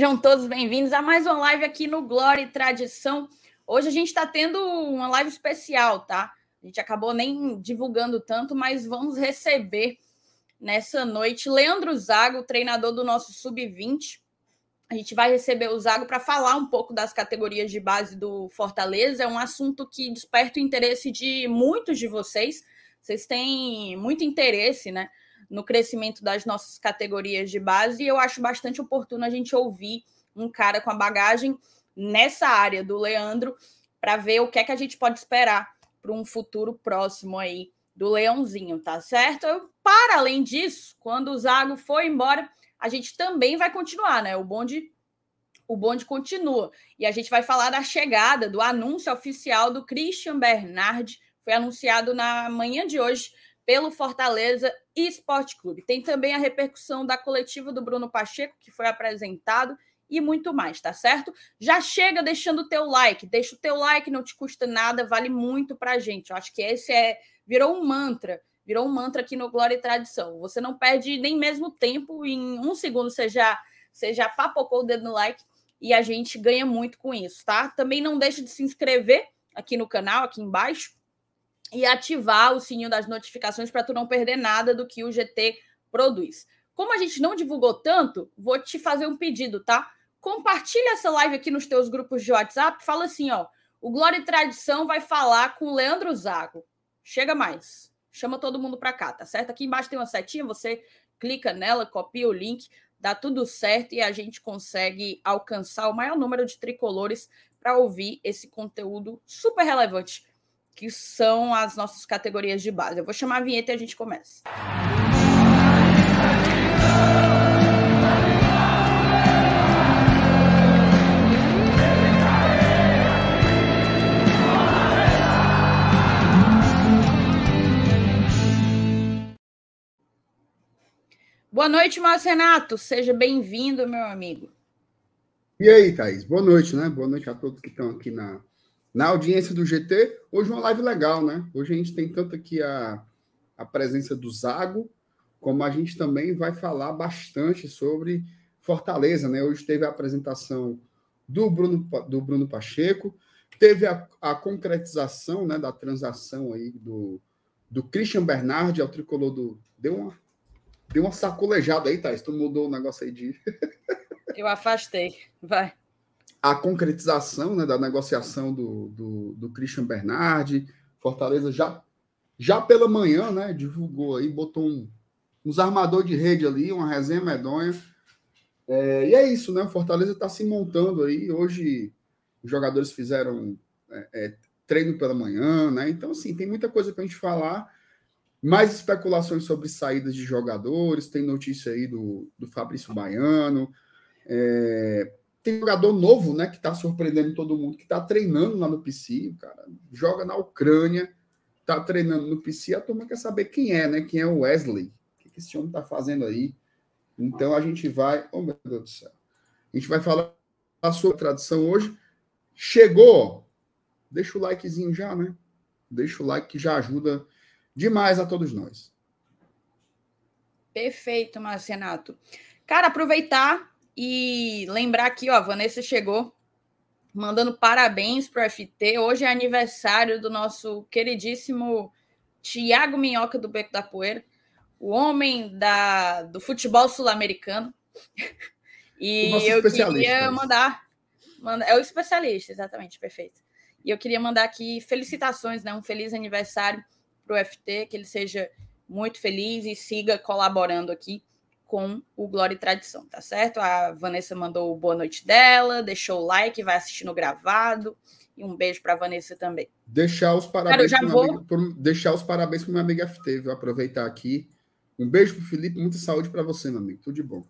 sejam todos bem-vindos a mais uma live aqui no Glória e Tradição. Hoje a gente está tendo uma live especial, tá? A gente acabou nem divulgando tanto, mas vamos receber nessa noite Leandro Zago, treinador do nosso Sub-20. A gente vai receber o Zago para falar um pouco das categorias de base do Fortaleza. É um assunto que desperta o interesse de muitos de vocês. Vocês têm muito interesse, né? No crescimento das nossas categorias de base, e eu acho bastante oportuno a gente ouvir um cara com a bagagem nessa área do Leandro para ver o que é que a gente pode esperar para um futuro próximo aí do Leãozinho, tá certo? Para além disso, quando o Zago for embora, a gente também vai continuar, né? O bonde o bonde continua. E a gente vai falar da chegada, do anúncio oficial do Christian Bernard, foi anunciado na manhã de hoje pelo Fortaleza Esporte Clube. Tem também a repercussão da coletiva do Bruno Pacheco, que foi apresentado, e muito mais, tá certo? Já chega deixando o teu like, deixa o teu like, não te custa nada, vale muito pra gente. Eu acho que esse é virou um mantra, virou um mantra aqui no Glória e Tradição. Você não perde nem mesmo tempo, em um segundo você já, você já papocou o dedo no like e a gente ganha muito com isso, tá? Também não deixe de se inscrever aqui no canal, aqui embaixo e ativar o sininho das notificações para tu não perder nada do que o GT produz. Como a gente não divulgou tanto, vou te fazer um pedido, tá? Compartilha essa live aqui nos teus grupos de WhatsApp, fala assim, ó, o Glória e Tradição vai falar com o Leandro Zago. Chega mais. Chama todo mundo para cá, tá certo? Aqui embaixo tem uma setinha, você clica nela, copia o link, dá tudo certo e a gente consegue alcançar o maior número de tricolores para ouvir esse conteúdo super relevante que são as nossas categorias de base. Eu vou chamar a vinheta e a gente começa. Boa noite, Márcio Renato. Seja bem-vindo, meu amigo. E aí, Thaís? Boa noite, né? Boa noite a todos que estão aqui na, na audiência do GT. Hoje uma live legal, né? Hoje a gente tem tanto aqui a, a presença do Zago, como a gente também vai falar bastante sobre Fortaleza, né? Hoje teve a apresentação do Bruno, do Bruno Pacheco, teve a, a concretização né, da transação aí do, do Christian Bernard ao tricolor do. Deu uma, deu uma sacolejada aí, Thais. Tu mudou o negócio aí de. Eu afastei. Vai a concretização né, da negociação do, do, do, Christian Bernardi. Fortaleza já, já pela manhã né, divulgou aí, botou um, uns armador de rede ali, uma resenha medonha. É, e é isso, né? O Fortaleza está se montando aí. Hoje os jogadores fizeram é, é, treino pela manhã, né? Então, assim, tem muita coisa para a gente falar. Mais especulações sobre saídas de jogadores, tem notícia aí do, do Fabrício Baiano. É, tem jogador novo, né, que está surpreendendo todo mundo, que está treinando lá no PC, cara, joga na Ucrânia, está treinando no PC, a turma quer saber quem é, né, quem é o Wesley, o que, esse homem está fazendo aí. Então a gente vai, oh meu Deus do céu, a gente vai falar a sua tradição hoje. Chegou, deixa o likezinho já, né? Deixa o like que já ajuda demais a todos nós. Perfeito, Marcenato. Cara, aproveitar e lembrar aqui, ó, a Vanessa chegou mandando parabéns para o FT. Hoje é aniversário do nosso queridíssimo Tiago Minhoca do Beco da Poeira, o homem da, do futebol sul-americano. E eu queria mandar, mandar. É o especialista, exatamente, perfeito. E eu queria mandar aqui felicitações, né? Um feliz aniversário para o FT, que ele seja muito feliz e siga colaborando aqui com o Glória e Tradição, tá certo? A Vanessa mandou boa noite dela, deixou o like, vai assistindo gravado. E um beijo para a Vanessa também. Deixar os parabéns para vou... deixar os parabéns para meu amigo FT, vou aproveitar aqui. Um beijo para o Felipe, muita saúde para você, meu amigo. Tudo de bom.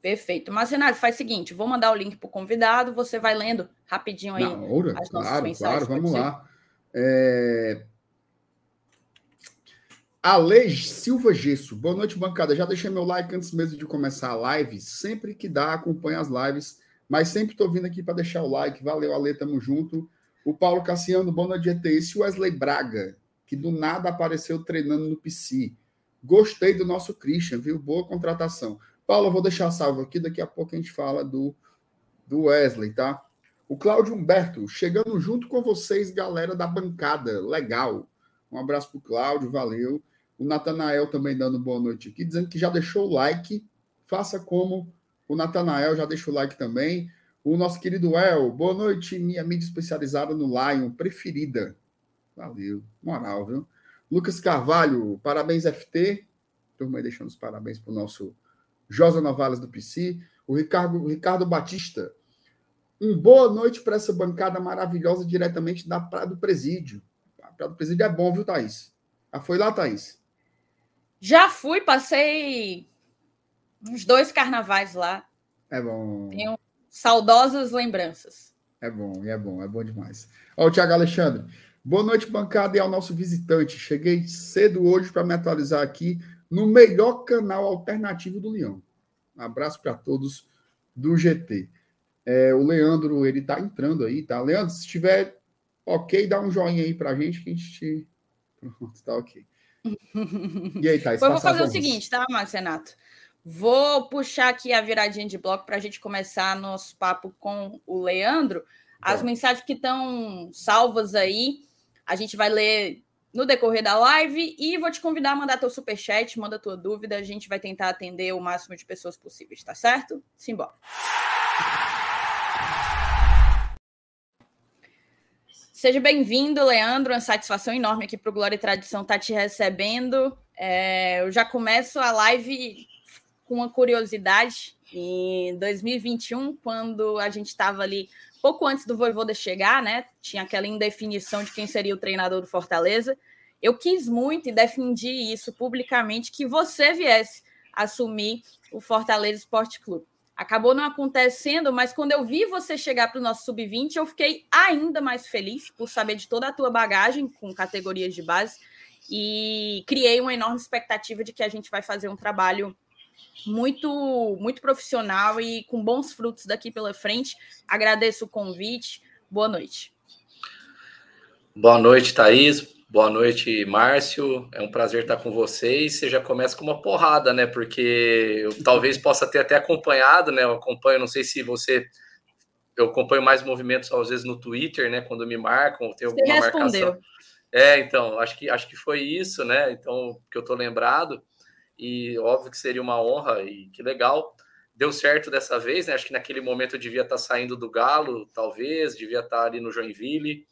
Perfeito. Mas, Renato, faz o seguinte: vou mandar o link para o convidado, você vai lendo rapidinho aí. Na hora, claro. Claro, vamos lá. É... Alej Silva Gesso. Boa noite, bancada. Já deixei meu like antes mesmo de começar a live. Sempre que dá, acompanha as lives. Mas sempre estou vindo aqui para deixar o like. Valeu, Ale, tamo junto. O Paulo Cassiano, boa noite, GT. Esse Wesley Braga, que do nada apareceu treinando no PC. Gostei do nosso Christian, viu? Boa contratação. Paulo, eu vou deixar salvo aqui, daqui a pouco a gente fala do, do Wesley, tá? O Cláudio Humberto, chegando junto com vocês, galera da bancada, legal. Um abraço pro Cláudio, valeu. O Natanael também dando boa noite aqui, dizendo que já deixou o like. Faça como o Natanael, já deixou o like também. O nosso querido El, boa noite, minha mídia especializada no Lion, preferida. Valeu, moral, viu? Lucas Carvalho, parabéns, FT. Turma aí deixando os parabéns para o nosso Josa Novales do PC. O Ricardo, o Ricardo Batista. Um boa noite para essa bancada maravilhosa diretamente da Praia do Presídio. A Praia do Presídio é bom, viu, Thaís? Já foi lá, Thaís? Já fui, passei uns dois carnavais lá. É bom. Tenho saudosas lembranças. É bom, é bom, é bom demais. Ó, o Tiago Alexandre. Boa noite, bancada, e ao nosso visitante. Cheguei cedo hoje para me atualizar aqui no melhor canal alternativo do Leão. Um abraço para todos do GT. É, o Leandro, ele tá entrando aí, tá? Leandro, se estiver ok, dá um joinha aí para a gente que a gente. Pronto, tá ok. E aí, Thais? Eu vou fazer o seguinte, tá, Marcos Renato? Vou puxar aqui a viradinha de bloco para a gente começar nosso papo com o Leandro. As mensagens que estão salvas aí, a gente vai ler no decorrer da live e vou te convidar a mandar teu superchat, manda tua dúvida, a gente vai tentar atender o máximo de pessoas possíveis, tá certo? Simbora. Seja bem-vindo, Leandro. Uma satisfação enorme aqui para o Glória e Tradição estar tá te recebendo. É, eu já começo a live com uma curiosidade. Em 2021, quando a gente estava ali pouco antes do Voivoda chegar, né? Tinha aquela indefinição de quem seria o treinador do Fortaleza. Eu quis muito e defendi isso publicamente que você viesse assumir o Fortaleza Esporte Clube. Acabou não acontecendo, mas quando eu vi você chegar para o nosso sub-20, eu fiquei ainda mais feliz por saber de toda a tua bagagem com categorias de base e criei uma enorme expectativa de que a gente vai fazer um trabalho muito, muito profissional e com bons frutos daqui pela frente. Agradeço o convite. Boa noite. Boa noite, Thaís. Boa noite, Márcio. É um prazer estar com vocês. Você já começa com uma porrada, né? Porque eu talvez possa ter até acompanhado, né? Eu acompanho, não sei se você. Eu acompanho mais movimentos, às vezes, no Twitter, né? Quando me marcam, tem alguma você respondeu. marcação. É, então, acho que, acho que foi isso, né? Então, que eu tô lembrado e óbvio que seria uma honra e que legal. Deu certo dessa vez, né? Acho que naquele momento eu devia estar saindo do Galo, talvez, devia estar ali no Joinville.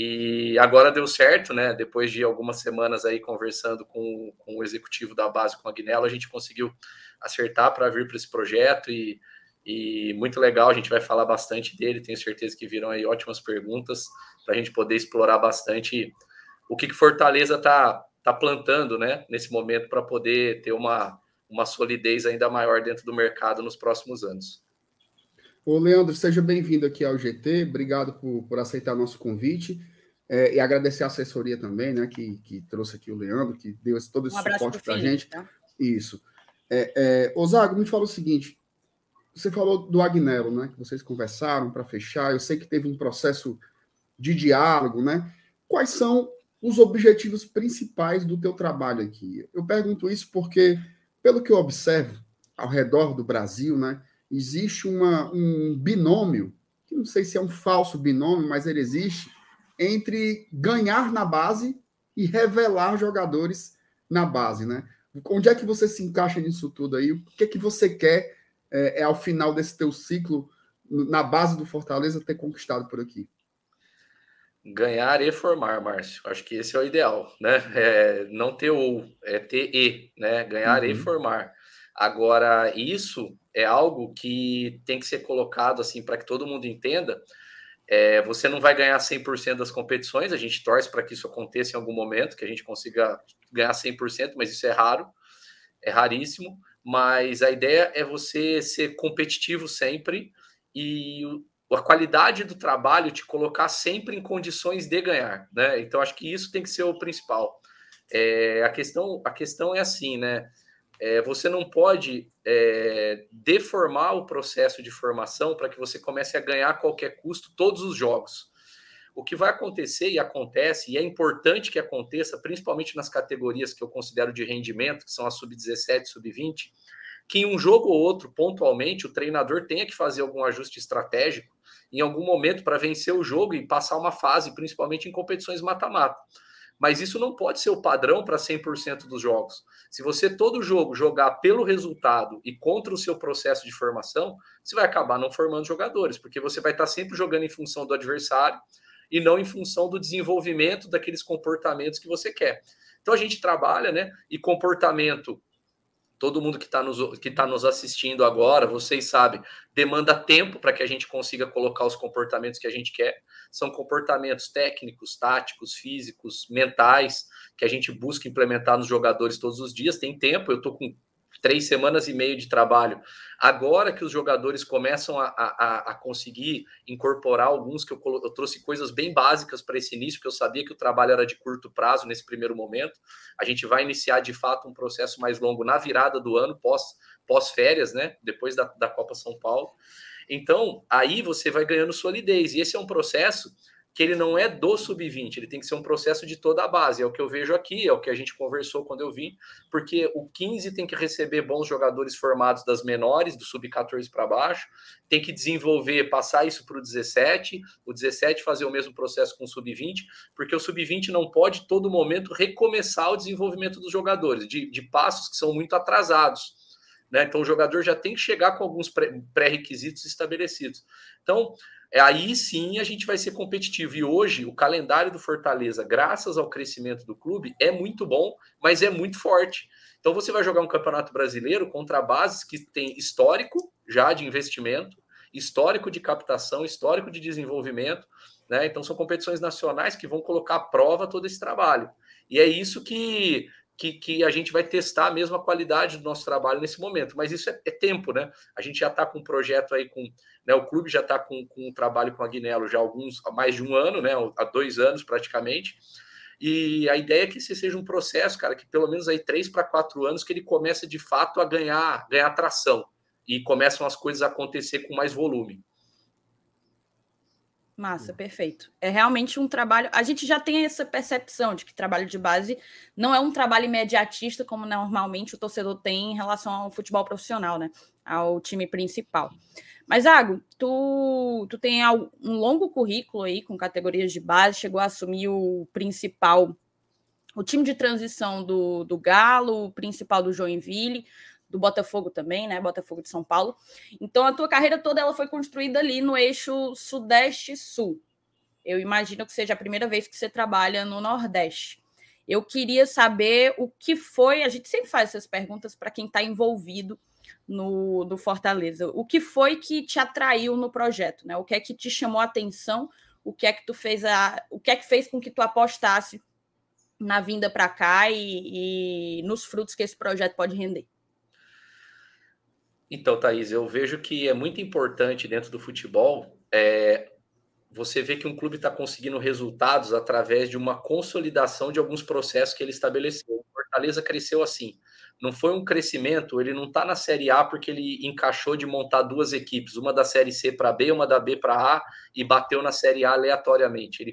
E agora deu certo, né? Depois de algumas semanas aí conversando com, com o executivo da base, com a Agnello, a gente conseguiu acertar para vir para esse projeto e, e muito legal. A gente vai falar bastante dele. Tenho certeza que viram aí ótimas perguntas para a gente poder explorar bastante o que, que Fortaleza está está plantando né, nesse momento para poder ter uma, uma solidez ainda maior dentro do mercado nos próximos anos. Ô, Leandro, seja bem-vindo aqui ao GT, obrigado por, por aceitar nosso convite. É, e agradecer a assessoria também, né, que, que trouxe aqui o Leandro, que deu esse, todo esse um suporte para a gente. Tá? Isso. É, é, ô, Zago, me fala o seguinte: você falou do Agnello, né, que vocês conversaram para fechar. Eu sei que teve um processo de diálogo, né? Quais são os objetivos principais do teu trabalho aqui? Eu pergunto isso porque, pelo que eu observo ao redor do Brasil, né, existe uma, um binômio, que não sei se é um falso binômio, mas ele existe, entre ganhar na base e revelar jogadores na base, né? Onde é que você se encaixa nisso tudo aí? O que é que você quer, é, é ao final desse teu ciclo, na base do Fortaleza, ter conquistado por aqui? Ganhar e formar, Márcio. Acho que esse é o ideal, né? É não ter ou, é ter e, né? Ganhar uhum. e formar. Agora, isso é algo que tem que ser colocado assim para que todo mundo entenda. É, você não vai ganhar 100% das competições, a gente torce para que isso aconteça em algum momento, que a gente consiga ganhar 100%, mas isso é raro, é raríssimo. Mas a ideia é você ser competitivo sempre e a qualidade do trabalho te colocar sempre em condições de ganhar, né? Então acho que isso tem que ser o principal. É, a questão a questão é assim, né? É, você não pode é, deformar o processo de formação para que você comece a ganhar a qualquer custo todos os jogos. O que vai acontecer e acontece, e é importante que aconteça, principalmente nas categorias que eu considero de rendimento, que são a sub-17, sub-20, que em um jogo ou outro, pontualmente, o treinador tenha que fazer algum ajuste estratégico em algum momento para vencer o jogo e passar uma fase, principalmente em competições mata-mata. Mas isso não pode ser o padrão para 100% dos jogos. Se você todo jogo jogar pelo resultado e contra o seu processo de formação, você vai acabar não formando jogadores, porque você vai estar sempre jogando em função do adversário e não em função do desenvolvimento daqueles comportamentos que você quer. Então a gente trabalha, né? E comportamento todo mundo que está nos, que tá nos assistindo agora, vocês sabem, demanda tempo para que a gente consiga colocar os comportamentos que a gente quer. São comportamentos técnicos, táticos, físicos, mentais, que a gente busca implementar nos jogadores todos os dias. Tem tempo, eu estou com três semanas e meio de trabalho. Agora que os jogadores começam a, a, a conseguir incorporar alguns, que eu, eu trouxe coisas bem básicas para esse início, porque eu sabia que o trabalho era de curto prazo nesse primeiro momento. A gente vai iniciar de fato um processo mais longo na virada do ano, pós, pós férias, né? Depois da, da Copa São Paulo. Então, aí você vai ganhando solidez. E esse é um processo que ele não é do sub-20, ele tem que ser um processo de toda a base. É o que eu vejo aqui, é o que a gente conversou quando eu vim, porque o 15 tem que receber bons jogadores formados das menores, do sub-14 para baixo, tem que desenvolver, passar isso para o 17, o 17 fazer o mesmo processo com o sub-20, porque o sub-20 não pode todo momento recomeçar o desenvolvimento dos jogadores, de, de passos que são muito atrasados. Né? Então o jogador já tem que chegar com alguns pré-requisitos estabelecidos. Então, é, aí sim a gente vai ser competitivo. E hoje o calendário do Fortaleza, graças ao crescimento do clube, é muito bom, mas é muito forte. Então você vai jogar um campeonato brasileiro contra bases que tem histórico já de investimento, histórico de captação, histórico de desenvolvimento. Né? Então são competições nacionais que vão colocar à prova todo esse trabalho. E é isso que que, que, a gente vai testar a qualidade do nosso trabalho nesse momento. Mas isso é, é tempo, né? A gente já está com um projeto aí com. Né, o clube já está com, com um trabalho com a Agnello já há alguns, há mais de um ano, né? Há dois anos praticamente. E a ideia é que esse seja um processo, cara, que pelo menos aí três para quatro anos que ele comece de fato a ganhar, ganhar tração e começam as coisas a acontecer com mais volume. Massa, perfeito. É realmente um trabalho. A gente já tem essa percepção de que trabalho de base não é um trabalho imediatista, como normalmente o torcedor tem em relação ao futebol profissional, né? Ao time principal. Mas, Ago, tu, tu tem um longo currículo aí com categorias de base, chegou a assumir o principal, o time de transição do, do Galo, o principal do Joinville, do Botafogo também, né? Botafogo de São Paulo. Então a tua carreira toda ela foi construída ali no eixo Sudeste-Sul. Eu imagino que seja a primeira vez que você trabalha no Nordeste. Eu queria saber o que foi. A gente sempre faz essas perguntas para quem está envolvido no, no Fortaleza. O que foi que te atraiu no projeto, né? O que é que te chamou a atenção? O que é que tu fez a, o que é que fez com que tu apostasse na vinda para cá e, e nos frutos que esse projeto pode render? Então, Thaís, eu vejo que é muito importante dentro do futebol é, você ver que um clube está conseguindo resultados através de uma consolidação de alguns processos que ele estabeleceu. O Fortaleza cresceu assim. Não foi um crescimento, ele não está na Série A porque ele encaixou de montar duas equipes, uma da Série C para B, uma da B para A, e bateu na Série A aleatoriamente. Ele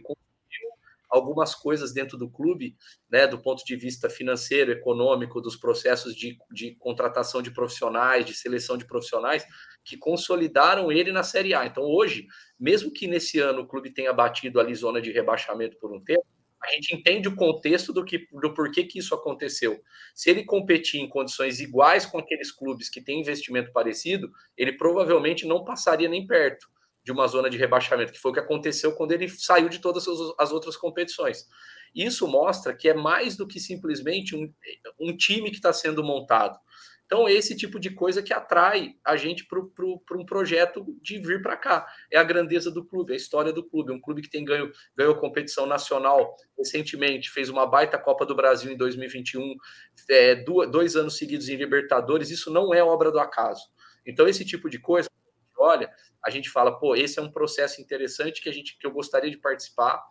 algumas coisas dentro do clube, né, do ponto de vista financeiro, econômico, dos processos de, de contratação de profissionais, de seleção de profissionais, que consolidaram ele na Série A. Então, hoje, mesmo que nesse ano o clube tenha batido ali zona de rebaixamento por um tempo, a gente entende o contexto do, que, do porquê que isso aconteceu. Se ele competir em condições iguais com aqueles clubes que têm investimento parecido, ele provavelmente não passaria nem perto de uma zona de rebaixamento, que foi o que aconteceu quando ele saiu de todas as outras competições. Isso mostra que é mais do que simplesmente um, um time que está sendo montado. Então, esse tipo de coisa que atrai a gente para um projeto de vir para cá. É a grandeza do clube, a história do clube. Um clube que tem ganho, ganhou competição nacional recentemente, fez uma baita Copa do Brasil em 2021, é, dois anos seguidos em Libertadores. Isso não é obra do acaso. Então, esse tipo de coisa, olha, a gente fala, pô, esse é um processo interessante que a gente que eu gostaria de participar,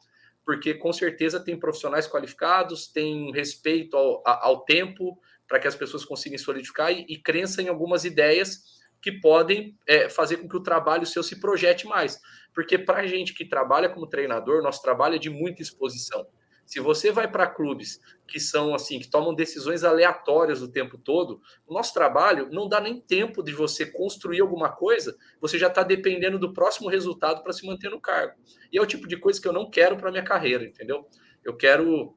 porque com certeza tem profissionais qualificados, tem respeito ao, ao tempo para que as pessoas consigam solidificar e, e crença em algumas ideias que podem é, fazer com que o trabalho seu se projete mais. Porque para a gente que trabalha como treinador, nosso trabalho é de muita exposição. Se você vai para clubes que são assim, que tomam decisões aleatórias o tempo todo, o nosso trabalho não dá nem tempo de você construir alguma coisa, você já está dependendo do próximo resultado para se manter no cargo. E é o tipo de coisa que eu não quero para minha carreira, entendeu? Eu quero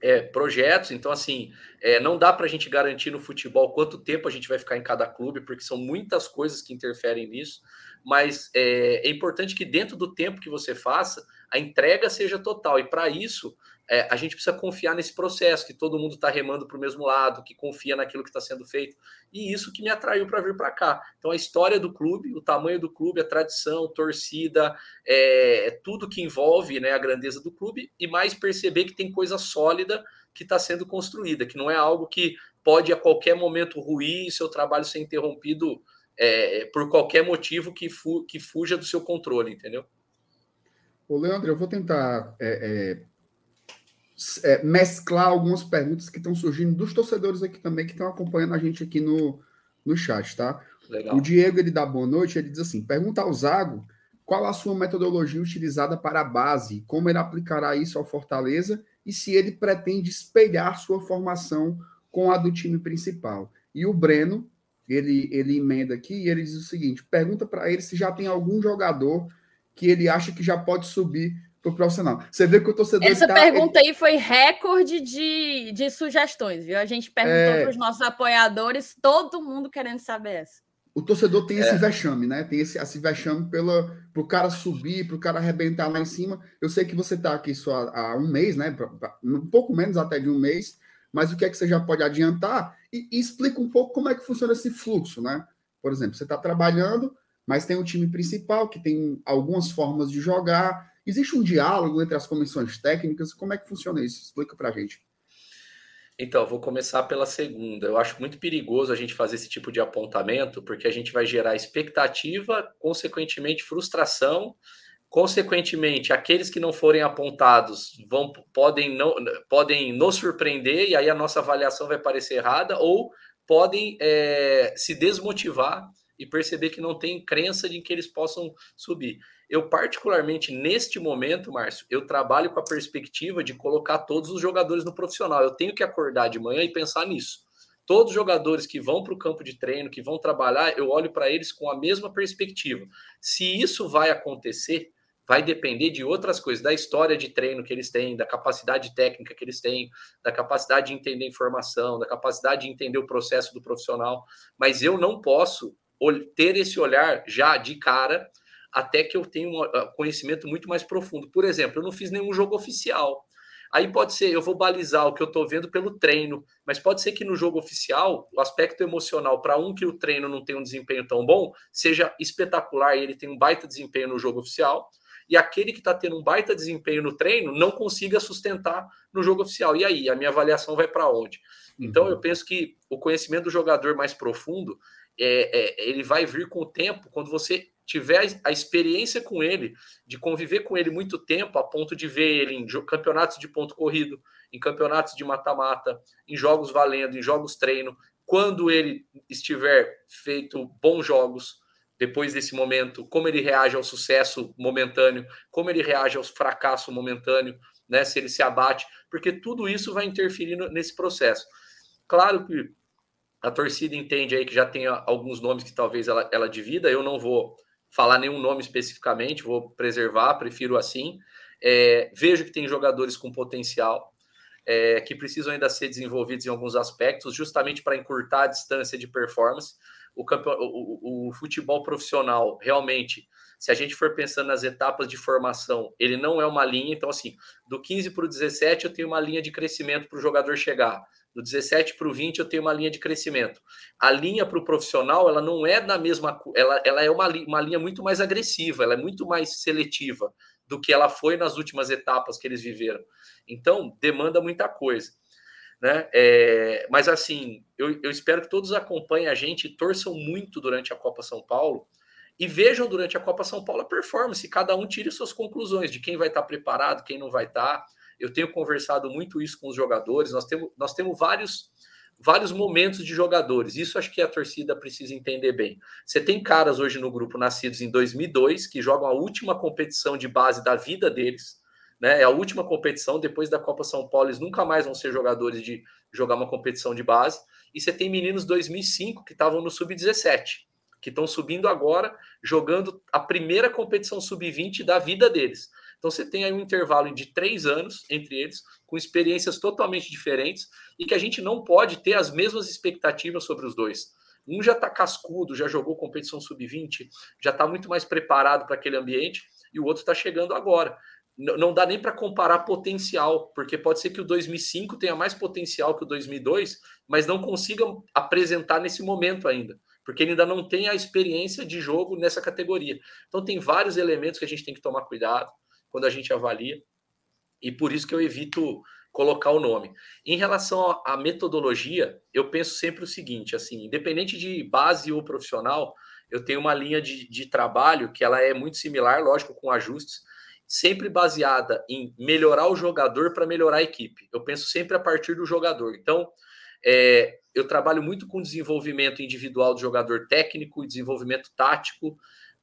é, projetos. Então, assim, é, não dá para a gente garantir no futebol quanto tempo a gente vai ficar em cada clube, porque são muitas coisas que interferem nisso. Mas é, é importante que dentro do tempo que você faça, a entrega seja total. E para isso, é, a gente precisa confiar nesse processo, que todo mundo está remando para o mesmo lado, que confia naquilo que está sendo feito. E isso que me atraiu para vir para cá. Então, a história do clube, o tamanho do clube, a tradição, torcida, é, é, tudo que envolve né, a grandeza do clube, e mais perceber que tem coisa sólida que está sendo construída, que não é algo que pode a qualquer momento ruir e seu trabalho ser interrompido é, por qualquer motivo que, fu que fuja do seu controle, entendeu? Ô, Leandro, eu vou tentar é, é, mesclar algumas perguntas que estão surgindo dos torcedores aqui também, que estão acompanhando a gente aqui no, no chat, tá? Legal. O Diego, ele dá boa noite, ele diz assim, pergunta ao Zago qual a sua metodologia utilizada para a base, como ele aplicará isso ao Fortaleza e se ele pretende espelhar sua formação com a do time principal. E o Breno, ele, ele emenda aqui e ele diz o seguinte: pergunta para ele se já tem algum jogador que ele acha que já pode subir para o profissional. Você vê que o torcedor. Essa tá, pergunta ele... aí foi recorde de, de sugestões, viu? A gente perguntou é... para os nossos apoiadores, todo mundo querendo saber essa. O torcedor tem é. esse vexame, né? Tem esse, esse vexame para o cara subir, para o cara arrebentar lá em cima. Eu sei que você está aqui só há, há, um mês, né? Um pouco menos até de um mês, mas o que é que você já pode adiantar? E, e explica um pouco como é que funciona esse fluxo, né? Por exemplo, você está trabalhando, mas tem um time principal que tem algumas formas de jogar. Existe um diálogo entre as comissões técnicas? Como é que funciona isso? Explica para a gente. Então, vou começar pela segunda. Eu acho muito perigoso a gente fazer esse tipo de apontamento, porque a gente vai gerar expectativa, consequentemente frustração, consequentemente aqueles que não forem apontados vão podem não podem nos surpreender e aí a nossa avaliação vai parecer errada ou podem é, se desmotivar e perceber que não tem crença de que eles possam subir. Eu, particularmente neste momento, Márcio, eu trabalho com a perspectiva de colocar todos os jogadores no profissional. Eu tenho que acordar de manhã e pensar nisso. Todos os jogadores que vão para o campo de treino, que vão trabalhar, eu olho para eles com a mesma perspectiva. Se isso vai acontecer, vai depender de outras coisas, da história de treino que eles têm, da capacidade técnica que eles têm, da capacidade de entender informação, da capacidade de entender o processo do profissional. Mas eu não posso ter esse olhar já de cara até que eu tenha um ah, conhecimento muito mais profundo. Por exemplo, eu não fiz nenhum jogo oficial. Aí pode ser, eu vou balizar o que eu estou vendo pelo treino, mas pode ser que no jogo oficial, o aspecto emocional, para um que o treino não tem um desempenho tão bom, seja espetacular e ele tem um baita desempenho no jogo oficial, e aquele que está tendo um baita desempenho no treino não consiga sustentar no jogo oficial. E aí, a minha avaliação vai para onde? Então, uhum. eu penso que o conhecimento do jogador mais profundo é, é, ele vai vir com o tempo, quando você tiver a experiência com ele, de conviver com ele muito tempo, a ponto de ver ele em campeonatos de ponto corrido, em campeonatos de mata-mata, em jogos valendo, em jogos treino, quando ele estiver feito bons jogos, depois desse momento, como ele reage ao sucesso momentâneo, como ele reage ao fracasso momentâneo, né, se ele se abate, porque tudo isso vai interferir nesse processo. Claro que a torcida entende aí que já tem alguns nomes que talvez ela, ela divida. Eu não vou falar nenhum nome especificamente, vou preservar, prefiro assim. É, vejo que tem jogadores com potencial é, que precisam ainda ser desenvolvidos em alguns aspectos, justamente para encurtar a distância de performance. O, o, o futebol profissional realmente se a gente for pensando nas etapas de formação, ele não é uma linha. Então, assim, do 15 para o 17, eu tenho uma linha de crescimento para o jogador chegar. Do 17 para o 20, eu tenho uma linha de crescimento. A linha para o profissional, ela não é na mesma. Ela, ela é uma, uma linha muito mais agressiva, ela é muito mais seletiva do que ela foi nas últimas etapas que eles viveram. Então, demanda muita coisa. Né? É, mas assim, eu, eu espero que todos acompanhem a gente e torçam muito durante a Copa São Paulo e vejam durante a Copa São Paulo a performance, cada um tire suas conclusões de quem vai estar preparado, quem não vai estar. Eu tenho conversado muito isso com os jogadores, nós temos, nós temos vários, vários momentos de jogadores, isso acho que a torcida precisa entender bem. Você tem caras hoje no grupo nascidos em 2002 que jogam a última competição de base da vida deles, né? É a última competição, depois da Copa São Paulo, eles nunca mais vão ser jogadores de jogar uma competição de base. E você tem meninos 2005 que estavam no sub-17, que estão subindo agora, jogando a primeira competição sub-20 da vida deles. Então você tem aí um intervalo de três anos entre eles, com experiências totalmente diferentes, e que a gente não pode ter as mesmas expectativas sobre os dois. Um já está cascudo, já jogou competição sub-20, já está muito mais preparado para aquele ambiente, e o outro está chegando agora. Não dá nem para comparar potencial, porque pode ser que o 2005 tenha mais potencial que o 2002, mas não consiga apresentar nesse momento ainda, porque ele ainda não tem a experiência de jogo nessa categoria. Então, tem vários elementos que a gente tem que tomar cuidado quando a gente avalia, e por isso que eu evito colocar o nome. Em relação à metodologia, eu penso sempre o seguinte, assim, independente de base ou profissional, eu tenho uma linha de, de trabalho que ela é muito similar, lógico, com ajustes, sempre baseada em melhorar o jogador para melhorar a equipe. Eu penso sempre a partir do jogador. Então, é, eu trabalho muito com desenvolvimento individual do jogador técnico desenvolvimento tático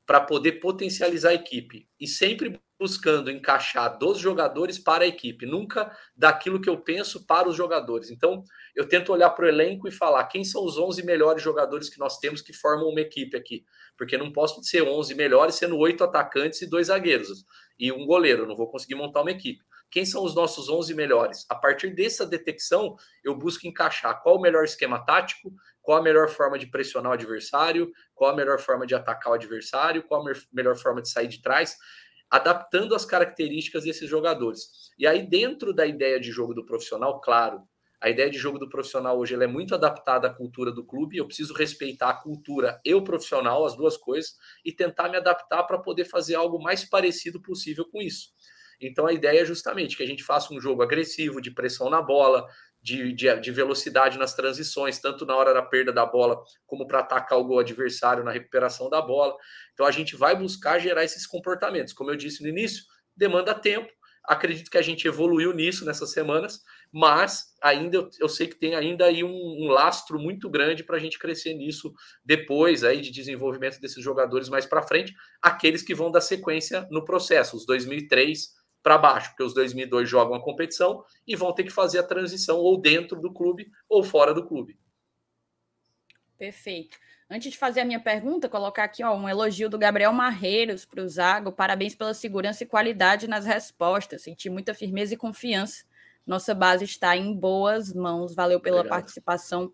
para poder potencializar a equipe. E sempre buscando encaixar dos jogadores para a equipe, nunca daquilo que eu penso para os jogadores. Então, eu tento olhar para o elenco e falar quem são os 11 melhores jogadores que nós temos que formam uma equipe aqui. Porque não posso ser 11 melhores sendo oito atacantes e dois zagueiros e um goleiro, eu não vou conseguir montar uma equipe. Quem são os nossos 11 melhores? A partir dessa detecção, eu busco encaixar qual o melhor esquema tático, qual a melhor forma de pressionar o adversário, qual a melhor forma de atacar o adversário, qual a melhor forma de sair de trás adaptando as características desses jogadores. E aí, dentro da ideia de jogo do profissional, claro, a ideia de jogo do profissional hoje é muito adaptada à cultura do clube. Eu preciso respeitar a cultura e o profissional, as duas coisas, e tentar me adaptar para poder fazer algo mais parecido possível com isso. Então a ideia é justamente que a gente faça um jogo agressivo, de pressão na bola, de, de, de, velocidade nas transições, tanto na hora da perda da bola, como para atacar o gol adversário na recuperação da bola. Então a gente vai buscar gerar esses comportamentos. Como eu disse no início, demanda tempo. Acredito que a gente evoluiu nisso nessas semanas, mas ainda eu, eu sei que tem ainda aí um, um lastro muito grande para a gente crescer nisso depois aí de desenvolvimento desses jogadores mais para frente, aqueles que vão dar sequência no processo, os 2003 para baixo, porque os 2002 jogam a competição e vão ter que fazer a transição ou dentro do clube ou fora do clube. Perfeito. Antes de fazer a minha pergunta, colocar aqui ó, um elogio do Gabriel Marreiros para o Zago. Parabéns pela segurança e qualidade nas respostas. Senti muita firmeza e confiança. Nossa base está em boas mãos. Valeu pela Obrigado. participação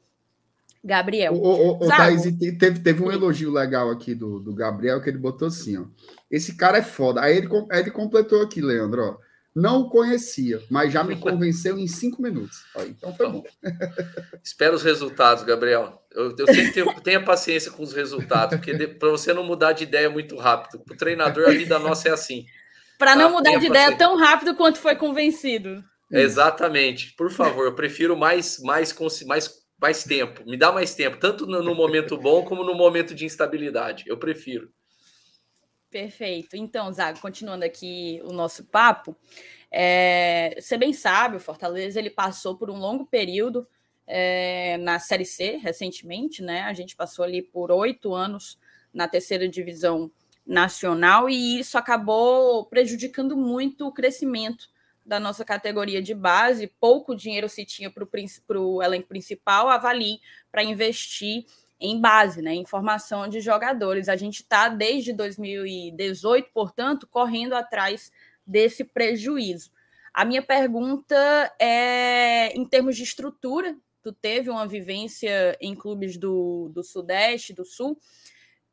Gabriel. O, o, o Thaís, teve, teve um elogio legal aqui do, do Gabriel que ele botou assim, ó. Esse cara é foda. Aí ele, aí ele completou aqui, Leandro, ó. Não o conhecia, mas já me convenceu em cinco minutos. então foi bom. Espera os resultados, Gabriel. Eu, eu sempre tenho, tenha paciência com os resultados, porque para você não mudar de ideia muito rápido. O treinador, a vida nossa é assim. Para tá? não mudar tenha de paciência. ideia tão rápido quanto foi convencido. Exatamente. Por favor, eu prefiro mais, mais, mais mais tempo, me dá mais tempo, tanto no, momento bom como no momento de instabilidade. Eu prefiro. Perfeito. Então, Zago, continuando aqui o nosso papo, é, você bem sabe, o Fortaleza ele passou por um longo período é, na Série C recentemente, né? A gente passou ali por oito anos na terceira divisão nacional e isso acabou prejudicando muito o crescimento da nossa categoria de base, pouco dinheiro se tinha para o elenco principal, avalie para investir em base, né, em formação de jogadores. A gente está desde 2018, portanto, correndo atrás desse prejuízo. A minha pergunta é em termos de estrutura. Tu teve uma vivência em clubes do, do Sudeste, do Sul.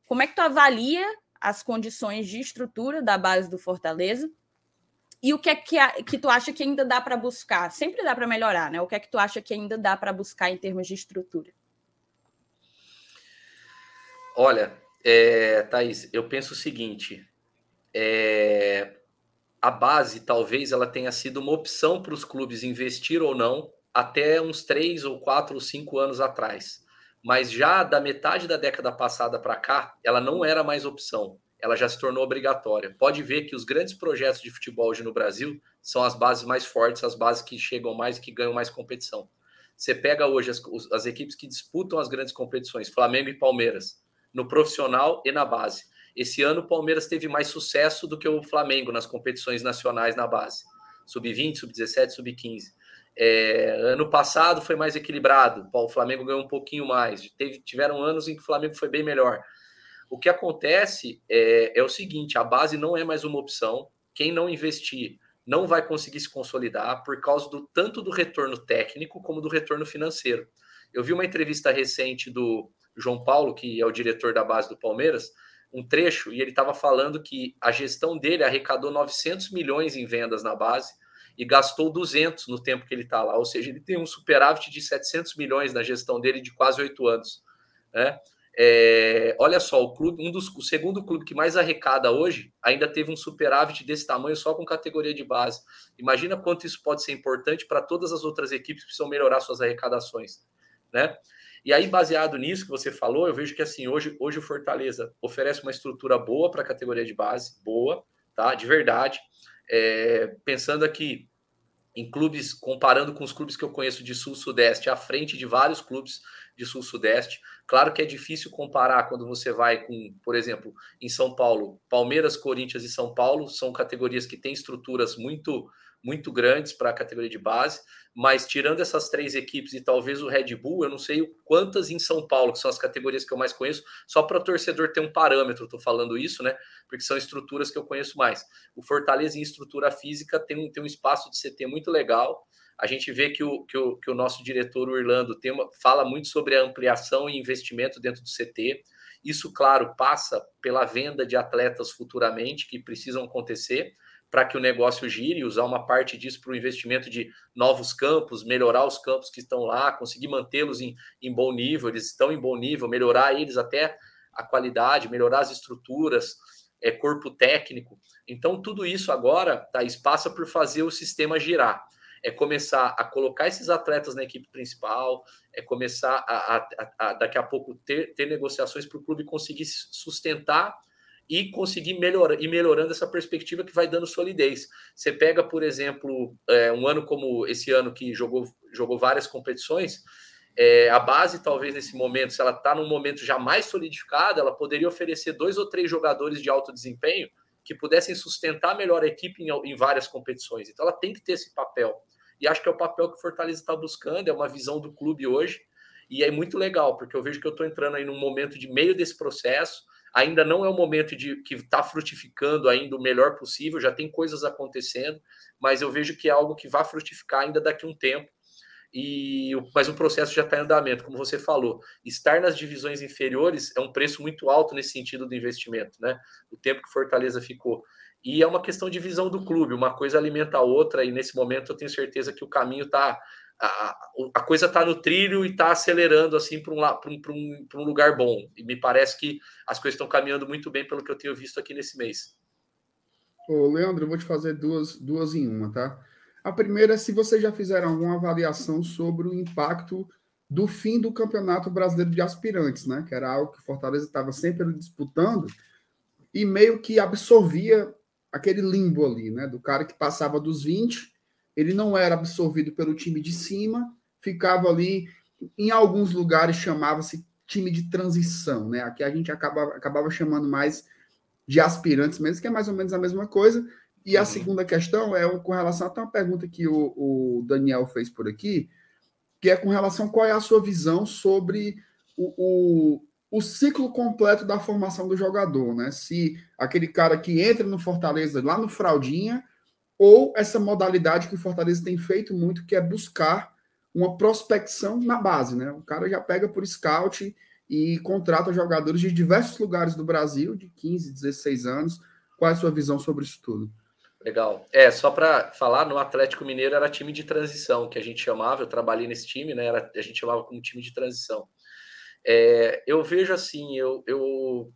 Como é que tu avalia as condições de estrutura da base do Fortaleza? E o que é que, que tu acha que ainda dá para buscar? Sempre dá para melhorar, né? O que é que tu acha que ainda dá para buscar em termos de estrutura? Olha, é, Thaís, eu penso o seguinte: é, a base talvez ela tenha sido uma opção para os clubes investir ou não até uns três ou quatro ou cinco anos atrás. Mas já da metade da década passada para cá, ela não era mais opção ela já se tornou obrigatória. Pode ver que os grandes projetos de futebol hoje no Brasil são as bases mais fortes, as bases que chegam mais e que ganham mais competição. Você pega hoje as, as equipes que disputam as grandes competições, Flamengo e Palmeiras, no profissional e na base. Esse ano o Palmeiras teve mais sucesso do que o Flamengo nas competições nacionais na base. sub-20, sub-17, sub-15. É, ano passado foi mais equilibrado, o Flamengo ganhou um pouquinho mais. Teve, tiveram anos em que o Flamengo foi bem melhor. O que acontece é, é o seguinte: a base não é mais uma opção. Quem não investir não vai conseguir se consolidar por causa do tanto do retorno técnico como do retorno financeiro. Eu vi uma entrevista recente do João Paulo, que é o diretor da base do Palmeiras, um trecho, e ele estava falando que a gestão dele arrecadou 900 milhões em vendas na base e gastou 200 no tempo que ele está lá. Ou seja, ele tem um superávit de 700 milhões na gestão dele de quase oito anos. Né? É, olha só, o clube, um dos, o segundo clube que mais arrecada hoje ainda teve um superávit desse tamanho só com categoria de base. Imagina quanto isso pode ser importante para todas as outras equipes que precisam melhorar suas arrecadações, né? E aí, baseado nisso que você falou, eu vejo que assim, hoje, hoje o Fortaleza oferece uma estrutura boa para a categoria de base, boa, tá? De verdade. É, pensando aqui em clubes, comparando com os clubes que eu conheço de Sul-Sudeste, à frente de vários clubes de Sul-Sudeste. Claro que é difícil comparar quando você vai com, por exemplo, em São Paulo, Palmeiras, Corinthians e São Paulo são categorias que têm estruturas muito muito grandes para a categoria de base, mas tirando essas três equipes e talvez o Red Bull, eu não sei quantas em São Paulo, que são as categorias que eu mais conheço, só para o torcedor ter um parâmetro, estou falando isso, né? Porque são estruturas que eu conheço mais. O Fortaleza em estrutura física tem um, tem um espaço de CT muito legal, a gente vê que o, que o, que o nosso diretor, o Irlando, tem uma, fala muito sobre a ampliação e investimento dentro do CT. Isso, claro, passa pela venda de atletas futuramente, que precisam acontecer para que o negócio gire, usar uma parte disso para o investimento de novos campos, melhorar os campos que estão lá, conseguir mantê-los em, em bom nível, eles estão em bom nível, melhorar eles até a qualidade, melhorar as estruturas, é, corpo técnico. Então, tudo isso agora, Thaís, passa por fazer o sistema girar é começar a colocar esses atletas na equipe principal, é começar a, a, a daqui a pouco ter, ter negociações para o clube conseguir sustentar e conseguir melhorar e melhorando essa perspectiva que vai dando solidez. Você pega, por exemplo, é, um ano como esse ano que jogou, jogou várias competições, é, a base, talvez nesse momento, se ela está num momento já mais solidificada, ela poderia oferecer dois ou três jogadores de alto desempenho que pudessem sustentar melhor a equipe em, em várias competições. Então, ela tem que ter esse papel. E acho que é o papel que o Fortaleza está buscando, é uma visão do clube hoje. E é muito legal, porque eu vejo que eu estou entrando aí num momento de meio desse processo. Ainda não é o momento de que está frutificando ainda o melhor possível, já tem coisas acontecendo, mas eu vejo que é algo que vai frutificar ainda daqui a um tempo. E, mas o processo já está em andamento, como você falou. Estar nas divisões inferiores é um preço muito alto nesse sentido do investimento, né? O tempo que Fortaleza ficou e é uma questão de visão do clube, uma coisa alimenta a outra, e nesse momento eu tenho certeza que o caminho está. A, a, coisa está no trilho e está acelerando assim para um, um, um, um lugar bom. E me parece que as coisas estão caminhando muito bem pelo que eu tenho visto aqui nesse mês. Ô, Leandro, eu vou te fazer duas, duas em uma, tá? A primeira é se vocês já fizeram alguma avaliação sobre o impacto do fim do Campeonato Brasileiro de Aspirantes, né? Que era algo que Fortaleza estava sempre disputando e meio que absorvia aquele limbo ali, né? Do cara que passava dos 20, ele não era absorvido pelo time de cima, ficava ali, em alguns lugares chamava-se time de transição, né? Aqui a gente acaba, acabava chamando mais de aspirantes mesmo, que é mais ou menos a mesma coisa. E a uhum. segunda questão é com relação até uma pergunta que o, o Daniel fez por aqui, que é com relação a qual é a sua visão sobre o, o, o ciclo completo da formação do jogador, né? Se aquele cara que entra no Fortaleza lá no Fraldinha, ou essa modalidade que o Fortaleza tem feito muito, que é buscar uma prospecção na base, né? O cara já pega por scout e contrata jogadores de diversos lugares do Brasil, de 15, 16 anos. Qual é a sua visão sobre isso tudo? Legal. É, só para falar, no Atlético Mineiro era time de transição, que a gente chamava, eu trabalhei nesse time, né? Era, a gente chamava como time de transição. É, eu vejo assim, eu, eu,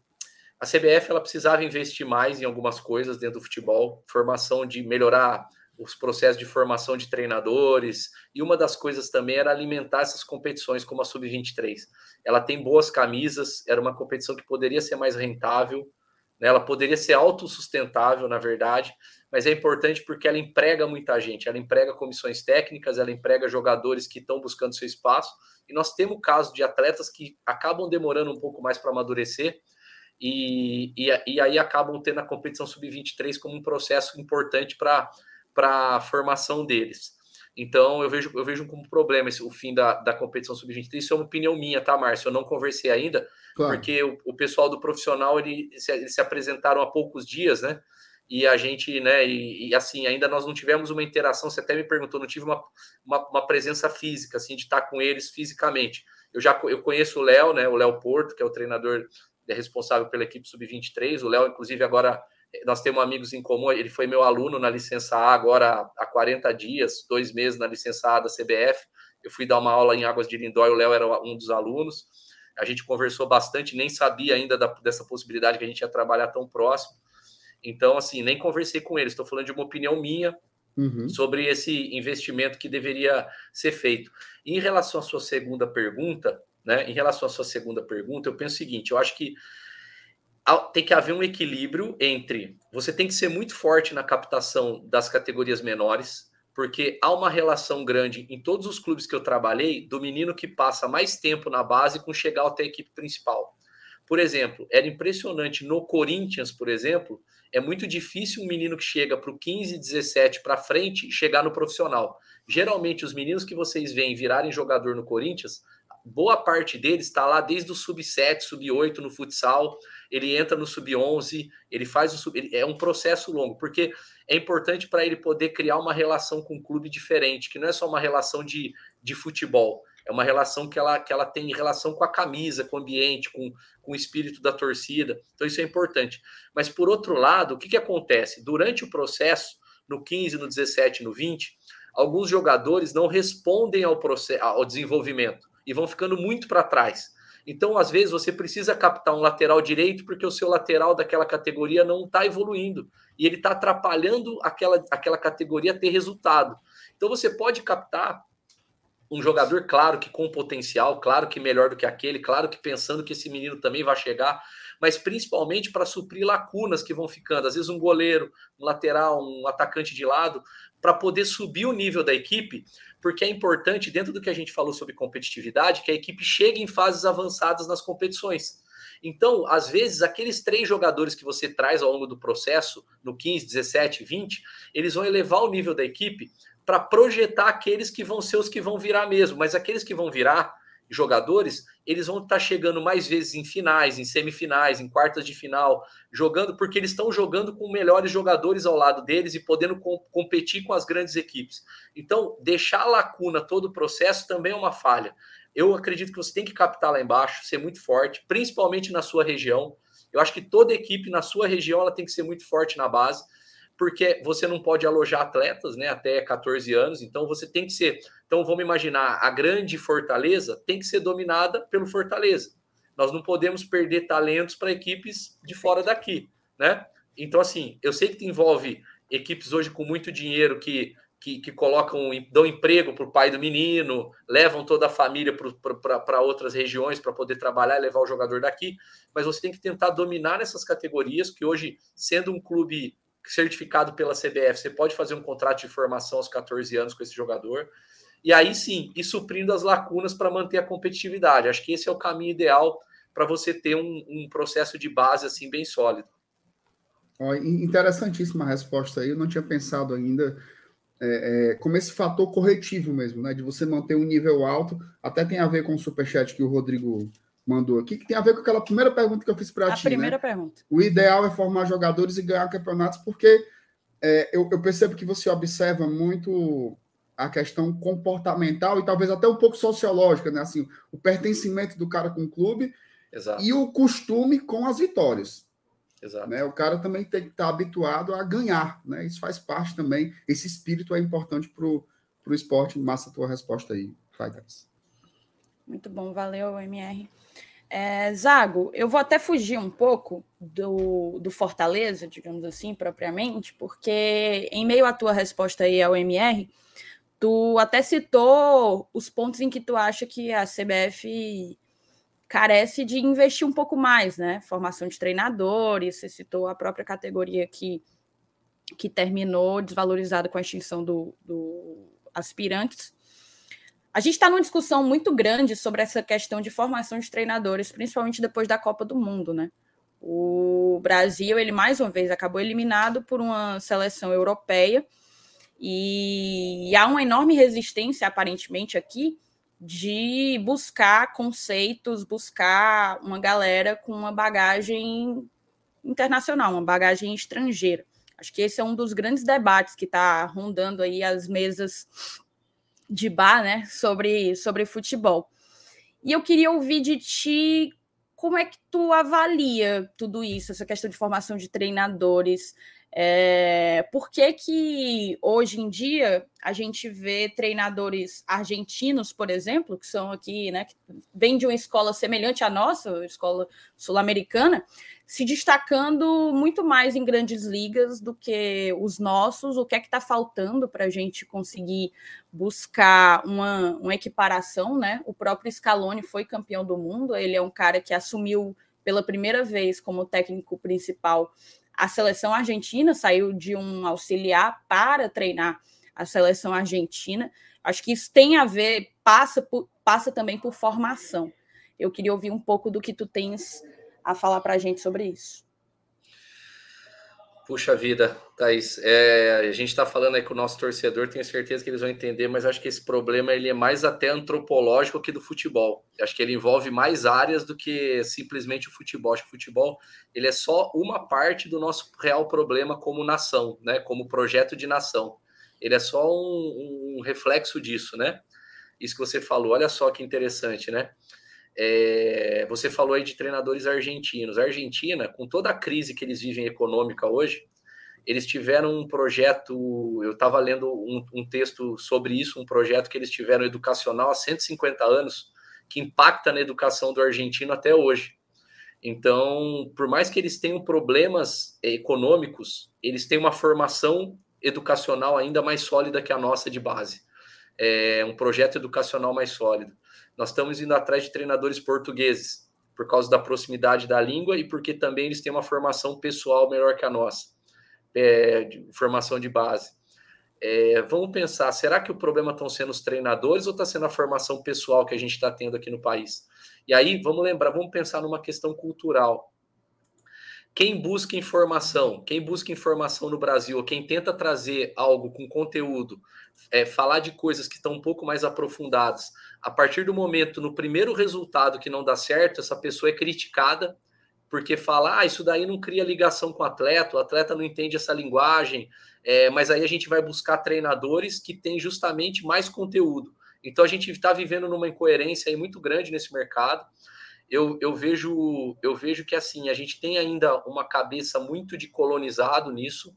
a CBF ela precisava investir mais em algumas coisas dentro do futebol, formação de melhorar os processos de formação de treinadores, e uma das coisas também era alimentar essas competições como a Sub-23. Ela tem boas camisas, era uma competição que poderia ser mais rentável, né? ela poderia ser autossustentável, na verdade, mas é importante porque ela emprega muita gente, ela emprega comissões técnicas, ela emprega jogadores que estão buscando seu espaço, e nós temos casos de atletas que acabam demorando um pouco mais para amadurecer, e, e, e, aí acabam tendo a competição sub-23 como um processo importante para a formação deles. Então, eu vejo, eu vejo como problema esse, o fim da, da competição sub-23. Isso é uma opinião minha, tá, Márcio? Eu não conversei ainda, claro. porque o, o, pessoal do profissional ele, se, eles se apresentaram há poucos dias, né? E a gente, né? E, e, assim, ainda nós não tivemos uma interação. Você até me perguntou, não tive uma, uma, uma presença física, assim, de estar com eles fisicamente. Eu já eu conheço o Léo, né? O Léo Porto, que é o treinador é responsável pela equipe sub-23. O Léo, inclusive, agora nós temos amigos em comum, ele foi meu aluno na licença A agora há 40 dias, dois meses na licença A da CBF. Eu fui dar uma aula em Águas de Lindóia, o Léo era um dos alunos. A gente conversou bastante, nem sabia ainda da, dessa possibilidade que a gente ia trabalhar tão próximo. Então, assim, nem conversei com ele, estou falando de uma opinião minha uhum. sobre esse investimento que deveria ser feito. em relação à sua segunda pergunta, né? Em relação à sua segunda pergunta, eu penso o seguinte: eu acho que tem que haver um equilíbrio entre você tem que ser muito forte na captação das categorias menores, porque há uma relação grande em todos os clubes que eu trabalhei do menino que passa mais tempo na base com chegar até a equipe principal. Por exemplo, era impressionante no Corinthians, por exemplo, é muito difícil um menino que chega para o 15, 17 para frente chegar no profissional. Geralmente, os meninos que vocês veem virarem jogador no Corinthians, boa parte deles está lá desde o sub-7, sub-8 no futsal, ele entra no sub-11, ele faz o sub... É um processo longo, porque é importante para ele poder criar uma relação com um clube diferente, que não é só uma relação de, de futebol, é uma relação que ela, que ela tem relação com a camisa, com o ambiente, com, com o espírito da torcida. Então, isso é importante. Mas, por outro lado, o que, que acontece? Durante o processo, no 15, no 17, no 20, alguns jogadores não respondem ao, processo, ao desenvolvimento e vão ficando muito para trás. Então, às vezes, você precisa captar um lateral direito porque o seu lateral daquela categoria não está evoluindo e ele está atrapalhando aquela, aquela categoria ter resultado. Então, você pode captar um jogador, claro que com potencial, claro que melhor do que aquele, claro que pensando que esse menino também vai chegar, mas principalmente para suprir lacunas que vão ficando. Às vezes, um goleiro, um lateral, um atacante de lado, para poder subir o nível da equipe, porque é importante, dentro do que a gente falou sobre competitividade, que a equipe chegue em fases avançadas nas competições. Então, às vezes, aqueles três jogadores que você traz ao longo do processo, no 15, 17, 20, eles vão elevar o nível da equipe para projetar aqueles que vão ser os que vão virar mesmo. Mas aqueles que vão virar jogadores, eles vão estar tá chegando mais vezes em finais, em semifinais, em quartas de final, jogando porque eles estão jogando com melhores jogadores ao lado deles e podendo com, competir com as grandes equipes. Então, deixar lacuna todo o processo também é uma falha. Eu acredito que você tem que captar lá embaixo, ser muito forte, principalmente na sua região. Eu acho que toda equipe na sua região ela tem que ser muito forte na base porque você não pode alojar atletas, né, até 14 anos, então você tem que ser. Então vamos imaginar, a grande Fortaleza tem que ser dominada pelo Fortaleza. Nós não podemos perder talentos para equipes de fora daqui, né? Então assim, eu sei que envolve equipes hoje com muito dinheiro que que, que, colocam, dão emprego para o pai do menino, levam toda a família para outras regiões para poder trabalhar e levar o jogador daqui, mas você tem que tentar dominar essas categorias, que hoje, sendo um clube certificado pela CBF, você pode fazer um contrato de formação aos 14 anos com esse jogador. E aí sim, ir suprindo as lacunas para manter a competitividade. Acho que esse é o caminho ideal para você ter um, um, processo de base assim bem sólido. interessantíssima a resposta aí. Eu não tinha pensado ainda é, é, como esse fator corretivo mesmo, né? De você manter um nível alto. Até tem a ver com o superchat que o Rodrigo mandou aqui, que tem a ver com aquela primeira pergunta que eu fiz para ti. A primeira né? pergunta. O ideal é formar jogadores e ganhar campeonatos, porque é, eu, eu, percebo que você observa muito a questão comportamental e talvez até um pouco sociológica, né? Assim, o pertencimento do cara com o clube Exato. e o costume com as vitórias. Exato. Né? O cara também tem que estar habituado a ganhar, né? Isso faz parte também. Esse espírito é importante para o esporte. Massa a tua resposta aí, vai, Muito bom, valeu, MR. É, Zago, eu vou até fugir um pouco do, do Fortaleza, digamos assim, propriamente, porque em meio à tua resposta aí ao MR, tu até citou os pontos em que tu acha que a CBF carece de investir um pouco mais, né? Formação de treinadores, você citou a própria categoria que, que terminou desvalorizada com a extinção do, do aspirantes. A gente está numa discussão muito grande sobre essa questão de formação de treinadores, principalmente depois da Copa do Mundo, né? O Brasil, ele mais uma vez acabou eliminado por uma seleção europeia E há uma enorme resistência, aparentemente, aqui, de buscar conceitos, buscar uma galera com uma bagagem internacional, uma bagagem estrangeira. Acho que esse é um dos grandes debates que está rondando aí as mesas de bar, né, sobre, sobre futebol. E eu queria ouvir de ti como é que tu avalia tudo isso, essa questão de formação de treinadores, é, por que, que hoje em dia a gente vê treinadores argentinos, por exemplo, que são aqui, né, que vêm de uma escola semelhante à nossa, escola sul-americana, se destacando muito mais em grandes ligas do que os nossos? O que é que está faltando para a gente conseguir buscar uma, uma equiparação, né? O próprio Scaloni foi campeão do mundo, ele é um cara que assumiu pela primeira vez como técnico principal a seleção argentina saiu de um auxiliar para treinar a seleção argentina. Acho que isso tem a ver, passa, por, passa também por formação. Eu queria ouvir um pouco do que tu tens a falar para a gente sobre isso. Puxa vida, Thaís, é, a gente está falando aí com o nosso torcedor, tenho certeza que eles vão entender, mas acho que esse problema ele é mais até antropológico que do futebol. Acho que ele envolve mais áreas do que simplesmente o futebol. Acho que o futebol ele é só uma parte do nosso real problema como nação, né? Como projeto de nação. Ele é só um, um reflexo disso, né? Isso que você falou, olha só que interessante, né? É, você falou aí de treinadores argentinos. A Argentina, com toda a crise que eles vivem econômica hoje, eles tiveram um projeto. Eu estava lendo um, um, texto sobre isso, um projeto que eles tiveram educacional há 150 anos, que impacta na educação do argentino até hoje. Então, por mais que eles tenham problemas econômicos, eles têm uma formação educacional ainda mais sólida que a nossa de base. É um projeto educacional mais sólido. Nós estamos indo atrás de treinadores portugueses, por causa da proximidade da língua e porque também eles têm uma formação pessoal melhor que a nossa, é, de, formação de base. É, vamos pensar, será que o problema estão sendo os treinadores ou está sendo a formação pessoal que a gente está tendo aqui no país? E aí, vamos lembrar, vamos pensar numa questão cultural. Quem busca informação, quem busca informação no Brasil, quem tenta trazer algo com conteúdo, é, falar de coisas que estão um pouco mais aprofundadas, a partir do momento, no primeiro resultado que não dá certo, essa pessoa é criticada porque fala, ah, isso daí não cria ligação com o atleta, o atleta não entende essa linguagem, é, mas aí a gente vai buscar treinadores que têm justamente mais conteúdo. Então a gente está vivendo numa incoerência aí muito grande nesse mercado. Eu, eu, vejo eu vejo que assim a gente tem ainda uma cabeça muito de colonizado nisso.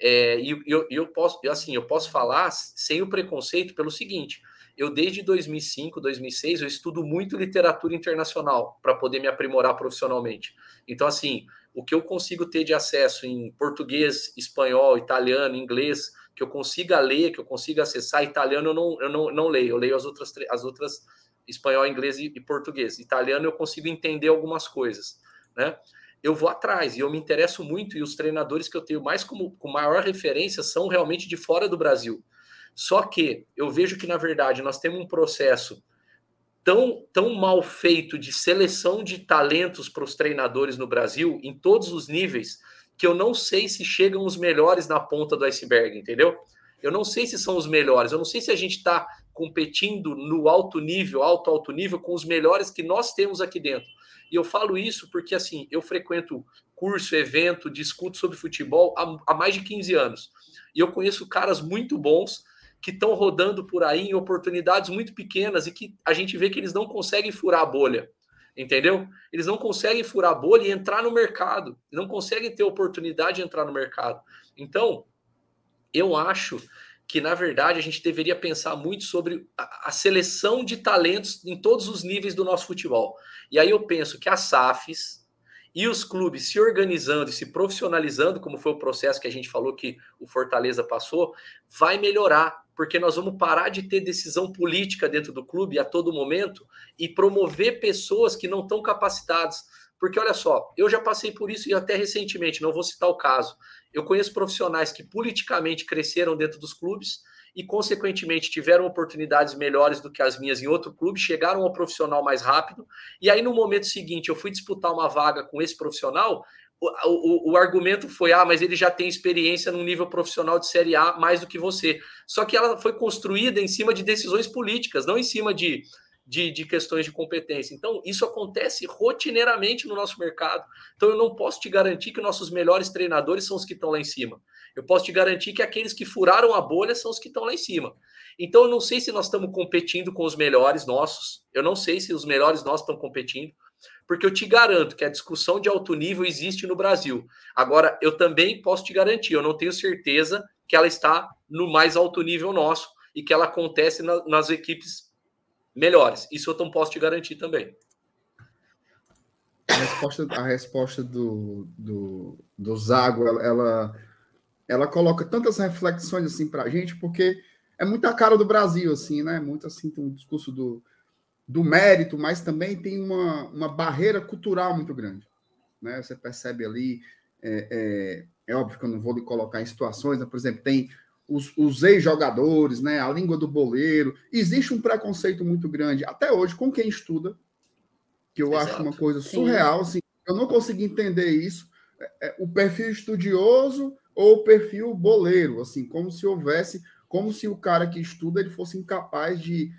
É, e eu, eu posso assim eu posso falar sem o preconceito pelo seguinte: eu desde 2005, 2006, eu estudo muito literatura internacional para poder me aprimorar profissionalmente. Então, assim, o que eu consigo ter de acesso em português, espanhol, italiano, inglês, que eu consiga ler, que eu consiga acessar, italiano eu não, eu não, não leio, eu leio as outras, as outras espanhol, inglês e, e português. Italiano eu consigo entender algumas coisas, né? Eu vou atrás e eu me interesso muito e os treinadores que eu tenho mais como com maior referência são realmente de fora do Brasil. Só que eu vejo que, na verdade, nós temos um processo tão, tão mal feito de seleção de talentos para os treinadores no Brasil, em todos os níveis, que eu não sei se chegam os melhores na ponta do iceberg, entendeu? Eu não sei se são os melhores, eu não sei se a gente está competindo no alto nível, alto, alto nível, com os melhores que nós temos aqui dentro. E eu falo isso porque, assim, eu frequento curso, evento, discuto sobre futebol há, há mais de 15 anos. E eu conheço caras muito bons que estão rodando por aí em oportunidades muito pequenas e que a gente vê que eles não conseguem furar a bolha, entendeu? Eles não conseguem furar a bolha e entrar no mercado, não conseguem ter oportunidade de entrar no mercado. Então, eu acho que, na verdade, a gente deveria pensar muito sobre a, a seleção de talentos em todos os níveis do nosso futebol. E aí eu penso que as SAFs, e os clubes se organizando e se profissionalizando, como foi o processo que a gente falou que o Fortaleza passou, vai melhorar porque nós vamos parar de ter decisão política dentro do clube a todo momento e promover pessoas que não estão capacitadas. Porque olha só, eu já passei por isso e até recentemente, não vou citar o caso. Eu conheço profissionais que politicamente cresceram dentro dos clubes e, consequentemente, tiveram oportunidades melhores do que as minhas em outro clube, chegaram ao profissional mais rápido. E aí, no momento seguinte, eu fui disputar uma vaga com esse profissional, o, o, o, argumento foi: ah, mas ele já tem experiência no nível profissional de Série A mais do que você. Só que ela foi construída em cima de decisões políticas, não em cima de, de, de questões de competência. Então, isso acontece rotineiramente no nosso mercado. Então, eu não posso te garantir que nossos melhores treinadores são os que estão lá em cima. Eu posso te garantir que aqueles que furaram a bolha são os que estão lá em cima. Então, eu não sei se nós estamos competindo com os melhores nossos. Eu não sei se os melhores nossos estão competindo porque eu te garanto que a discussão de alto nível existe no Brasil. Agora, eu também posso te garantir, eu não tenho certeza que ela está no mais alto nível nosso e que ela acontece na, nas equipes melhores. Isso eu não posso te garantir também. A resposta, a resposta do, do, do Zago, ela, ela coloca tantas reflexões assim para a gente, porque é muita cara do Brasil, assim, né? Muito assim, tem um discurso do, do mérito, mas também tem uma, uma barreira cultural muito grande. Né? Você percebe ali, é, é, é óbvio que eu não vou lhe colocar em situações, né? por exemplo, tem os, os ex-jogadores, né? a língua do boleiro. Existe um preconceito muito grande, até hoje, com quem estuda, que eu Exato. acho uma coisa surreal. Assim, eu não consegui entender isso. É, é, o perfil estudioso ou perfil boleiro, assim, como se houvesse, como se o cara que estuda ele fosse incapaz de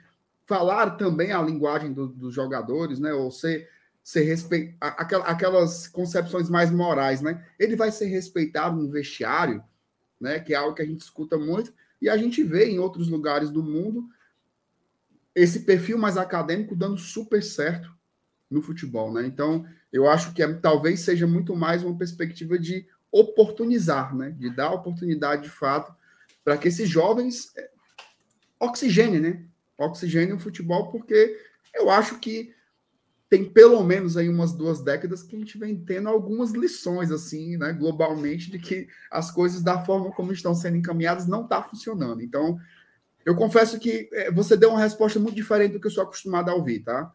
falar também a linguagem do, dos jogadores, né? Ou ser, ser respe... aquelas concepções mais morais, né? Ele vai ser respeitado no vestiário, né? Que é algo que a gente escuta muito e a gente vê em outros lugares do mundo esse perfil mais acadêmico dando super certo no futebol, né? Então, eu acho que é, talvez seja muito mais uma perspectiva de oportunizar, né? De dar oportunidade de fato para que esses jovens é, oxigênio, né? oxigênio no futebol, porque eu acho que tem pelo menos aí umas duas décadas que a gente vem tendo algumas lições, assim, né, globalmente, de que as coisas da forma como estão sendo encaminhadas não está funcionando. Então, eu confesso que é, você deu uma resposta muito diferente do que eu sou acostumado a ouvir, tá?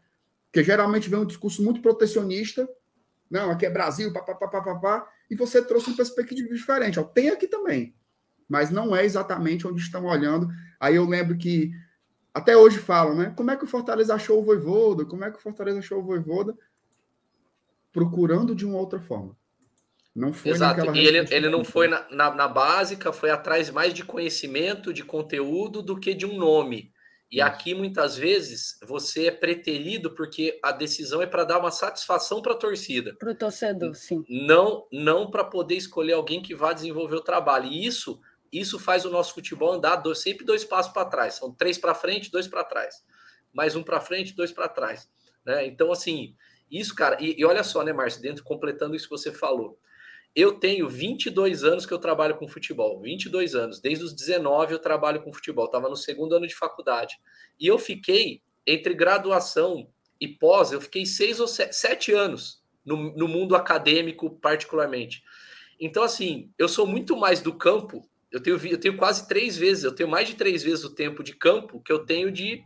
Porque geralmente vem um discurso muito protecionista, não, aqui é Brasil, papapá, papapá, e você trouxe uma perspectiva diferente. Ó, tem aqui também, mas não é exatamente onde estão olhando. Aí eu lembro que até hoje falam, né? Como é que o Fortaleza achou o Voivoda? Como é que o Fortaleza achou o Voivoda? Procurando de uma outra forma. Não foi Exato. E ele, ele não foi na, na, na, básica, foi atrás mais de conhecimento, de conteúdo, do que de um nome. E Isso. aqui, muitas vezes, você é preterido porque a decisão é para dar uma satisfação para a torcida. Para o torcedor, sim. Não, não para poder escolher alguém que vá desenvolver o trabalho. E isso isso faz o nosso futebol andar dois, sempre dois passos para trás. São três para frente, dois para trás. Mais um para frente, dois para trás. Né? Então, assim, isso, cara, e, e, olha só, né, Márcio, dentro, completando isso que você falou. Eu tenho 22 anos que eu trabalho com futebol, 22 anos. Desde os 19 eu trabalho com futebol, estava no segundo ano de faculdade. E eu fiquei, entre graduação e pós, eu fiquei seis ou sete, sete anos no, no mundo acadêmico, particularmente. Então, assim, eu sou muito mais do campo eu tenho, eu tenho quase três vezes, eu tenho mais de três vezes o tempo de campo que eu tenho de,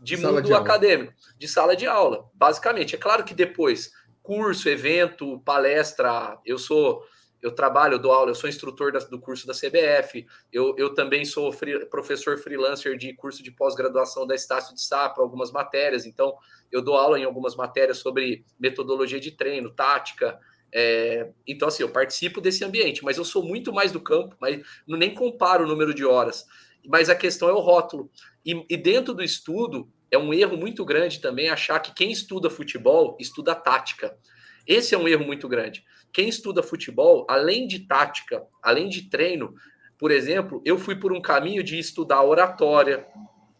de mundo de acadêmico, de sala de aula, basicamente. É claro que depois, curso, evento, palestra, eu sou. Eu trabalho, eu dou aula, eu sou instrutor da, do curso da CBF, eu, eu também sou free, professor freelancer de curso de pós-graduação da Estácio de Sá para algumas matérias, então eu dou aula em algumas matérias sobre metodologia de treino, tática, é, então, assim, eu participo desse ambiente, mas eu sou muito mais do campo, mas nem comparo o número de horas. Mas a questão é o rótulo. E, e dentro do estudo, é um erro muito grande também achar que quem estuda futebol estuda tática. Esse é um erro muito grande. Quem estuda futebol, além de tática, além de treino, por exemplo, eu fui por um caminho de estudar oratória,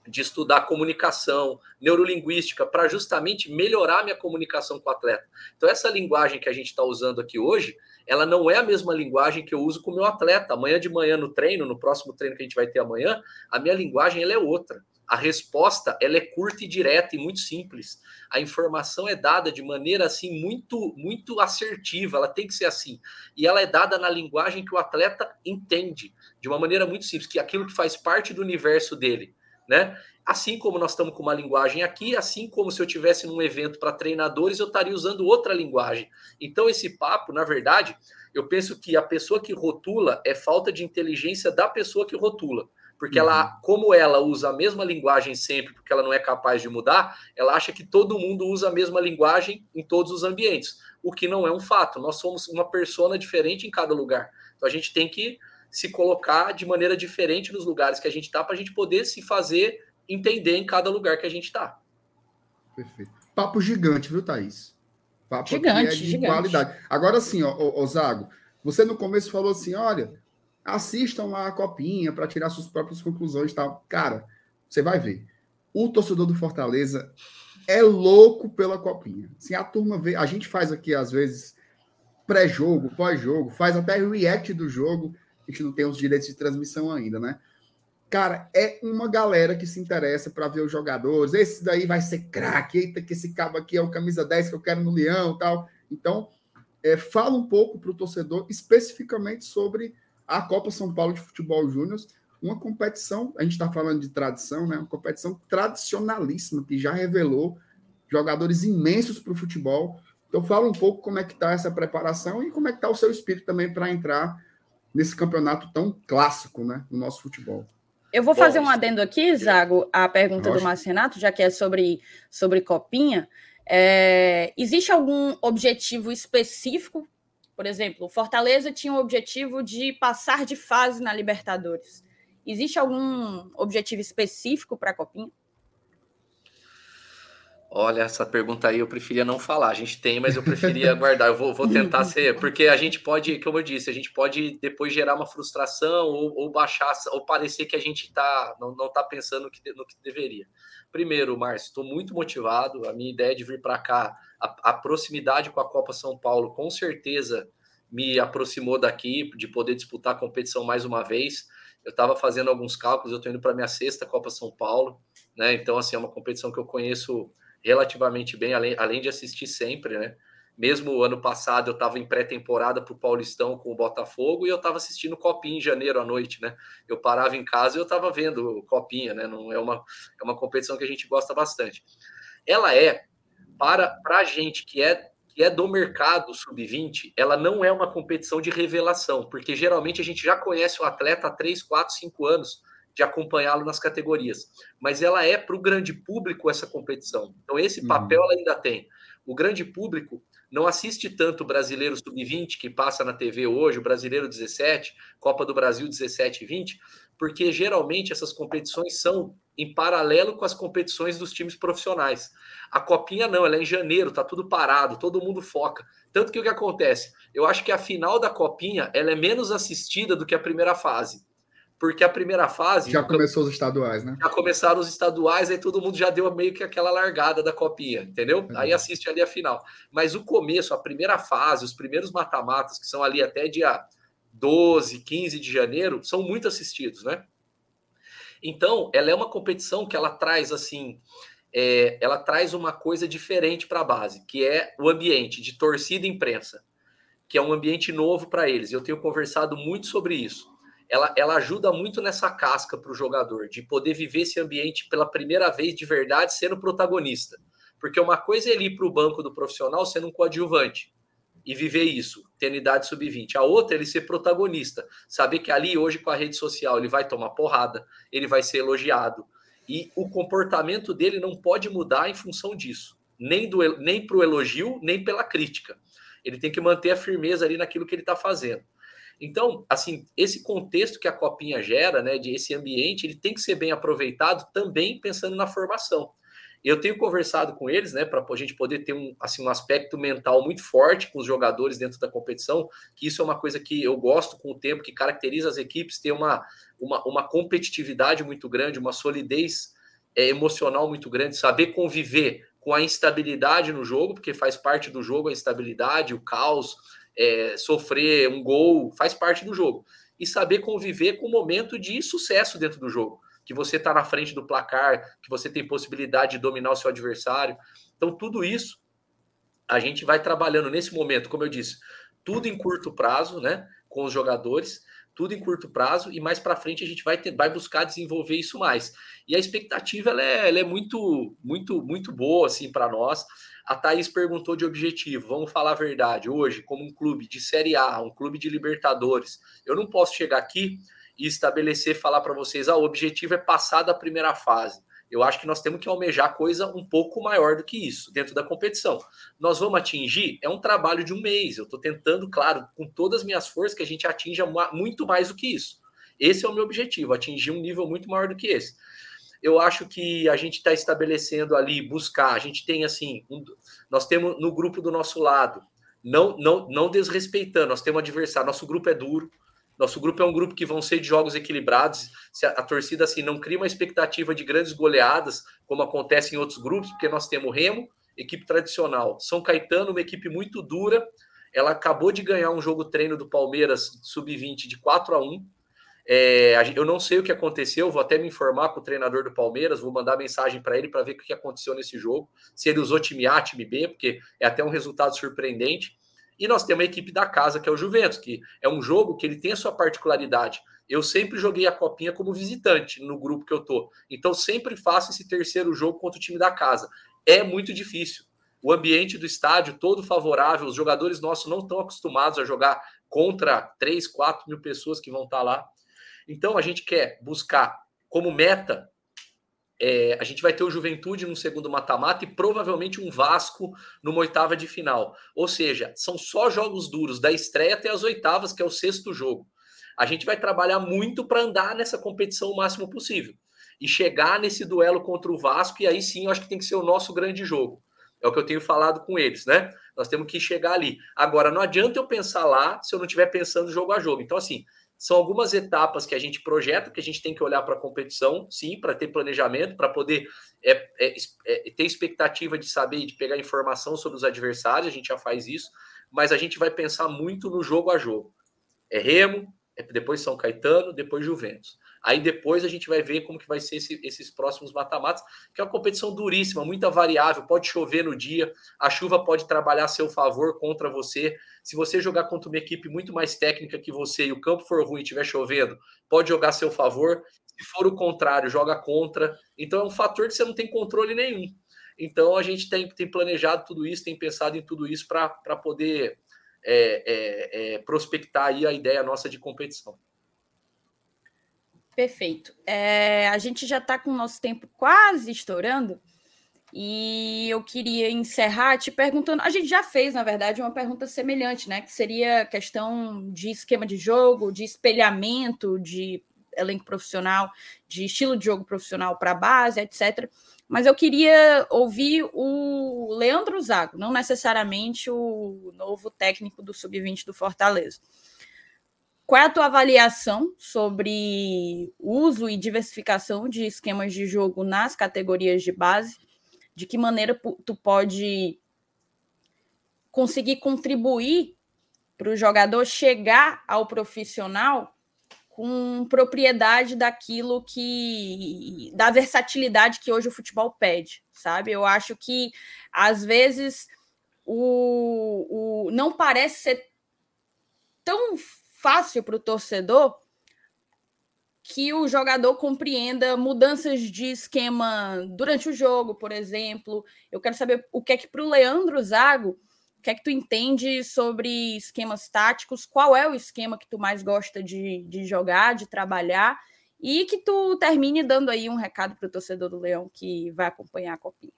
de estudar comunicação, neurolinguística, para justamente melhorar minha comunicação com o atleta. Então, essa linguagem que a gente está usando aqui hoje, ela não é a mesma linguagem que eu uso com o meu atleta. Amanhã de manhã no treino, no próximo treino que a gente vai ter amanhã, a minha linguagem ela é outra. A resposta ela é curta e direta e muito simples. A informação é dada de maneira assim muito muito assertiva, ela tem que ser assim. E ela é dada na linguagem que o atleta entende, de uma maneira muito simples, que é aquilo que faz parte do universo dele né? Assim como nós estamos com uma linguagem aqui, assim como se eu tivesse num evento para treinadores, eu estaria usando outra linguagem. Então, esse papo, na verdade, eu penso que a pessoa que rotula é falta de inteligência da pessoa que rotula. Porque ela, uhum. como ela usa a mesma linguagem sempre, porque ela não é capaz de mudar, ela acha que todo mundo usa a mesma linguagem em todos os ambientes, o que não é um fato. Nós somos uma persona diferente em cada lugar. Então a gente tem que se colocar de maneira diferente nos lugares que a gente está para a gente poder se fazer entender em cada lugar que a gente está. Perfeito. Papo gigante, viu, Thaís? Papo gigante, é de gigante. qualidade. Agora sim, ó, ó, Zago, você no começo falou assim: olha, assistam a copinha para tirar suas próprias conclusões e tal. Cara, você vai ver. O torcedor do Fortaleza é louco pela copinha. Assim, a turma vê, a gente faz aqui às vezes pré-jogo, pós-jogo, faz até react do jogo. A gente não tem os direitos de transmissão ainda, né? Cara, é uma galera que se interessa para ver os jogadores. Esse daí vai ser craque. Eita, que esse cabo aqui é o camisa 10 que eu quero no Leão tal. Então, é, fala um pouco para o torcedor especificamente sobre a Copa São Paulo de Futebol Júnior, uma competição, a gente está falando de tradição, né? Uma competição tradicionalíssima que já revelou jogadores imensos para o futebol. Então, fala um pouco como é que está essa preparação e como é que está o seu espírito também para entrar nesse campeonato tão clássico, né, no nosso futebol. Eu vou fazer um adendo aqui, Zago, a pergunta do Márcio Renato, já que é sobre, sobre copinha. É, existe algum objetivo específico? Por exemplo, o Fortaleza tinha o objetivo de passar de fase na Libertadores. Existe algum objetivo específico para a copinha? Olha, essa pergunta aí eu preferia não falar. A gente tem, mas eu preferia guardar. Eu vou, vou, tentar ser, porque a gente pode, como eu disse, a gente pode depois gerar uma frustração ou, ou baixar, ou parecer que a gente tá, não está pensando no que, no que deveria. Primeiro, Márcio, estou muito motivado. A minha ideia de vir para cá, a, a proximidade com a Copa São Paulo, com certeza me aproximou daqui, de poder disputar a competição mais uma vez. Eu estava fazendo alguns cálculos, eu estou indo para minha sexta Copa São Paulo, né? Então, assim, é uma competição que eu conheço relativamente bem, além, além de assistir sempre, né? Mesmo ano passado eu estava em pré-temporada para o Paulistão com o Botafogo e eu estava assistindo Copinha em janeiro à noite, né? Eu parava em casa e eu estava vendo Copinha, né? Não é uma, é uma competição que a gente gosta bastante. Ela é, para, para a gente que é, que é do mercado sub-20, ela não é uma competição de revelação, porque geralmente a gente já conhece o atleta há 3, 4, 5 anos de acompanhá-lo nas categorias. Mas ela é para o grande público essa competição. Então, esse uhum. papel ela ainda tem. O grande público não assiste tanto o Brasileiro Sub-20, que passa na TV hoje, o Brasileiro 17, Copa do Brasil 17 e 20, porque geralmente essas competições são em paralelo com as competições dos times profissionais. A Copinha não, ela é em janeiro, tá tudo parado, todo mundo foca. Tanto que o que acontece? Eu acho que a final da Copinha ela é menos assistida do que a primeira fase porque a primeira fase. Já começou os estaduais, né? Já começaram os estaduais, aí todo mundo já deu meio que aquela largada da copinha, entendeu? É. Aí assiste ali a final. Mas o começo, a primeira fase, os primeiros mata-matas, que são ali até dia 12, 15 de janeiro, são muito assistidos, né? Então, ela é uma competição que ela traz assim. É, ela traz uma coisa diferente para a base, que é o ambiente de torcida e imprensa, que é um ambiente novo para eles. Eu tenho conversado muito sobre isso ela, ela ajuda muito nessa casca para o jogador, de poder viver esse ambiente pela primeira vez de verdade sendo protagonista. Porque uma coisa é ele ir para o banco do profissional sendo um coadjuvante e viver isso, tendo idade sub-20. A outra é ele ser protagonista, saber que ali hoje com a rede social ele vai tomar porrada, ele vai ser elogiado. E o comportamento dele não pode mudar em função disso, nem, do, nem para o elogio, nem pela crítica. Ele tem que manter a firmeza ali naquilo que ele está fazendo. Então, assim, esse contexto que a copinha gera, né, de esse ambiente, ele tem que ser bem aproveitado também pensando na formação. Eu tenho conversado com eles, né, para a gente poder ter um, assim, um aspecto mental muito forte com os jogadores dentro da competição, que isso é uma coisa que eu gosto com o tempo, que caracteriza as equipes, ter uma, uma, uma competitividade muito grande, uma solidez é, emocional muito grande, saber conviver com a instabilidade no jogo, porque faz parte do jogo a instabilidade, o caos, é, sofrer um gol, faz parte do jogo. E saber conviver com o momento de sucesso dentro do jogo. Que você está na frente do placar, que você tem possibilidade de dominar o seu adversário. Então, tudo isso a gente vai trabalhando nesse momento, como eu disse, tudo em curto prazo, né? Com os jogadores, tudo em curto prazo, e mais para frente a gente vai, ter, vai buscar desenvolver isso mais. E a expectativa ela é, ela é muito, muito, muito boa assim para nós. A Thaís perguntou de objetivo. Vamos falar a verdade. Hoje, como um clube de Série A, um clube de Libertadores, eu não posso chegar aqui e estabelecer, falar para vocês, ah, o objetivo é passar da primeira fase. Eu acho que nós temos que almejar coisa um pouco maior do que isso dentro da competição. Nós vamos atingir, é um trabalho de um mês. Eu estou tentando, claro, com todas as minhas forças, que a gente atinja muito mais do que isso. Esse é o meu objetivo, atingir um nível muito maior do que esse. Eu acho que a gente está estabelecendo ali, buscar. A gente tem assim, um, nós temos no grupo do nosso lado, não, não, não desrespeitando, nós temos adversário. Nosso grupo é duro, nosso grupo é um grupo que vão ser de jogos equilibrados. Se a, a, torcida assim não cria uma expectativa de grandes goleadas, como acontece em outros grupos, porque nós temos Remo, equipe tradicional, São Caetano, uma equipe muito dura. Ela acabou de ganhar um jogo treino do Palmeiras sub-20 de 4 a 1. É, eu não sei o que aconteceu, vou até me informar com o treinador do Palmeiras, vou mandar mensagem para ele para ver o que aconteceu nesse jogo, se ele usou time A, time B, porque é até um resultado surpreendente. E nós temos a equipe da casa, que é o Juventus, que é um jogo que ele tem a sua particularidade. Eu sempre joguei a copinha como visitante no grupo que eu tô. Então sempre faço esse terceiro jogo contra o time da casa. É muito difícil. O ambiente do estádio todo favorável, os jogadores nossos não estão acostumados a jogar contra 3, 4 mil pessoas que vão estar lá. Então a gente quer buscar como meta é, a gente vai ter o Juventude no segundo mata-mata e provavelmente um Vasco numa oitava de final. Ou seja, são só jogos duros, da estreia até as oitavas, que é o sexto jogo. A gente vai trabalhar muito para andar nessa competição o máximo possível e chegar nesse duelo contra o Vasco, e aí sim eu acho que tem que ser o nosso grande jogo. É o que eu tenho falado com eles, né? Nós temos que chegar ali. Agora, não adianta eu pensar lá se eu não estiver pensando jogo a jogo. Então, assim, são algumas etapas que a gente projeta, que a gente tem que olhar para a competição, sim, para ter planejamento, para poder é, é, é, ter expectativa de saber, de pegar informação sobre os adversários, a gente já faz isso, mas a gente vai pensar muito no jogo a jogo. É Remo, é depois São Caetano, depois Juventus. Aí depois a gente vai ver como que vai ser esse, esses próximos mata-matas, que é uma competição duríssima, muita variável, pode chover no dia, a chuva pode trabalhar a seu favor contra você. Se você jogar contra uma equipe muito mais técnica que você e o campo for ruim e estiver chovendo, pode jogar a seu favor. Se for o contrário, joga contra. Então é um fator que você não tem controle nenhum. Então a gente tem, tem planejado tudo isso, tem pensado em tudo isso para poder é, é, é, prospectar aí a ideia nossa de competição. Perfeito. É, a gente já está com o nosso tempo quase estourando. E eu queria encerrar te perguntando. A gente já fez, na verdade, uma pergunta semelhante, né? Que seria questão de esquema de jogo, de espelhamento, de elenco profissional, de estilo de jogo profissional para base, etc. Mas eu queria ouvir o Leandro Zago, não necessariamente o novo técnico do Sub-20 do Fortaleza. Qual é a tua avaliação sobre uso e diversificação de esquemas de jogo nas categorias de base? De que maneira tu pode conseguir contribuir para o jogador chegar ao profissional com propriedade daquilo que da versatilidade que hoje o futebol pede, sabe? Eu acho que às vezes o, o não parece ser tão fácil para o torcedor que o jogador compreenda mudanças de esquema durante o jogo, por exemplo. Eu quero saber o que é que para o Leandro Zago, o que é que tu entende sobre esquemas táticos, qual é o esquema que tu mais gosta de, de jogar, de trabalhar, e que tu termine dando aí um recado para o torcedor do Leão que vai acompanhar a copinha.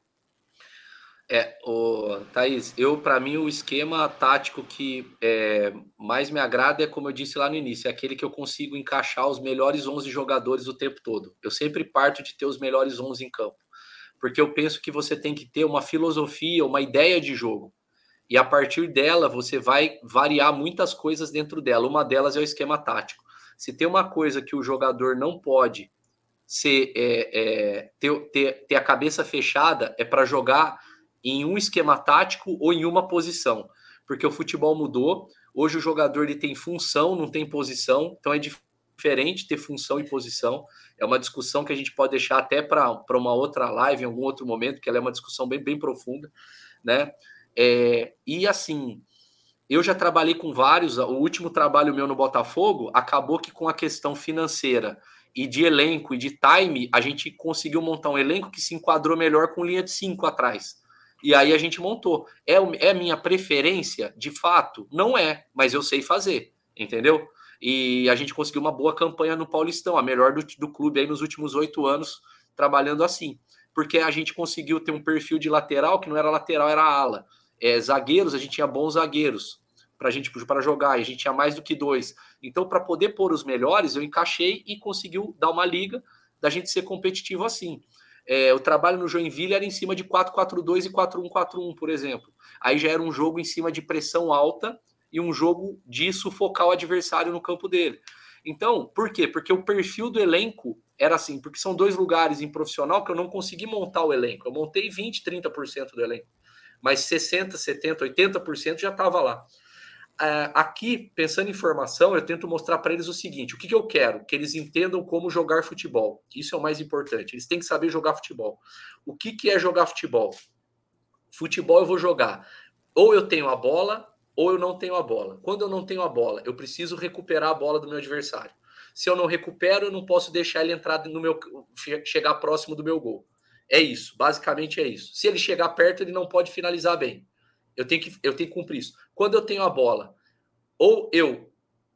É, o Thaís, eu para mim o esquema tático que é, mais me agrada é como eu disse lá no início, é aquele que eu consigo encaixar os melhores 11 jogadores o tempo todo. Eu sempre parto de ter os melhores 11 em campo, porque eu penso que você tem que ter uma filosofia, uma ideia de jogo. E a partir dela você vai variar muitas coisas dentro dela. Uma delas é o esquema tático. Se tem uma coisa que o jogador não pode ser é, é, ter, ter, ter a cabeça fechada, é para jogar em um esquema tático ou em uma posição, porque o futebol mudou. Hoje o jogador ele tem função, não tem posição, então é diferente ter função e posição. É uma discussão que a gente pode deixar até para uma outra live, em algum outro momento, que ela é uma discussão bem, bem profunda, né? É, e assim, eu já trabalhei com vários. O último trabalho meu no Botafogo acabou que com a questão financeira e de elenco e de time, a gente conseguiu montar um elenco que se enquadrou melhor com linha de cinco atrás. E aí a gente montou. É, é minha preferência? De fato, não é, mas eu sei fazer, entendeu? E a gente conseguiu uma boa campanha no Paulistão, a melhor do, do clube aí nos últimos oito anos, trabalhando assim. Porque a gente conseguiu ter um perfil de lateral que não era lateral, era ala. É, zagueiros, a gente tinha bons zagueiros para gente para jogar, e a gente tinha mais do que dois. Então, para poder pôr os melhores, eu encaixei e conseguiu dar uma liga da gente ser competitivo assim. É, o trabalho no Joinville era em cima de 4-4-2 e 4-1-4-1, por exemplo. Aí já era um jogo em cima de pressão alta e um jogo de sufocar o adversário no campo dele. Então, por quê? Porque o perfil do elenco era assim, porque são dois lugares em profissional que eu não consegui montar o elenco. Eu montei 20, 30% do elenco, mas 60, 70, 80% já estava lá. É, aqui, pensando em formação, eu tento mostrar para eles o seguinte: o que, que, eu quero? Que eles entendam como jogar futebol. Isso é o mais importante. Eles têm que saber jogar futebol. O que, que é jogar futebol? Futebol eu vou jogar. Ou eu tenho a bola, ou eu não tenho a bola. Quando eu não tenho a bola, eu preciso recuperar a bola do meu adversário. Se eu não recupero, eu não posso deixar ele entrar no meu chegar próximo do meu gol. É isso, basicamente é isso. Se ele chegar perto, ele não pode finalizar bem. Eu tenho que, eu tenho que cumprir isso. Quando eu tenho a bola, ou eu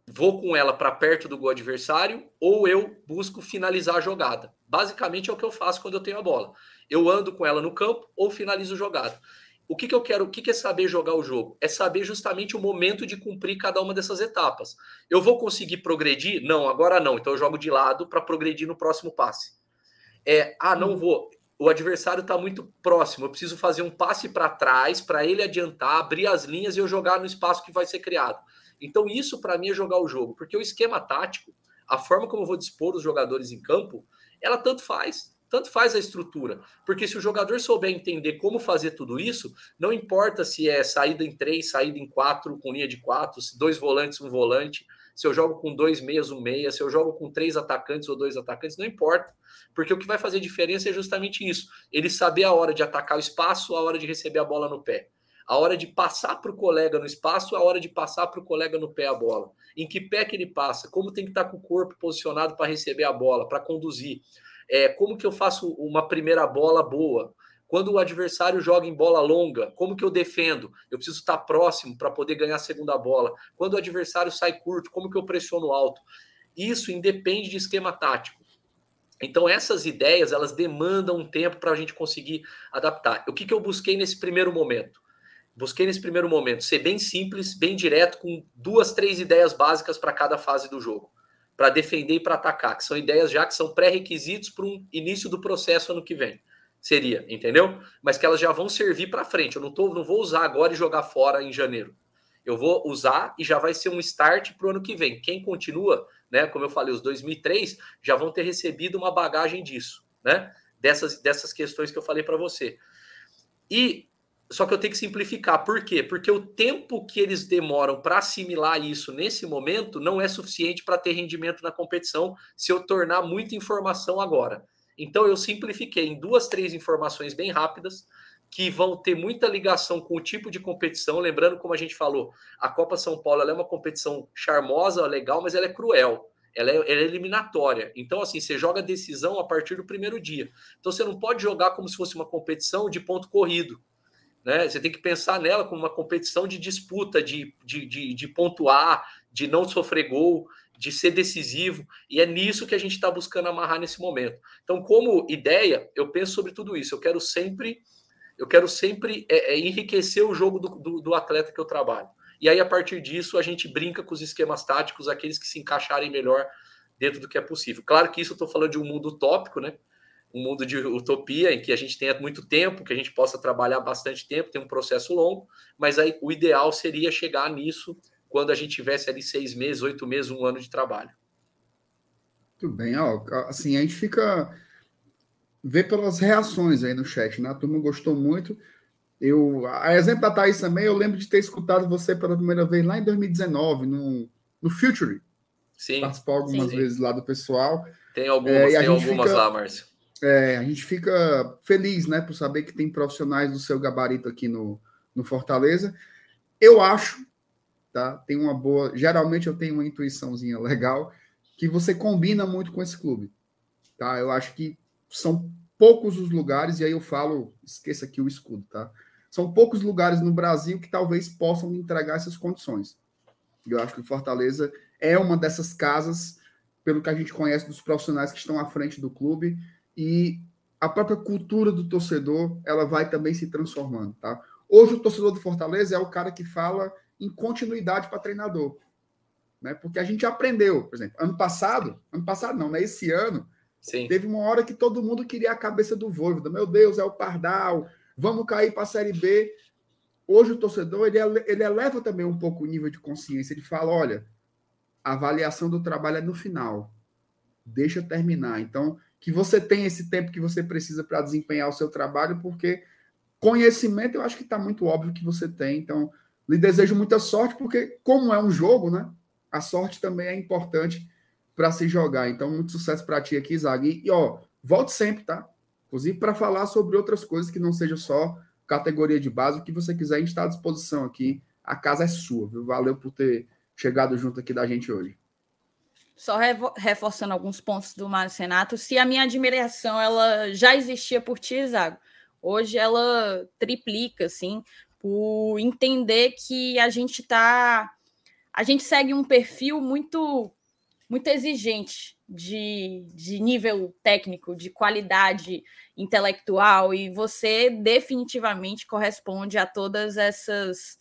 vou com ela para perto do gol adversário, ou eu busco finalizar a jogada. Basicamente é o que eu faço quando eu tenho a bola. Eu ando com ela no campo ou finalizo a jogada. O que, que eu quero? O que, que é saber jogar o jogo? É saber justamente o momento de cumprir cada uma dessas etapas. Eu vou conseguir progredir? Não, agora não. Então eu jogo de lado para progredir no próximo passe. É, ah, não vou o adversário está muito próximo. Eu preciso fazer um passe para trás para ele adiantar, abrir as linhas e eu jogar no espaço que vai ser criado. Então, isso para mim é jogar o jogo, porque o esquema tático, a forma como eu vou dispor os jogadores em campo, ela tanto faz. Tanto faz a estrutura. Porque se o jogador souber entender como fazer tudo isso, não importa se é saída em três, saída em quatro, com linha de quatro, dois volantes, um volante se eu jogo com dois meias, um meia, se eu jogo com três atacantes ou dois atacantes, não importa. Porque o que vai fazer diferença é justamente isso. Ele saber a hora de atacar o espaço, a hora de receber a bola no pé. A hora de passar para o colega no espaço, a hora de passar para o colega no pé a bola. Em que pé que ele passa, como tem que estar com o corpo posicionado para receber a bola, para conduzir. É, como que eu faço uma primeira bola boa? Quando o adversário joga em bola longa, como que eu defendo? Eu preciso estar próximo para poder ganhar a segunda bola. Quando o adversário sai curto, como que eu pressiono alto? Isso independe de esquema tático. Então essas ideias elas demandam um tempo para a gente conseguir adaptar. O que, que eu busquei nesse primeiro momento? Busquei nesse primeiro momento ser bem simples, bem direto, com duas, três ideias básicas para cada fase do jogo, para defender e para atacar, que são ideias já que são pré-requisitos para um início do processo ano que vem seria, entendeu? Mas que elas já vão servir para frente. Eu não, tô, não vou usar agora e jogar fora em janeiro. Eu vou usar e já vai ser um start para o ano que vem. Quem continua, né? Como eu falei, os 2003 já vão ter recebido uma bagagem disso, né? Dessas, dessas questões que eu falei para você. E só que eu tenho que simplificar. Por quê? Porque o tempo que eles demoram para assimilar isso nesse momento não é suficiente para ter rendimento na competição se eu tornar muita informação agora. Então eu simplifiquei em duas, três informações bem rápidas que vão ter muita ligação com o tipo de competição. Lembrando, como a gente falou, a Copa São Paulo é uma competição charmosa, legal, mas ela é cruel. Ela é, ela é, eliminatória. Então, assim, você joga decisão a partir do primeiro dia. Então, você não pode jogar como se fosse uma competição de ponto corrido. Né? Você tem que pensar nela como uma competição de disputa, de, de, de, de pontuar, de não sofrer gol de ser decisivo, e é nisso que a gente está buscando amarrar nesse momento. Então, como ideia, eu penso sobre tudo isso. Eu quero sempre, eu quero sempre é, é, enriquecer o jogo do, do, do, atleta que eu trabalho. E aí, a partir disso, a gente brinca com os esquemas táticos, aqueles que se encaixarem melhor dentro do que é possível. Claro que isso eu estou falando de um mundo utópico, né? Um mundo de utopia em que a gente tenha muito tempo, que a gente possa trabalhar bastante tempo, tem um processo longo, mas aí o ideal seria chegar nisso quando a gente tivesse ali seis meses, oito meses, um ano de trabalho. Muito bem, ó, assim, a gente fica vê pelas reações aí no chat, né? A turma gostou muito. Eu, a exemplo da Thaís também, eu lembro de ter escutado você pela primeira vez lá em 2019, no, no Future. Sim. Participou algumas sim, vezes lá do pessoal. Tem algumas, é, tem algumas fica, lá, Márcio. É, a gente fica feliz, né, por saber que tem profissionais do seu gabarito aqui no, no Fortaleza. Eu acho tá? Tem uma boa. Geralmente eu tenho uma intuiçãozinha legal que você combina muito com esse clube, tá? Eu acho que são poucos os lugares, e aí eu falo, esqueça aqui o escudo, tá? São poucos lugares no Brasil que talvez possam entregar essas condições. Eu acho que o Fortaleza é uma dessas casas, pelo que a gente conhece dos profissionais que estão à frente do clube, e a própria cultura do torcedor, ela vai também se transformando, tá? Hoje o torcedor do Fortaleza é o cara que fala em continuidade para treinador, né? Porque a gente aprendeu, por exemplo, ano passado, ano passado não, né? Esse ano, Sim. teve uma hora que todo mundo queria a cabeça do Voivoda. Meu Deus, é o Pardal, vamos cair para a Série B. Hoje o torcedor, ele, ele eleva também um pouco o nível de consciência. Ele fala, olha, a avaliação do trabalho é no final. Deixa terminar. Então, que você tenha esse tempo que você precisa para desempenhar o seu trabalho, porque conhecimento eu acho que está muito óbvio que você tem. Então, lhe desejo muita sorte, porque como é um jogo, né? A sorte também é importante para se jogar. Então, muito sucesso para ti aqui, Zag. E, ó, volte sempre, tá? Inclusive para falar sobre outras coisas que não seja só categoria de base, o que você quiser, a gente está à disposição aqui. A casa é sua, viu? Valeu por ter chegado junto aqui da gente hoje. Só reforçando alguns pontos do Mário Senato, se a minha admiração ela já existia por ti, Zago, hoje ela triplica, assim, por entender que a gente tá. A gente segue um perfil muito muito exigente de, de nível técnico, de qualidade intelectual, e você definitivamente corresponde a todas essas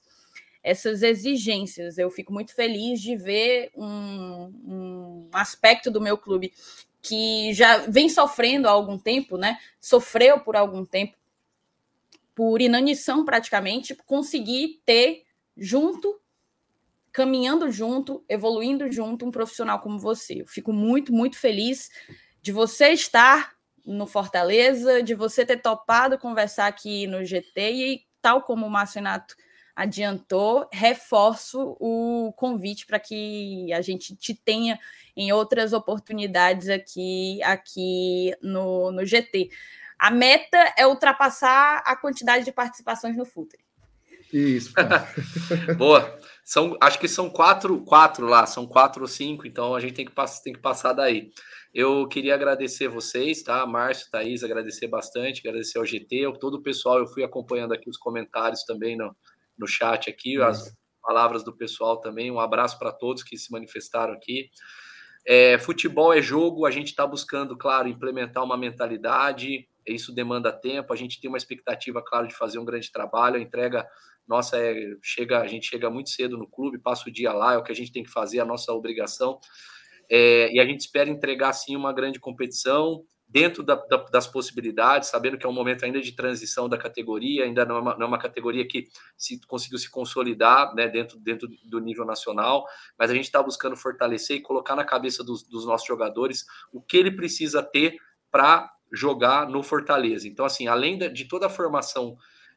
essas exigências. Eu fico muito feliz de ver um, um aspecto do meu clube que já vem sofrendo há algum tempo, né? Sofreu por algum tempo, por inanição praticamente, conseguir ter junto, caminhando junto, evoluindo junto, um profissional como você. Eu fico muito, muito feliz de você estar no Fortaleza, de você ter topado conversar aqui no GT e tal como o Márcio Renato adiantou, reforço o convite para que a gente te tenha em outras oportunidades aqui, aqui no, no GT. A meta é ultrapassar a quantidade de participações no Futre. Isso. Boa. São, acho que são quatro, quatro lá, são quatro ou cinco, então a gente tem que, tem que passar daí. Eu queria agradecer vocês, tá? Márcio, Thaís, agradecer bastante, agradecer ao GT, todo o pessoal, eu fui acompanhando aqui os comentários também no, no chat aqui, as palavras do pessoal também. Um abraço para todos que se manifestaram aqui. É, futebol é jogo, a gente está buscando, claro, implementar uma mentalidade, isso demanda tempo, a gente tem uma expectativa, claro, de fazer um grande trabalho, a entrega nossa é, chega, a gente chega muito cedo no clube, passa o dia lá, é o que a gente tem que fazer, a nossa obrigação, é, e a gente espera entregar, sim, uma grande competição, dentro da, da, das possibilidades, sabendo que é um momento ainda de transição da categoria, ainda não é uma, não é uma categoria que se conseguiu se consolidar né, dentro, dentro do nível nacional, mas a gente está buscando fortalecer e colocar na cabeça dos, dos nossos jogadores o que ele precisa ter para jogar no Fortaleza. Então, assim, além de toda a formação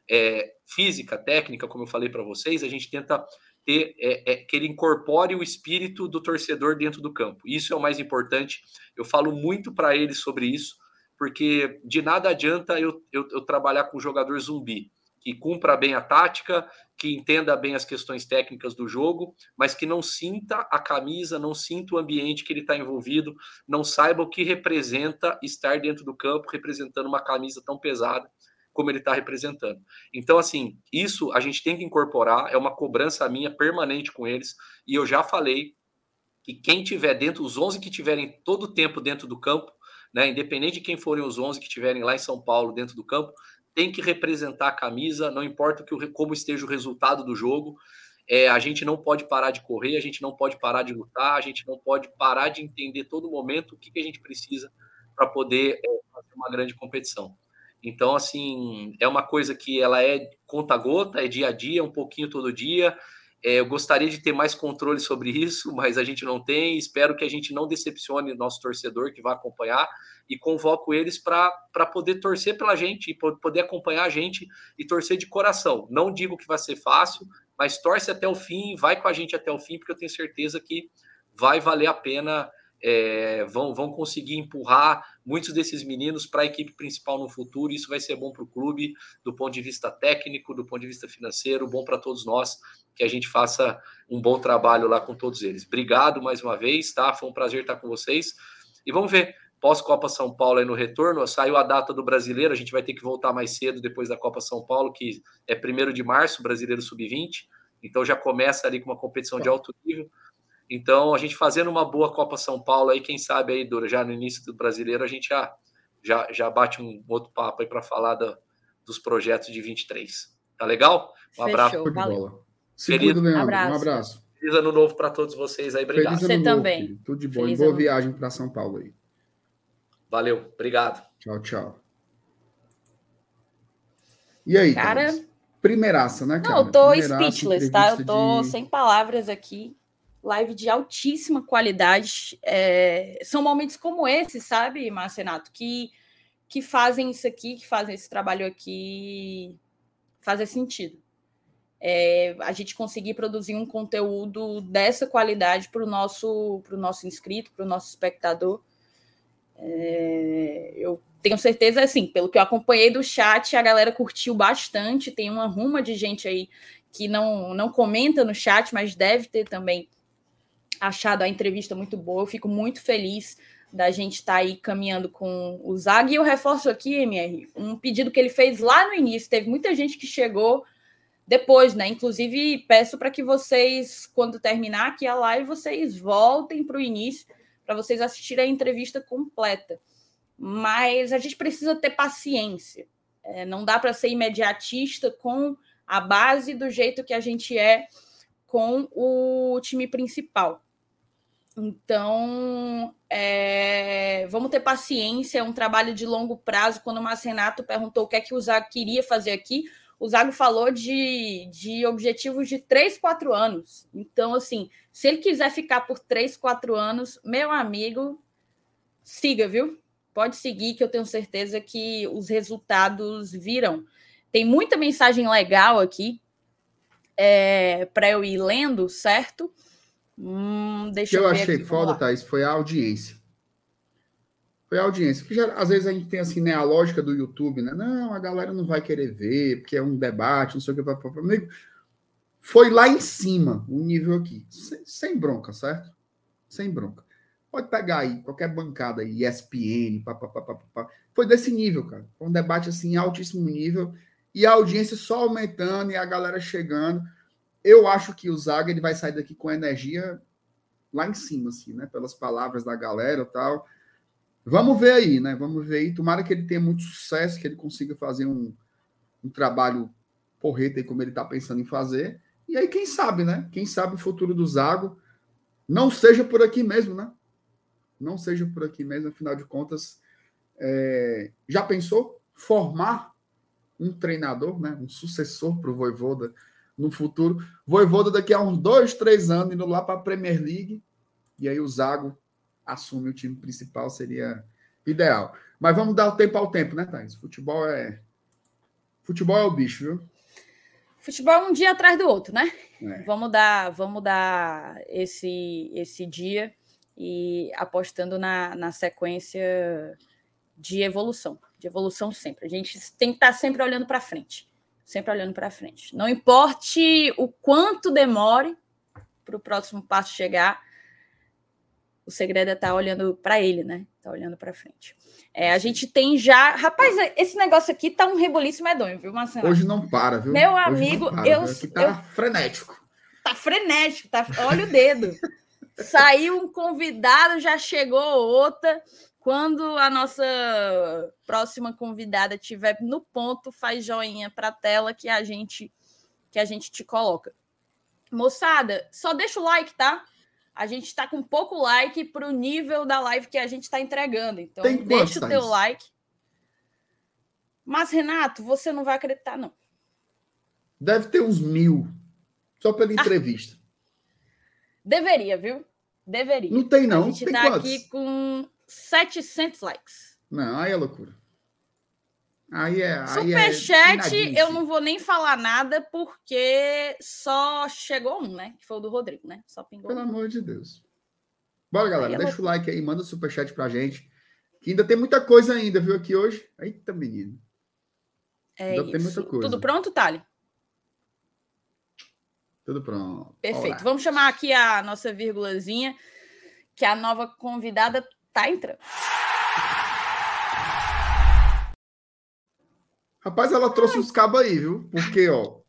é, física, técnica, como eu falei para vocês, a gente tenta ter, é, é, que ele incorpore o espírito do torcedor dentro do campo. Isso é o mais importante. Eu falo muito para ele sobre isso, porque de nada adianta eu, eu, eu trabalhar com um jogador zumbi, que cumpra bem a tática, que entenda bem as questões técnicas do jogo, mas que não sinta a camisa, não sinta o ambiente que ele está envolvido, não saiba o que representa estar dentro do campo representando uma camisa tão pesada como ele está representando. Então, assim, isso a gente tem que incorporar, é uma cobrança minha permanente com eles, e eu já falei que quem tiver dentro, os 11 que tiverem todo o tempo dentro do campo, né, independente de quem forem os 11 que tiverem lá em São Paulo dentro do campo, tem que representar a camisa, não importa que como esteja o resultado do jogo, é, a gente não pode parar de correr, a gente não pode parar de lutar, a gente não pode parar de entender todo momento o que, que a gente precisa para poder é, fazer uma grande competição. Então, assim, é uma coisa que ela é conta-gota, é dia a dia, um pouquinho todo dia. É, eu gostaria de ter mais controle sobre isso, mas a gente não tem. Espero que a gente não decepcione nosso torcedor que vai acompanhar e convoco eles para poder torcer pela gente e poder acompanhar a gente e torcer de coração. Não digo que vai ser fácil, mas torce até o fim, vai com a gente até o fim, porque eu tenho certeza que vai valer a pena é, vão, vão conseguir empurrar muitos desses meninos para a equipe principal no futuro. Isso vai ser bom para o clube, do ponto de vista técnico, do ponto de vista financeiro, bom para todos nós, que a gente faça um bom trabalho lá com todos eles. Obrigado mais uma vez, tá? Foi um prazer estar com vocês. E vamos ver, pós-Copa São Paulo aí no retorno, saiu a data do brasileiro, a gente vai ter que voltar mais cedo depois da Copa São Paulo, que é 1 de março, brasileiro sub-20. Então já começa ali com uma competição de alto nível. Então, a gente fazendo uma boa Copa São Paulo aí, quem sabe aí, Dura, já no início do brasileiro, a gente já, já, já bate um outro papo aí para falar da, dos projetos de 23. Tá legal? Um Fechou, abraço. Valeu. Feliz, cuida, um abraço. Um abraço. Feliz ano novo para todos vocês aí. Obrigado. Você também. Filho. Tudo de bom. Feliz e boa viagem para São Paulo aí. Valeu. Obrigado. Tchau, tchau. E aí, cara? Thaís? Primeiraça, né, cara? Não, eu tô speechless, tá? Eu tô de... sem palavras aqui. Live de altíssima qualidade. É... São momentos como esse, sabe, Marcenato, que, que fazem isso aqui, que fazem esse trabalho aqui fazer sentido. É... a gente conseguir produzir um conteúdo dessa qualidade para o nosso, nosso inscrito, para o nosso espectador. É... eu tenho certeza, assim, pelo que eu acompanhei do chat, a galera curtiu bastante. Tem uma ruma de gente aí que não, não comenta no chat, mas deve ter também achado a entrevista muito boa. Eu fico muito feliz da gente estar tá aí caminhando com o Zag. E eu reforço aqui, MR, um pedido que ele fez lá no início. Teve muita gente que chegou depois, né? Inclusive, peço para que vocês, quando terminar aqui a live, vocês voltem para o início para vocês assistirem a entrevista completa mas a gente precisa ter paciência. É, não dá para ser imediatista com a base do jeito que a gente é com o time principal. Então, é, vamos ter paciência, é um trabalho de longo prazo. Quando o Marcenato perguntou o que é que o Zago queria fazer aqui, o Zago falou de, de objetivos de 3, 4 anos. Então, assim, se ele quiser ficar por 3, 4 anos, meu amigo, siga, viu? Pode seguir, que eu tenho certeza que os resultados virão. Tem muita mensagem legal aqui é, para eu ir lendo, certo? Hum, deixa o que eu, eu achei aqui, foda, Thaís, foi a audiência. Foi a audiência. Porque já, às vezes a gente tem assim, né, a lógica do YouTube, né? Não, a galera não vai querer ver, porque é um debate, não sei o que. Amigo, foi lá em cima o nível aqui. Sem, sem bronca, certo? Sem bronca. Pode pegar aí qualquer bancada aí, ESPN, papapá. Foi desse nível, cara. Foi um debate assim, altíssimo nível. E a audiência só aumentando e a galera chegando. Eu acho que o Zaga ele vai sair daqui com energia lá em cima, assim, né? Pelas palavras da galera e tal. Vamos ver aí, né? Vamos ver aí. Tomara que ele tenha muito sucesso, que ele consiga fazer um, um trabalho porreta aí, como ele está pensando em fazer. E aí, quem sabe, né? Quem sabe o futuro do Zago não seja por aqui mesmo, né? não seja por aqui mesmo, afinal de contas, é, já pensou formar um treinador, né, um sucessor para o Voivoda no futuro? Voivoda daqui a uns dois, três anos indo lá para a Premier League e aí o Zago assume o time principal, seria ideal. Mas vamos dar o tempo ao tempo, né, Thais? Futebol é futebol é o bicho, viu? Futebol é um dia atrás do outro, né? É. Vamos dar, vamos dar esse esse dia e apostando na, na sequência de evolução, de evolução sempre. A gente tem que estar sempre olhando para frente, sempre olhando para frente. Não importe o quanto demore para o próximo passo chegar, o segredo é estar olhando para ele, né? Tá olhando para frente. É, a gente tem já. Rapaz, esse negócio aqui tá um reboliço medonho, viu, Marcelo? Hoje não para, viu? Meu amigo, para, eu. Aqui tá eu, frenético. Tá frenético, tá. Olha o dedo. Saiu um convidado, já chegou outra. Quando a nossa próxima convidada estiver no ponto, faz joinha para a tela que a gente que a gente te coloca. Moçada, só deixa o like, tá? A gente está com pouco like para o nível da live que a gente está entregando. Então, Tem deixa o teu like. Mas, Renato, você não vai acreditar, não. Deve ter uns mil. Só pela ah. entrevista. Deveria, viu? Deveria. Não tem, não. A gente tem tá quantos? aqui com 700 likes. Não, aí é loucura. Aí é. Superchat, é eu não vou nem falar nada, porque só chegou um, né? Que foi o do Rodrigo, né? Só pingou. Pelo um. amor de Deus. Bora, galera. É deixa o like aí, manda o superchat pra gente. Que ainda tem muita coisa ainda, viu, aqui hoje. Eita, menino. É ainda isso. tem muita coisa. Tudo pronto, Thali? Tudo pronto. Perfeito. Olá. Vamos chamar aqui a nossa vírgulazinha, que a nova convidada tá entrando. Rapaz, ela trouxe uns cabos aí, viu? Porque, ó,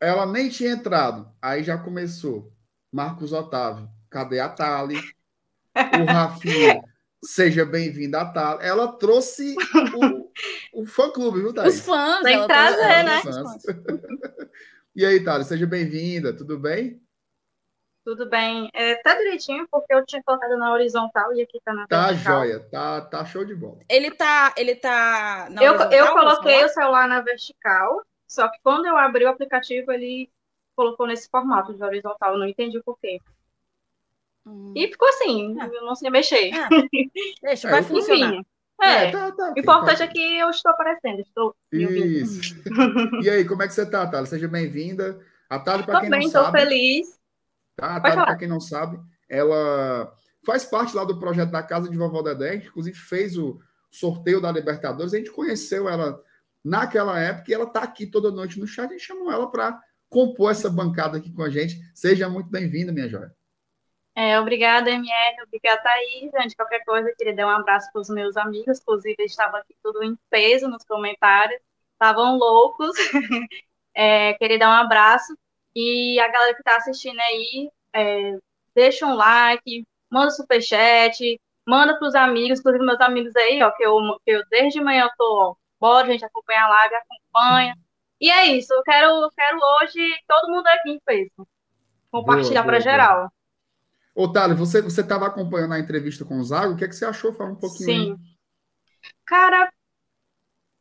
ela nem tinha entrado, aí já começou. Marcos Otávio, cadê a Tali? O Rafinha, seja bem-vinda a Tali. Ela trouxe o, o fã-clube, viu, Thaís? Os fãs. Tem que trazer, né? e aí, Tali, seja bem-vinda, tudo bem? Tudo bem. É, tá direitinho, porque eu tinha colocado na horizontal e aqui tá na Tá vertical. joia, tá, tá show de bola. Ele tá, ele tá na eu, eu coloquei o celular na vertical, só que quando eu abri o aplicativo, ele colocou nesse formato de horizontal, eu não entendi o porquê. Hum. E ficou assim, é. eu não sei mexer. É. Deixa, vai funcionar. É, é tá, tá, o importante tá. é que eu estou aparecendo, estou Isso. e aí, como é que você tá, Thalia? Seja bem-vinda. A Thalia, para quem bem, não sabe... Estou feliz. Tá? A para quem não sabe, ela faz parte lá do projeto da Casa de Vovó Dedé, inclusive fez o sorteio da Libertadores. A gente conheceu ela naquela época e ela está aqui toda noite no chat. A gente chamou ela para compor essa bancada aqui com a gente. Seja muito bem-vinda, minha joia. É, obrigada, MR, obrigada, Thaís. Gente, qualquer coisa, queria dar um abraço para os meus amigos, inclusive eles estavam aqui tudo em peso nos comentários, estavam loucos. é, queria dar um abraço. E a galera que está assistindo aí, é, deixa um like, manda superchat, manda para os amigos, inclusive meus amigos aí, ó, que eu, que eu desde manhã eu tô, bora, gente, acompanha a live, acompanha. E é isso, eu quero, eu quero hoje todo mundo aqui peso. Compartilhar para geral. Ô, Thales, você estava acompanhando a entrevista com o Zago, o que, é que você achou? Fala um pouquinho Sim. Aí. Cara,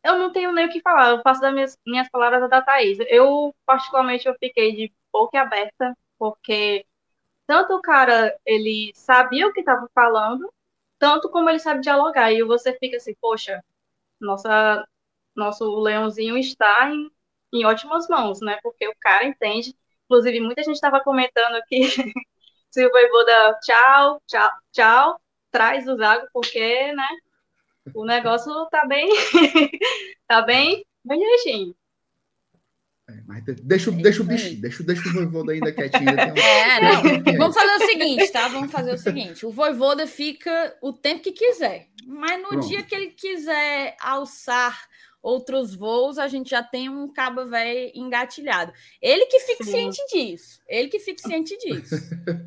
eu não tenho nem o que falar, eu faço das minhas, minhas palavras da Thaís. Eu, particularmente, eu fiquei de boca aberta, porque tanto o cara, ele sabia o que estava falando, tanto como ele sabe dialogar. E você fica assim, poxa, nossa, nosso leãozinho está em, em ótimas mãos, né? Porque o cara entende. Inclusive, muita gente estava comentando que se o Voivoda tchau, tchau, tchau, traz o Zago, porque, né? O negócio tá bem, tá bem, bem direitinho. É, mas deixa, deixa o bicho, deixa, deixa o Voivoda ainda quietinho. É, não. Vamos fazer o seguinte, tá? Vamos fazer o seguinte. O Voivoda fica o tempo que quiser. Mas no Pronto. dia que ele quiser alçar outros voos, a gente já tem um cabo velho engatilhado. Ele que fique Sim. ciente disso. Ele que fique ciente disso.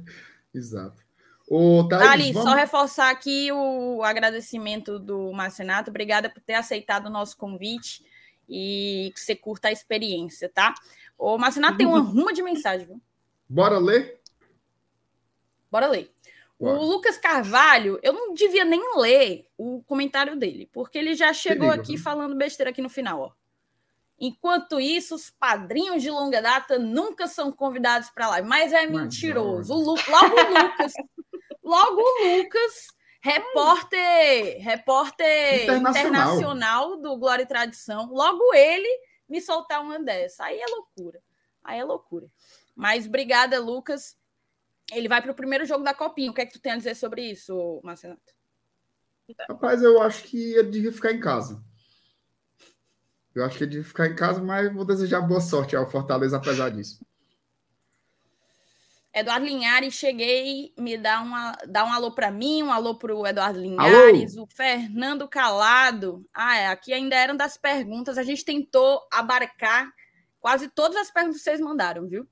Exato. O Thaís, Ali, vamos... só reforçar aqui o agradecimento do Marcenato. Obrigada por ter aceitado o nosso convite e que você curta a experiência, tá? O Marcenato tem uma ruma de mensagem, viu? Bora ler? Bora ler. Bora. O Lucas Carvalho, eu não devia nem ler o comentário dele, porque ele já chegou aqui né? falando besteira aqui no final, ó. Enquanto isso, os padrinhos de longa data nunca são convidados para live, mas é mentiroso. O Lu... Logo o Lucas Logo o Lucas, repórter, repórter internacional. internacional. do Glória e Tradição, logo ele me soltar uma dessa. Aí é loucura. Aí é loucura. Mas obrigada, Lucas. Ele vai para o primeiro jogo da Copinha. O que é que tu tem a dizer sobre isso, Marcenato? Rapaz, eu acho que ele devia ficar em casa. Eu acho que ele devia ficar em casa, mas vou desejar boa sorte ao Fortaleza apesar disso. Eduardo Linhares, cheguei, me dá, uma, dá um alô para mim, um alô para o Eduardo Linhares, alô. o Fernando Calado. Ah, é, aqui ainda eram das perguntas, a gente tentou abarcar quase todas as perguntas que vocês mandaram, viu?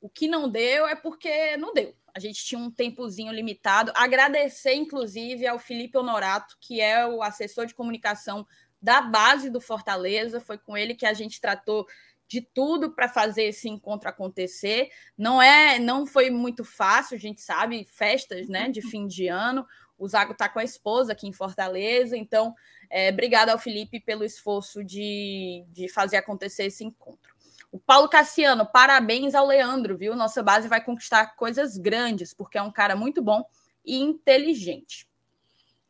O que não deu é porque não deu. A gente tinha um tempozinho limitado. Agradecer, inclusive, ao Felipe Honorato, que é o assessor de comunicação da base do Fortaleza. Foi com ele que a gente tratou de tudo para fazer esse encontro acontecer. Não é, não foi muito fácil, a gente sabe, festas, né, de fim de ano. O Zago está com a esposa aqui em Fortaleza, então, é, obrigado ao Felipe pelo esforço de, de fazer acontecer esse encontro. O Paulo Cassiano, parabéns ao Leandro, viu? Nossa base vai conquistar coisas grandes, porque é um cara muito bom e inteligente.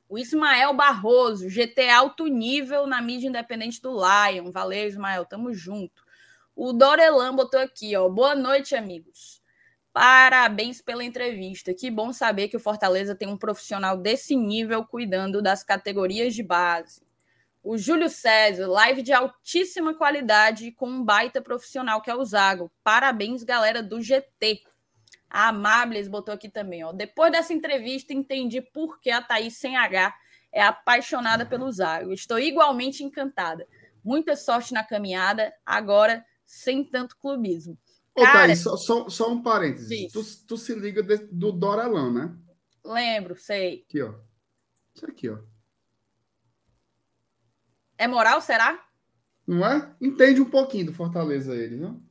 O Ismael Barroso, GT alto nível na mídia independente do Lion. Valeu, Ismael, tamo junto. O Dorelan botou aqui, ó. Boa noite, amigos. Parabéns pela entrevista. Que bom saber que o Fortaleza tem um profissional desse nível cuidando das categorias de base. O Júlio César, live de altíssima qualidade com um baita profissional que é o Zago. Parabéns, galera do GT. A Amables botou aqui também, ó. Depois dessa entrevista, entendi por que a Thaís sem H é apaixonada pelo Zago. Estou igualmente encantada. Muita sorte na caminhada. Agora sem tanto clubismo. Ô, Cara, Thaís, só, só, só um parênteses. Tu, tu, se liga de, do Dorelão, né? Lembro, sei. Aqui, ó. Isso aqui, ó. É moral, será? Não é? Entende um pouquinho do Fortaleza ele, viu?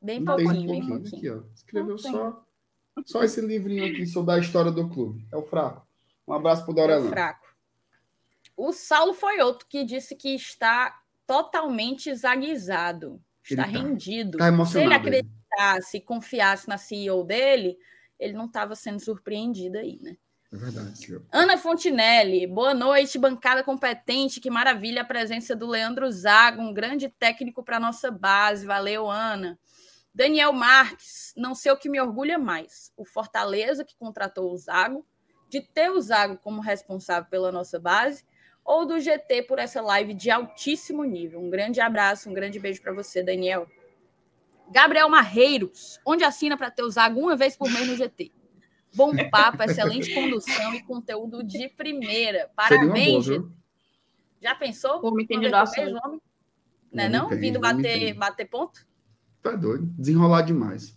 Bem pouquinho, um pouquinho, bem pouquinho. Aqui, ó. Escreveu só, só esse livrinho aqui sobre a história do clube. É o fraco. Um abraço pro Dorelão. É o fraco. O Saulo foi outro que disse que está totalmente zaguizado. Está tá. rendido. Tá. Se ele acreditasse e confiasse na CEO dele, ele não estava sendo surpreendido aí, né? É verdade, senhor. Ana Fontinelli, boa noite, bancada competente. Que maravilha a presença do Leandro Zago, um grande técnico para nossa base. Valeu, Ana. Daniel Marques, não sei o que me orgulha mais: o Fortaleza, que contratou o Zago, de ter o Zago como responsável pela nossa base, ou do GT por essa live de altíssimo nível. Um grande abraço, um grande beijo para você, Daniel. Gabriel Marreiros, onde assina para ter o Zago uma vez por mês no GT? Bom papo, excelente condução e conteúdo de primeira. Parabéns. Boa, Já pensou? Vou me entender nossa. Não é não? não? Vindo bater, bater ponto? Tá doido. Desenrolar demais.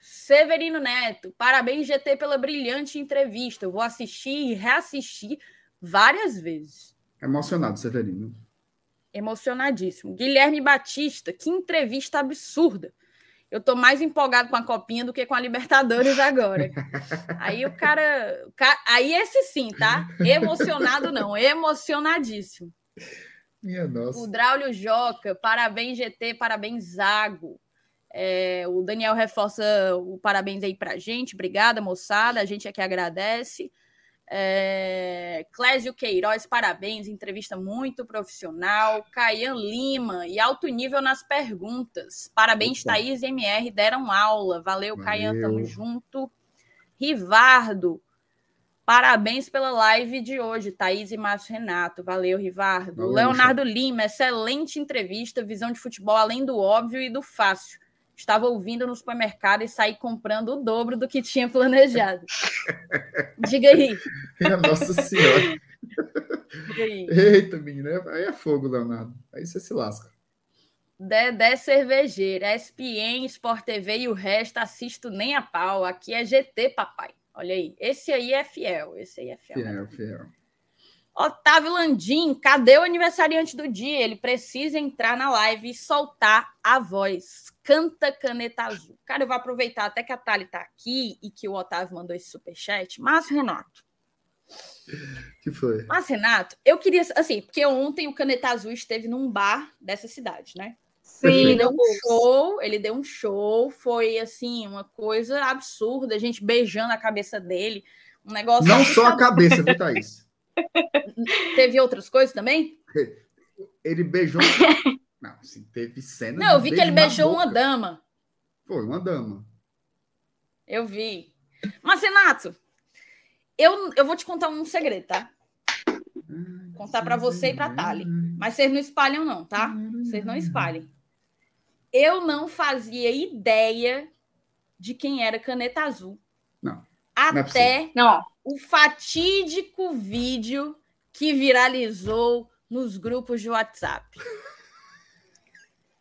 Severino Neto, parabéns, GT, pela brilhante entrevista. Eu vou assistir e reassistir várias vezes. Emocionado, Severino. Emocionadíssimo. Guilherme Batista, que entrevista absurda. Eu tô mais empolgado com a copinha do que com a Libertadores agora. Aí o cara, o cara, aí esse sim, tá? Emocionado não, emocionadíssimo. Minha nossa. O Draulio Joca, parabéns GT, parabéns Zago. É, o Daniel reforça o parabéns aí pra gente. Obrigada, moçada. A gente é que agradece. É, Clésio Queiroz, parabéns, entrevista muito profissional. Caian Lima, e alto nível nas perguntas. Parabéns, Opa. Thaís e MR, deram aula. Valeu, Valeu. Caian, tamo junto. Rivardo, parabéns pela live de hoje, Thaís e Márcio Renato. Valeu, Rivardo. Valeu, Leonardo Lima, excelente entrevista, visão de futebol além do óbvio e do fácil estava ouvindo no supermercado e saí comprando o dobro do que tinha planejado. Diga aí. Nossa Senhora. Diga aí. Eita, menina, aí é fogo, Leonardo. Aí você se lasca. Dedé Cervejeira, SPN, Sport TV e o resto assisto nem a pau. Aqui é GT, papai. Olha aí. Esse aí é fiel. Esse aí é fiel. Fiel, fiel. Otávio Landim, cadê o aniversariante do dia? Ele precisa entrar na live e soltar a voz. Canta caneta azul. Cara, eu vou aproveitar até que a Thali tá aqui e que o Otávio mandou esse superchat. Mas, Renato. que foi? Mas, Renato, eu queria. Assim, porque ontem o Caneta Azul esteve num bar dessa cidade, né? Sim, ele deu um show, ele deu um show, foi assim, uma coisa absurda, a gente beijando a cabeça dele, um negócio. Não só a cabeça, viu, Thaís? Teve outras coisas também? Ele beijou. Não, assim, teve cena. Não, eu vi que ele beijou uma dama. Foi, uma dama. Eu vi. Mas, Renato, eu, eu vou te contar um segredo, tá? contar para você e para Tali. Mas vocês não espalham, não, tá? Vocês não espalhem. Eu não fazia ideia de quem era Caneta Azul. Não. Até não, é o fatídico vídeo que viralizou nos grupos de WhatsApp.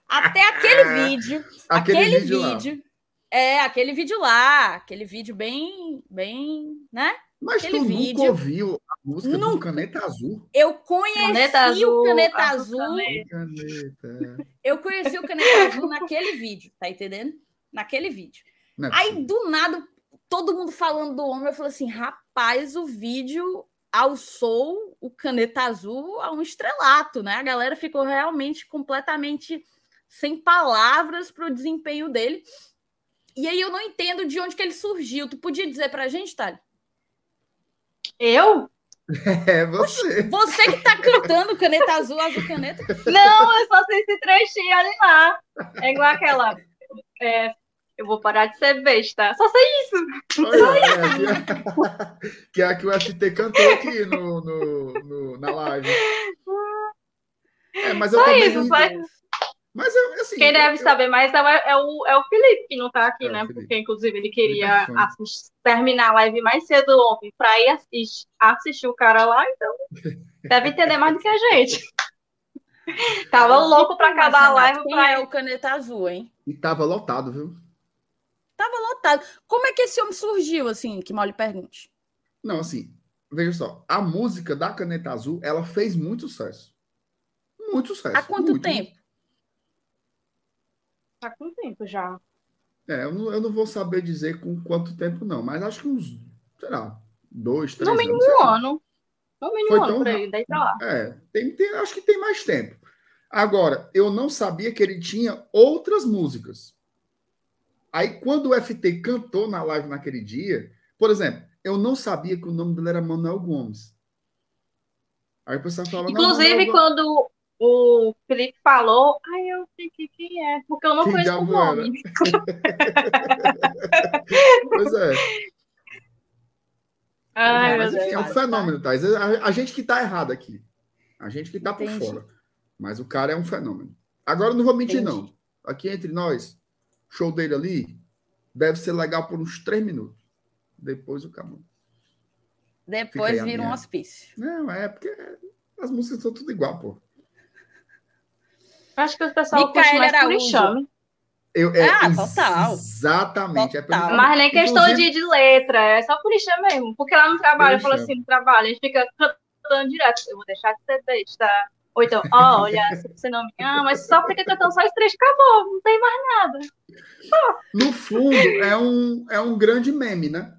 Até aquele vídeo, aquele, aquele vídeo, vídeo é aquele vídeo lá, aquele vídeo bem, bem, né? Mas aquele tu vídeo, nunca ouviu a música nunca. do Caneta Azul? Eu conheci caneta azul, o Caneta Azul. Caneta. Eu conheci o Caneta Azul naquele vídeo, tá entendendo? Naquele vídeo. É Aí, do nada, todo mundo falando do homem, eu falei assim, rapaz, o vídeo alçou o caneta azul a um estrelato, né? A galera ficou realmente completamente sem palavras para o desempenho dele. E aí eu não entendo de onde que ele surgiu. Tu podia dizer para a gente, Thali? Eu? É você. Você que tá cantando caneta azul, azul caneta. Não, eu só sei esse trechinho ali lá. É igual aquela. É, eu vou parar de ser besta. Só sei isso. Olha, é, que, é, a que o FT cantou aqui no, no, no na live. É, mas eu só também isso, não... só... Mas eu, assim, Quem deve eu... saber mais é, é, o, é o Felipe, que não está aqui, é né? Porque, inclusive, ele queria assistir, terminar a live mais cedo ontem para ir assistir, assistir o cara lá, então deve entender mais do que a gente. Tava louco para acabar a live. Quem pra... é o Caneta Azul, hein? E tava lotado, viu? Tava lotado. Como é que esse homem surgiu, assim, que mal lhe pergunte? Não, assim, veja só. A música da Caneta Azul, ela fez muito sucesso. Muito sucesso. Há quanto muito, tempo? Tá com tempo já. É, eu não, eu não vou saber dizer com quanto tempo, não, mas acho que uns, sei lá, dois, três No mínimo anos. um ano. No mínimo Foi um ano, tão daí pra lá. É, tem, tem- acho que tem mais tempo. Agora, eu não sabia que ele tinha outras músicas. Aí, quando o FT cantou na live naquele dia, por exemplo, eu não sabia que o nome dele era Manuel Gomes. Aí o pessoal não, Inclusive, Manuel Gomes. quando o Felipe falou, ai, eu sei que quem é, porque eu não Quem conheço o nome. Pois é. Ai, mas enfim, é um fenômeno, Thais. A, a gente que tá errado aqui. A gente que tá por Entendi. fora. Mas o cara é um fenômeno. Agora, eu não vou mentir, Entendi. não. Aqui entre nós, o show dele ali deve ser legal por uns três minutos. Depois o caminho. Depois aí vira um hospício. Não, é porque as músicas são tudo igual, pô. Acho que o pessoal curte Micaele mais por Araújo. enxame. Eu, é Ah, total. Exatamente. É Total. pelo- Mas nem questão Inclusive- de, de letra, é só por enxame mesmo. Porque lá no trabalho, eu falo assim, no trabalho, a gente fica cantando direto. Eu vou deixar de ser besta. Ou então, olha, se você não me ama, mas só porque cantando só esse trecho acabou, não tem mais nada. No fundo, é um, é um grande meme, né?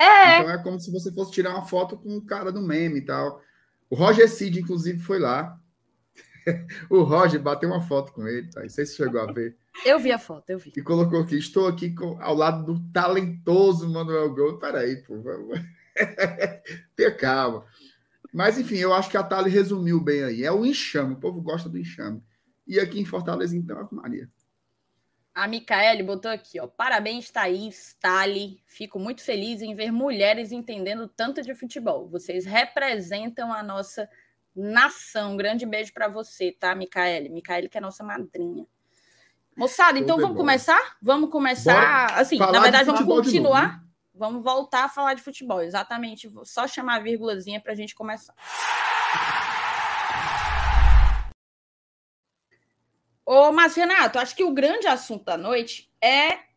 É, Então é como se você fosse tirar uma foto com o cara do meme e tal. O Roger Cid, inclusive, foi lá. o Roger bateu uma foto com ele, tá? Não sei se chegou a ver. Eu vi a foto, eu vi. E colocou aqui: estou aqui com- ao lado do talentoso Manuel Gold. Peraí, pô. vamos- Tenha calma. Mas, enfim, eu acho que a Thali resumiu bem aí. É o enxame, o povo gosta do enxame. E aqui em Fortaleza, então, Ave Maria. A Micaele botou aqui, ó. Parabéns, Thaís, Tali. Fico muito feliz em ver mulheres entendendo tanto de futebol. Vocês representam a nossa nação. Um grande beijo para você, tá, Micaele? Micaele, que é nossa madrinha. Moçada, então vamos começar? Vamos começar. assim, Falar na de verdade, vamos continuar. novo, né? Vamos voltar a falar de futebol, exatamente. Vou só chamar a vírgulazinha para a gente começar. Ô, mas Renato, acho que o grande assunto da noite é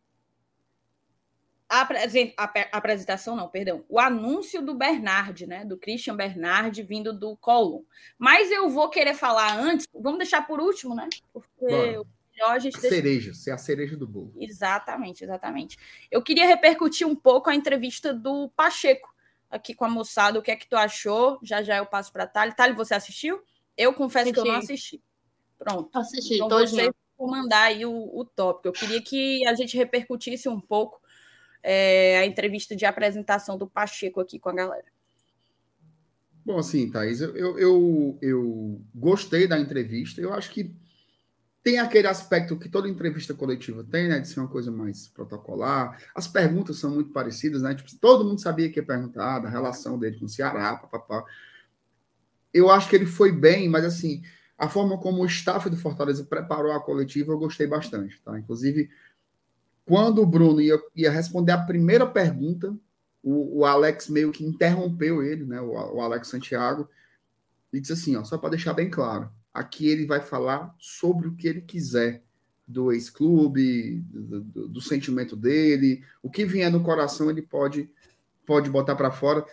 a, a apresentação, não, perdão, o anúncio do Bernard, né? Do Christian Bernard vindo do Colum. Mas eu vou querer falar antes, vamos deixar por último, né? Porque o melhor a gente A deixa cereja, ser a cereja do bolo. Exatamente, exatamente. Eu queria repercutir um pouco a entrevista do Pacheco aqui com a moçada. O que é que tu achou? Já já eu passo para Thali. Thali, você assistiu? Eu confesso que eu não assisti. Pronto. assisti, Então todinho. você vou mandar aí o, o tópico. Eu queria que a gente repercutisse um pouco é, a entrevista de apresentação do Pacheco aqui com a galera. Bom, assim, Thaís, eu, eu, eu, eu gostei da entrevista. Eu acho que tem aquele aspecto que toda entrevista coletiva tem, né? De ser uma coisa mais protocolar. As perguntas são muito parecidas, né? Tipo, todo mundo sabia que ia perguntar da relação dele com o Ceará, papapá. Eu acho que ele foi bem, mas assim, a forma como o staff do Fortaleza preparou a coletiva, eu gostei bastante, tá? Inclusive, quando o Bruno ia, ia responder a primeira pergunta, o, o Alex meio que interrompeu ele, né? O, o Alex Santiago, e disse assim: ó, só para deixar bem claro, aqui ele vai falar sobre o que ele quiser do ex-clube, do, do, do sentimento dele, o que vier no coração ele pode pode botar para fora.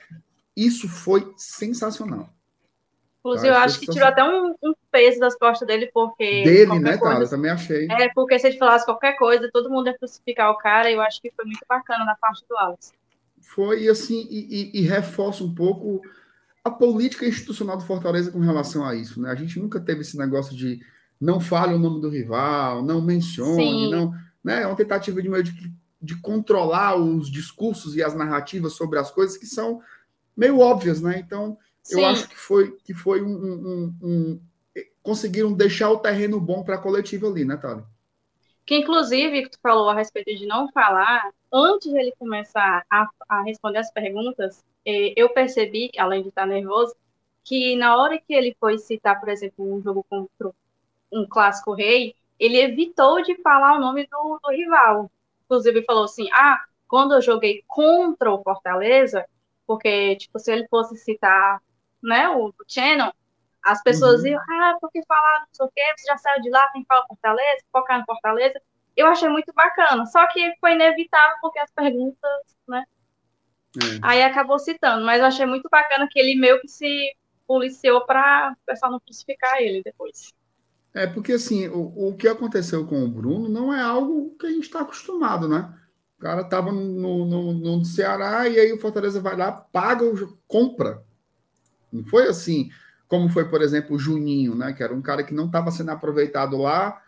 Isso foi sensacional. Inclusive, eu Tá, acho foi que tirou até um, um peso das costas dele, porque. Dele, né, coisa- cara? Eu também achei. É, porque se ele falasse qualquer coisa, todo mundo ia crucificar o cara, e eu acho que foi muito bacana da parte do Alex. Foi assim, e, e- e reforça um pouco a política institucional do Fortaleza com relação a isso, né? A gente nunca teve esse negócio de não fale o nome do rival, não mencione, Sim. não, né? É uma tentativa de meio de, de controlar os discursos e as narrativas sobre as coisas que são meio óbvias, né? Então, eu Sim. acho que foi que foi um- um- um- conseguiram deixar o terreno bom para a coletiva ali, né, Thali? Que inclusive, que tu falou a respeito de não falar, antes de ele começar a, a responder as perguntas, eh, eu percebi, além de estar nervoso, que na hora que ele foi citar, por exemplo, um jogo contra um clássico rei, ele evitou de falar o nome do, do rival. Inclusive, falou assim: ah, quando eu joguei contra o Fortaleza, porque, tipo, se ele fosse citar né, o, o Shannon, As pessoas uhum. iam, ah, porque falar não sei o quê, você já saiu de lá, tem que falar Fortaleza, focar no Fortaleza. Eu achei muito bacana, só que foi inevitável porque as perguntas, né? É. Aí acabou citando, mas eu achei muito bacana que ele meio que se policiou para o pessoal não crucificar ele depois. É, porque assim, o, o que aconteceu com o Bruno não é algo que a gente está acostumado, né? O cara estava no, no, no, Ceará e aí o Fortaleza vai lá, paga, compra. Não foi assim, como foi, por exemplo, o Juninho, né? Que era um cara que não estava sendo aproveitado lá,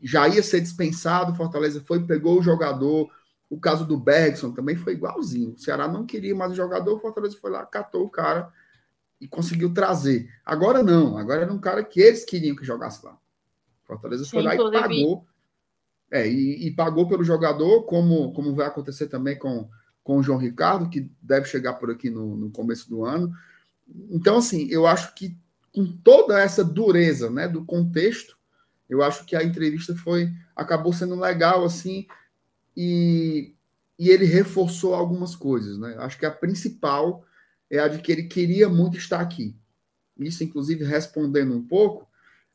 já ia ser dispensado, o Fortaleza foi, pegou o jogador. O caso do Bergson também foi igualzinho. O Ceará não queria mais o jogador, o Fortaleza foi lá, catou o cara e conseguiu trazer. Agora não, agora era um cara que eles queriam que jogasse lá. Fortaleza Sim, foi lá e pagou. É, e, e, pagou pelo jogador, como, como vai acontecer também com, com o João Ricardo, que deve chegar por aqui no, no começo do ano. Então, assim, eu acho que com toda essa dureza né, do contexto, eu acho que a entrevista foi acabou sendo legal, assim, e, e ele reforçou algumas coisas. Né? Acho que a principal é a de que ele queria muito estar aqui. Isso, inclusive, respondendo um pouco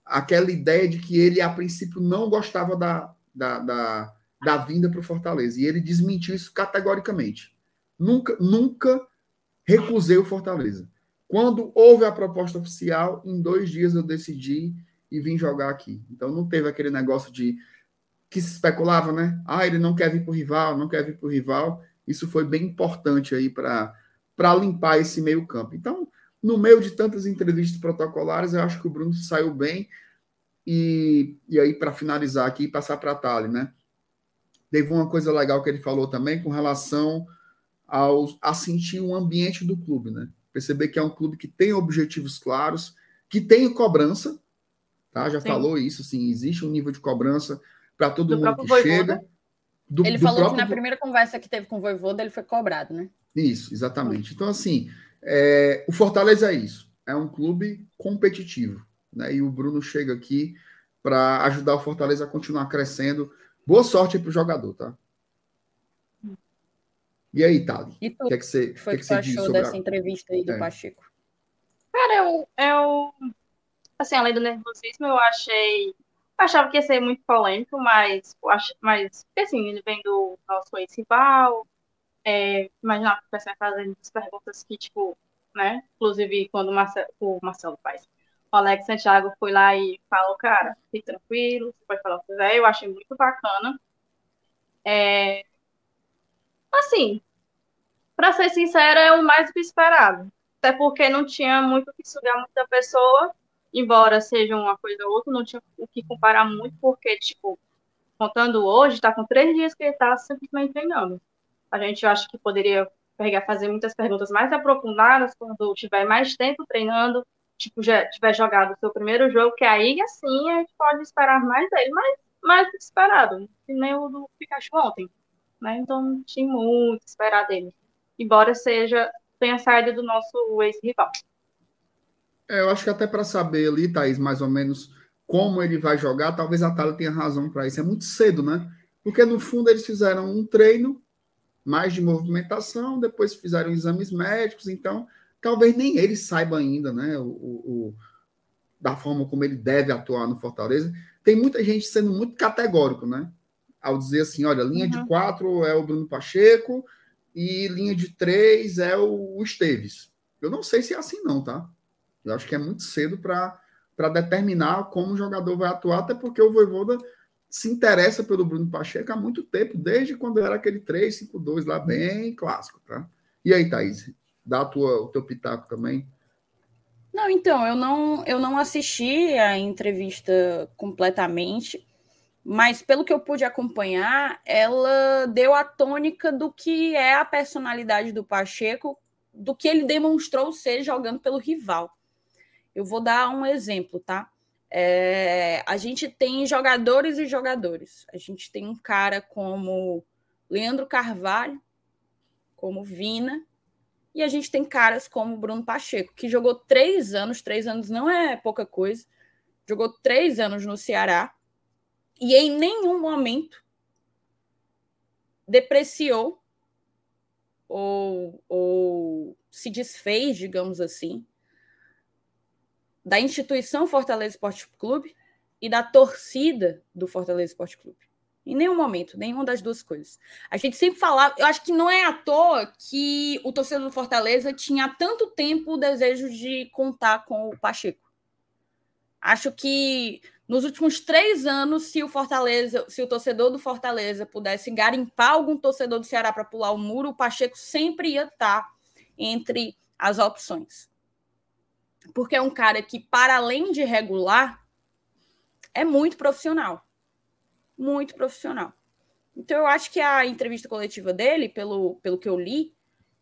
aquela ideia de que ele, a princípio, não gostava da, da, da, da vinda para o Fortaleza. E ele desmentiu isso categoricamente. Nunca, nunca recusei o Fortaleza. Quando houve a proposta oficial, em dois dias eu decidi e vim jogar aqui. Então não teve aquele negócio de que se especulava, né? Ah, ele não quer vir para o rival, não quer vir para o rival. Isso foi bem importante aí para limpar esse meio campo. Então, no meio de tantas entrevistas protocolares, eu acho que o Bruno saiu bem. E, e aí, para finalizar aqui e passar para a Thali, né? Teve uma coisa legal que ele falou também com relação ao, a sentir o ambiente do clube, né? Perceber que é um clube que tem objetivos claros, que tem cobrança, tá? Já Sim. falou isso, sim, existe um nível de cobrança para todo do mundo que chega. Do, ele do falou próprio... que na primeira conversa que teve com o Voivoda, ele foi cobrado, né? Isso, exatamente. Então, assim, é, o Fortaleza é isso. É um clube competitivo. Né? E o Bruno chega aqui para ajudar o Fortaleza a continuar crescendo. Boa sorte para o jogador, tá? E aí, Thali? O que é que você, que, é que, que você achou dessa a... entrevista aí do é. Pacheco? Cara, eu, eu. Assim, além do nervosismo, eu achei. Eu achava que ia ser muito polêmico, mas, mas assim, ele vem do nosso ex-rival, é, imaginar que o pessoal fazendo as perguntas que, tipo, né? Inclusive, quando o Marcelo, o Marcelo faz. O Alex Santiago foi lá e falou, cara, fique tranquilo, você pode falar o que quiser. Eu achei muito bacana. É... Assim, para ser sincera, é o mais do esperado. Até porque não tinha muito que sugar muita pessoa, embora seja uma coisa ou outra, não tinha o que comparar muito, porque, tipo, contando hoje, está com três dias que ele está simplesmente treinando. A gente acha que poderia pegar, fazer muitas perguntas mais aprofundadas quando tiver mais tempo treinando, tipo, já tiver jogado o seu primeiro jogo, que aí, assim, a gente pode esperar mais dele, mas mais esperado, que nem o do Pikachu ontem, né? Então, não tinha muito esperar dele. Embora seja, tenha saído do nosso ex-rival. É, eu acho que até para saber ali, Thaís, mais ou menos como ele vai jogar, talvez a Thalia tenha razão para isso. É muito cedo, né? Porque no fundo eles fizeram um treino mais de movimentação, depois fizeram exames médicos, então talvez nem ele saiba ainda, né, o, o, da forma como ele deve atuar no Fortaleza. Tem muita gente sendo muito categórico, né, ao dizer assim, olha, linha uhum. de quatro é o Bruno Pacheco e linha de três é o, o Esteves. Eu não sei se é assim não, tá? Eu acho que é muito cedo para determinar como o jogador vai atuar, até porque o Voivoda se interessa pelo Bruno Pacheco há muito tempo, desde quando era aquele 3-5-2 lá, bem clássico, tá? E aí, Thaís, dá tua, o teu pitaco também. Não, então, eu não, eu não assisti a entrevista completamente, mas pelo que eu pude acompanhar, ela deu a tônica do que é a personalidade do Pacheco, do que ele demonstrou ser jogando pelo rival. Eu vou dar um exemplo, tá? É, a gente tem jogadores e jogadores. A gente tem um cara como Leandro Carvalho, como Vina, e a gente tem caras como Bruno Pacheco, que jogou três anos, três anos não é pouca coisa, jogou três anos no Ceará, e em nenhum momento depreciou ou, ou se desfez, digamos assim, da instituição Fortaleza Esporte Clube e da torcida do Fortaleza Esporte Clube. Em nenhum momento, nenhuma das duas coisas. A gente sempre falava, eu acho que não é à toa que o torcedor do Fortaleza tinha há tanto tempo o desejo de contar com o Pacheco. Acho que nos últimos três anos, se o Fortaleza, se o torcedor do Fortaleza pudesse garimpar algum torcedor do Ceará para pular o muro, o Pacheco sempre ia estar entre as opções. Porque é um cara que, para além de regular, é muito profissional. Muito profissional. Então, eu acho que a entrevista coletiva dele, pelo, pelo que eu li,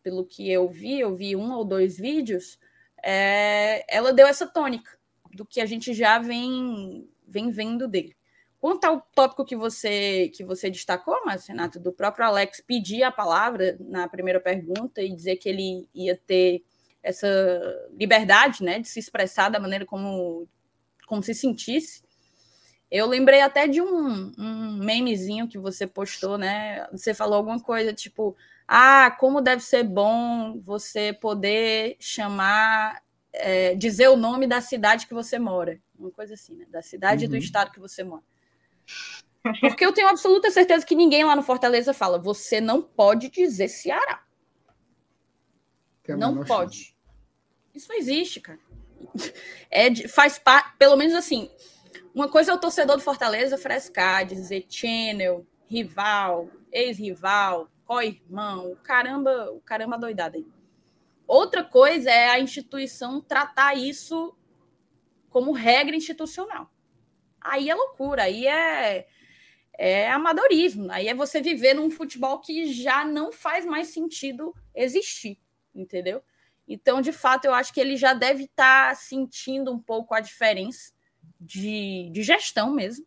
pelo que eu vi, eu vi um ou dois vídeos, é, ela deu essa tônica do que a gente já vem vem vendo dele. Quanto ao tópico que você que você destacou, mas Renato, do próprio Alex pedir a palavra na primeira pergunta e dizer que ele ia ter essa liberdade, né, de se expressar da maneira como como se sentisse. Eu lembrei até de um, um memezinho que você postou, né? Você falou alguma coisa tipo, ah, como deve ser bom você poder chamar, é, dizer o nome da cidade que você mora uma coisa assim, né? Da cidade uhum. e do estado que você mora. Porque eu tenho absoluta certeza que ninguém lá no Fortaleza fala, você não pode dizer Ceará. Não pode. Chance. Isso não existe, cara. É, faz parte, pelo menos assim, uma coisa é o torcedor do Fortaleza frescar, dizer channel, rival, ex-rival, co-irmão, o caramba, o caramba doidado aí. Outra coisa é a instituição tratar isso como regra institucional. Aí é loucura, aí é, é amadorismo, aí é você viver num futebol que já não faz mais sentido existir, entendeu? Então, de fato, eu acho que ele já deve estar tá sentindo um pouco a diferença de, de gestão mesmo.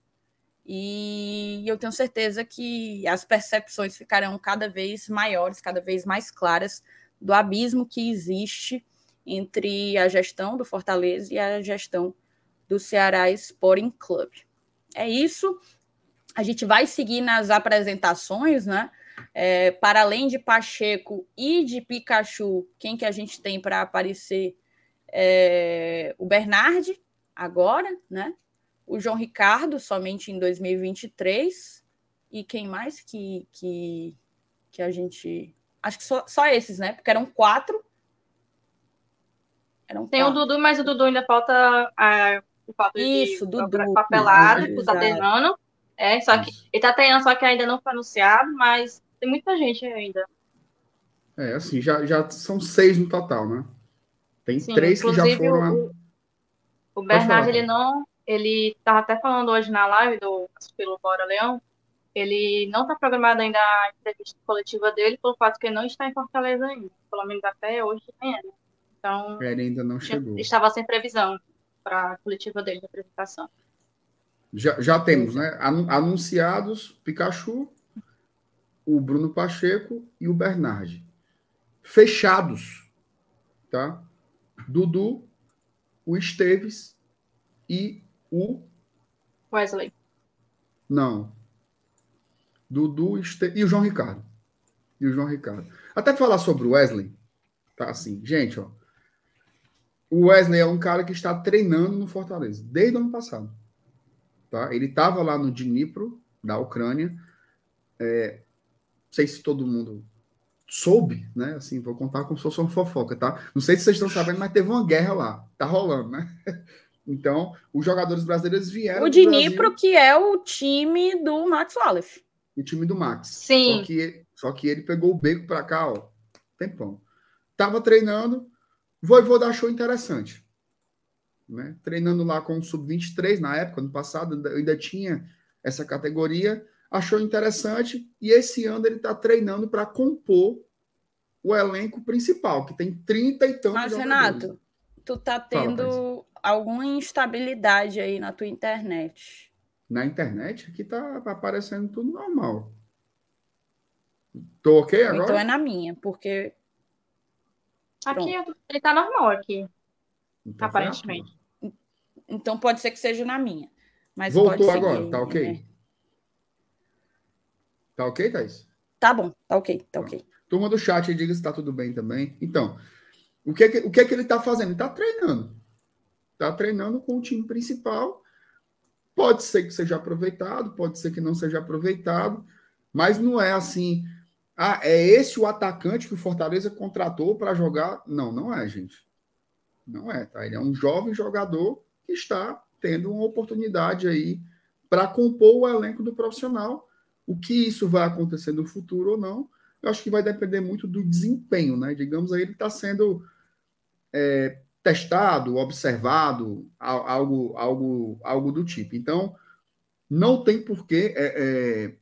E eu tenho certeza que as percepções ficarão cada vez maiores, cada vez mais claras do abismo que existe entre a gestão do Fortaleza e a gestão do Ceará Sporting Club. É isso. A gente vai seguir nas apresentações, né? É, para além de Pacheco e de Pikachu, quem que a gente tem para aparecer? É, o Bernardi, agora, né? O João Ricardo, somente em 2023. E quem mais que, que, que a gente. Acho que só, só esses, né? Porque eram quatro eram Tem quatro. o Dudu, mas o Dudu ainda falta a, o fato Isso, de Dudu. papelado, que tá treinando. É, só que ele tá treinando, só que ainda não foi anunciado, mas tem muita gente ainda. É, assim, já, já são seis no total, né? Tem Sim, três que já foram. O, o Bernardo, ele não. Ele tava até falando hoje na live do pelo Bora Leão. Ele não está programado ainda a entrevista coletiva dele pelo fato que ele não está em Fortaleza ainda. Pelo menos até hoje de manhã. Então. Ele ainda não chegou. Estava sem previsão para a coletiva dele de apresentação. Já, já temos, né? Anunciados Pikachu, o Bruno Pacheco e o Bernardi. Fechados, tá? Dudu, o Esteves e o Wesley. Não. Dudu Este... e o João Ricardo. E o João Ricardo. Até falar sobre o Wesley, tá assim, gente, ó. O Wesley é um cara que está treinando no Fortaleza desde o ano passado. Tá? Ele estava lá no Dnipro, da Ucrânia. É, não sei se todo mundo soube, né? Assim, vou contar como se fosse uma fofoca, tá? Não sei se vocês estão sabendo, mas teve uma guerra lá. Tá rolando, né? Então, os jogadores brasileiros vieram. O Dnipro, que é o time do Max Wallace. O time do Max. Sim. Só que, só que ele pegou o beco para cá, ó. Tempão. Tava treinando, Voivoda achou interessante. Né? Treinando lá com o Sub-23 na época, no passado, ainda tinha essa categoria, achou interessante e esse ano ele está treinando para compor o elenco principal, que tem 30 e tantos Mas, Renato, tu tá tendo Fala, alguma instabilidade aí na tua internet. Na internet? Aqui tá aparecendo tudo normal. Tô ok agora? Então é na minha, porque Aqui ele tá normal aqui. Então, aparentemente. Então pode ser que seja na minha. Mas Voltou agora, tá ok? Né? Tá ok, Thaís? Tá bom, tá ok, tá ok. Turma do chat, diga se tá tudo bem também. Então, o que é que, o que, é que ele tá fazendo? Ele tá treinando. Está treinando com o time principal. Pode ser que seja aproveitado, pode ser que não seja aproveitado, mas não é assim. Ah, é esse o atacante que o Fortaleza contratou para jogar? Não, não é, gente. Não é, tá? Ele é um jovem jogador que está tendo uma oportunidade aí para compor o elenco do profissional. O que isso vai acontecer no futuro ou não, eu acho que vai depender muito do desempenho, né? Digamos aí, ele está sendo é, testado, observado, algo, algo, algo do tipo. Então, não tem por que é, é,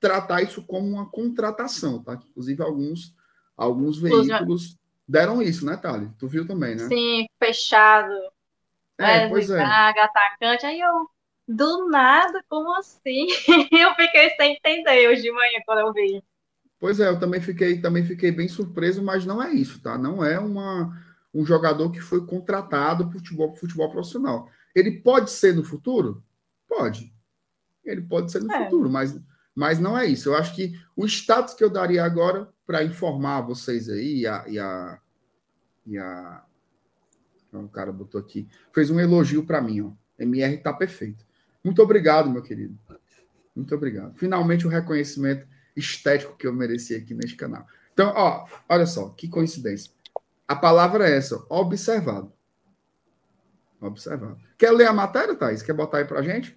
tratar isso como uma contratação, tá? Inclusive, alguns, alguns veículos deram isso, né, Thali? Tu viu também, né? Sim, fechado. É, pois é. atacante, aí eu, do nada, como assim? eu fiquei sem entender hoje de manhã quando eu vi. Pois é, eu também fiquei, também fiquei bem surpreso, mas não é isso, tá? Não é uma, um jogador que foi contratado para futebol, futebol profissional. Ele pode ser no futuro? Pode. Ele pode ser no é. futuro, mas, mas não é isso. Eu acho que o status que eu daria agora para informar vocês aí, e a, e a, e a. O cara botou aqui, fez um elogio para mim, ó. MR tá perfeito. Muito obrigado, meu querido. Muito obrigado. Finalmente o reconhecimento estético que eu mereci aqui neste canal. Então, ó, olha só, que coincidência. A palavra é essa, observado. Observado. Quer ler a matéria, Thaís? Quer botar aí pra gente?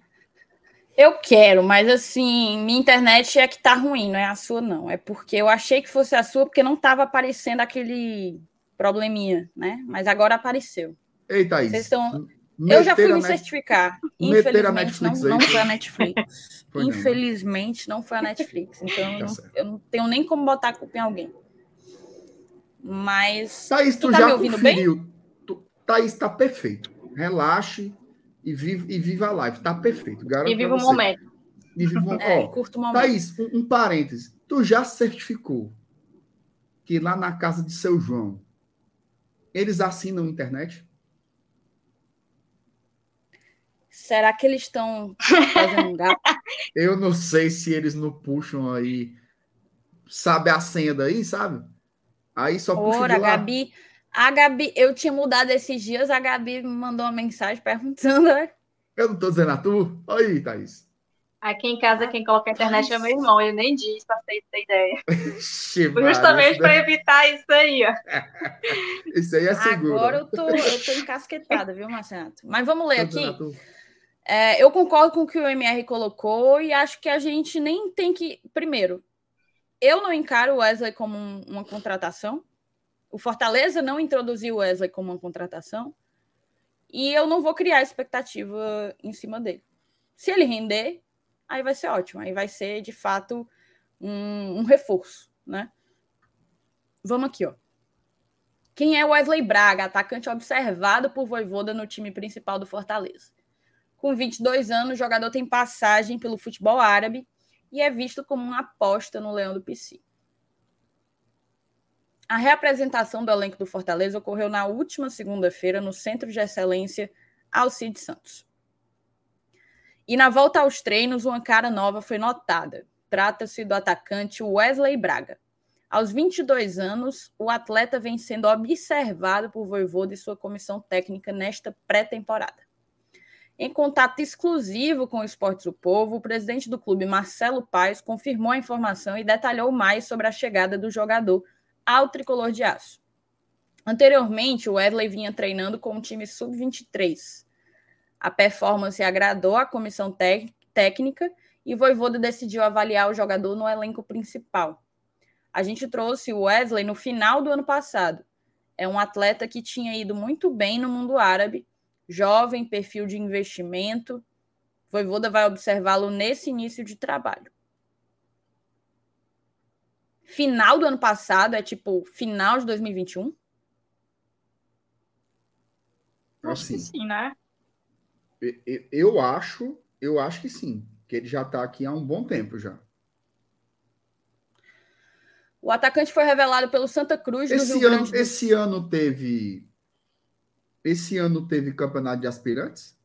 Eu quero, mas assim, minha internet é que tá ruim, não é a sua, não. É porque eu achei que fosse a sua, porque não tava aparecendo aquele probleminha, né? Mas agora apareceu. Ei, Thaís. Vocês estão eu já fui me net... certificar. Infelizmente, não, não, foi a Netflix. foi Infelizmente, não. não foi a Netflix. Então, tá eu, não, eu, não, tenho nem como botar a culpa em alguém. Mas. Thaís, tu, tu tá já me ouvindo conferiu. bem? Tu, Thaís, tá perfeito. Relaxe e viva, e viva a live. Tá perfeito. Garanto e viva o momento. E viva é, Ó, curto momento. Thaís, um, um parêntese. Tu já certificou que lá na casa de seu João eles assinam internet? Será que eles estão fazendo um gato? Eu não sei se eles não puxam aí. Sabe a senha daí, sabe? Aí só puxa Ora, de lá. Gabi, a Gabi, eu tinha mudado esses dias, a Gabi me mandou uma mensagem perguntando. Né? Eu não tô dizendo a tu? Aí, Thaís. Aqui em casa, quem coloca a internet é meu irmão. Eu nem disse pra vocês terem ideia. Justamente para evitar isso aí, ó. Isso aí é seguro. Agora eu tô, eu tô encasquetada, viu, Marcelo? Mas vamos ler aqui. É, eu concordo com o que o MR colocou e acho que a gente nem tem que. Primeiro, eu não encaro o Wesley como um, uma contratação. O Fortaleza não introduziu o Wesley como uma contratação. E eu não vou criar expectativa em cima dele. Se ele render, aí vai ser ótimo. Aí vai ser, de fato, um, um reforço, né? Vamos aqui, ó. Quem é Wesley Braga, atacante observado por Voivoda no time principal do Fortaleza? Com 22 anos, o jogador tem passagem pelo futebol árabe e é visto como uma aposta no Leão do PC. A reapresentação do elenco do Fortaleza ocorreu na última segunda-feira no Centro de Excelência Alcide Santos. E na volta aos treinos, uma cara nova foi notada. Trata-se do atacante Wesley Braga. Aos 22 anos, o atleta vem sendo observado por Voivoda e sua comissão técnica nesta pré-temporada. Em contato exclusivo com o Esportes do Povo, o presidente do clube, Marcelo Paes, confirmou a informação e detalhou mais sobre a chegada do jogador ao tricolor de aço. Anteriormente, o Wesley vinha treinando com o time sub-23. A performance agradou à comissão técnica e Voivoda decidiu avaliar o jogador no elenco principal. A gente trouxe o Wesley no final do ano passado. É um atleta que tinha ido muito bem no mundo árabe jovem, perfil de investimento. Voivoda vai observá-lo nesse início de trabalho. Final do ano passado é tipo final de 2021? Acho que sim, né? Eu acho, eu acho que sim, que ele já está aqui há um bom tempo já. O atacante foi revelado pelo Santa Cruz esse ano. Esse ano teve esse ano teve campeonato de aspirantes?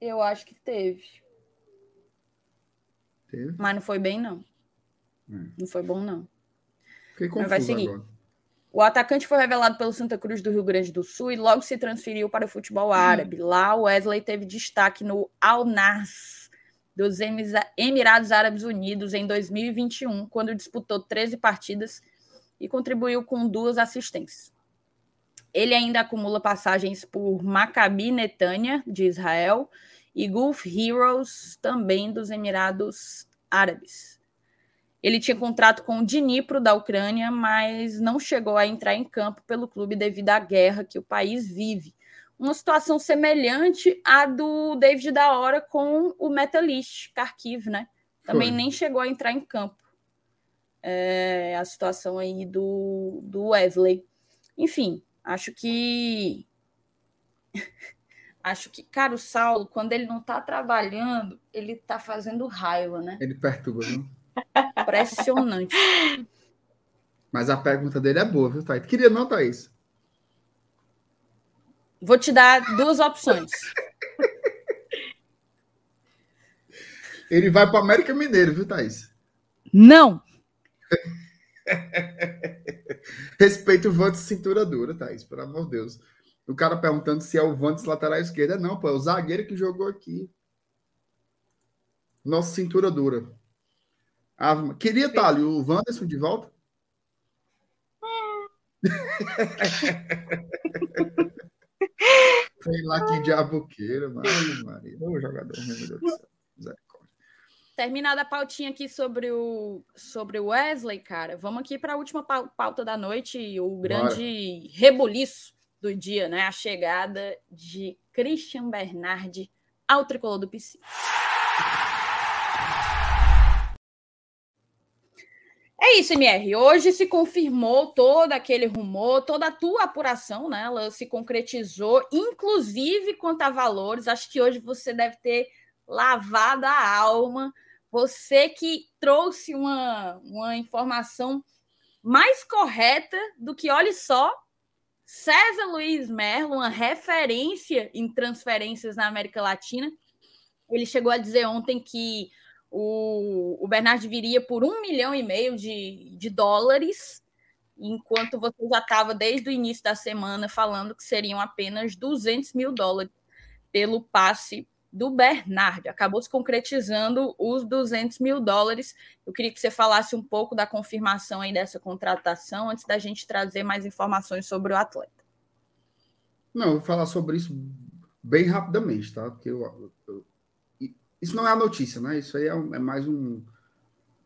Eu acho que teve. Teve? Mas não foi bem, não. Hum. Não foi bom, não. Fiquei confuso vai seguir. agora. O atacante foi revelado pelo Santa Cruz do Rio Grande do Sul e logo se transferiu para o futebol árabe. Hum. Lá, Wesley teve destaque no Al Nas dos Emirados Árabes Unidos em 2021, quando disputou 13 partidas e contribuiu com duas assistências. Ele ainda acumula passagens por Maccabi Netanya, de Israel, e Gulf Heroes, também dos Emirados Árabes. Ele tinha contrato com o Dnipro da Ucrânia, mas não chegou a entrar em campo pelo clube devido à guerra que o país vive. Uma situação semelhante à do David da Hora com o Metalist Kharkiv, né? Também Foi. nem chegou a entrar em campo. É, a situação aí do, do Wesley. Enfim, acho que. acho que, cara, o Saulo, quando ele não tá trabalhando, ele tá fazendo raiva, né? Ele perturba, viu? Impressionante. Mas a pergunta dele é boa, viu, Thaís? Queria não, Thaís? Vou te dar duas opções. Ele vai para América Mineiro, viu, Thaís? Não. Respeito o Vantes cintura dura, Thaís, pelo amor de Deus. O cara perguntando se é o Vantes lateral esquerda. Não, pô, é o zagueiro que jogou aqui. Nossa cintura dura. Ah, queria estar ali o Wanderson de volta. Sei lá que diabo queira, mas Maria. Ô, jogador, meu Deus do céu. Terminada a pautinha aqui sobre o, sobre o Wesley, cara, vamos aqui para a última pauta da noite, o grande Bora. rebuliço do dia, né? A chegada de Christian Bernardi ao tricolor do PC. É isso, MR. Hoje se confirmou todo aquele rumor, toda a tua apuração, né? Ela se concretizou, inclusive quanto a valores. Acho que hoje você deve ter lavado a alma. Você que trouxe uma, uma informação mais correta do que, olhe só, César Luiz Merlo, uma referência em transferências na América Latina. Ele chegou a dizer ontem que o, o Bernard viria por um milhão e meio de, de dólares, enquanto você já estava desde o início da semana falando que seriam apenas 200 mil dólares pelo passe do Bernard. Acabou se concretizando os 200 mil dólares. Eu queria que você falasse um pouco da confirmação aí dessa contratação, antes da gente trazer mais informações sobre o atleta. Não, eu vou falar sobre isso bem rapidamente, tá? Porque eu, eu, isso não é a notícia, né? Isso aí é, é mais um,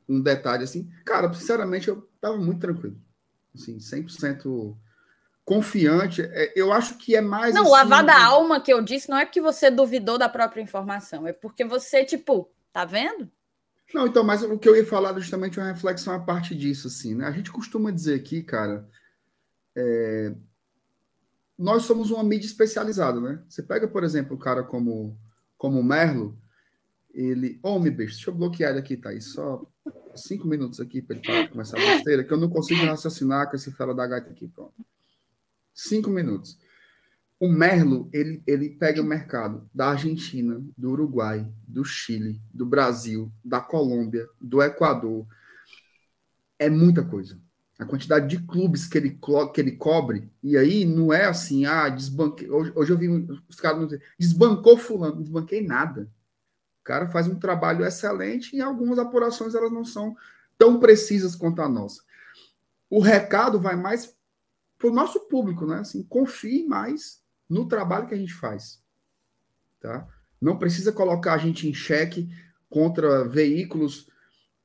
um detalhe, assim. Cara, sinceramente, eu estava muito tranquilo. Assim, 100% confiante. É, eu acho que é mais. Não, assim, lavar da alma que eu disse não é porque você duvidou da própria informação, é porque você, tipo, tá vendo? Não, então, mas o que eu ia falar justamente é uma reflexão a parte disso, assim, né? A gente costuma dizer aqui, cara, é... nós somos uma mídia especializada, né? Você pega, por exemplo, um cara como, como o Merlo, ele. Homem, oh, besta, deixa eu bloquear ele aqui, Thaís. Só cinco minutos aqui para ele parar de começar a besteira, que eu não consigo raciocinar com esse fela da gaita aqui. Pronto. Cinco minutos. O Merlo, ele, ele pega o mercado da Argentina, do Uruguai, do Chile, do Brasil, da Colômbia, do Equador. É muita coisa. A quantidade de clubes que ele, que ele cobre, e aí não é assim, ah, desbanquei. Hoje, hoje eu vi os caras desbancou fulano, não desbanquei nada cara faz um trabalho excelente e algumas apurações elas não são tão precisas quanto a nossa. O recado vai mais para o nosso público, né? Assim, confie mais no trabalho que a gente faz, tá? Não precisa colocar a gente em xeque contra veículos.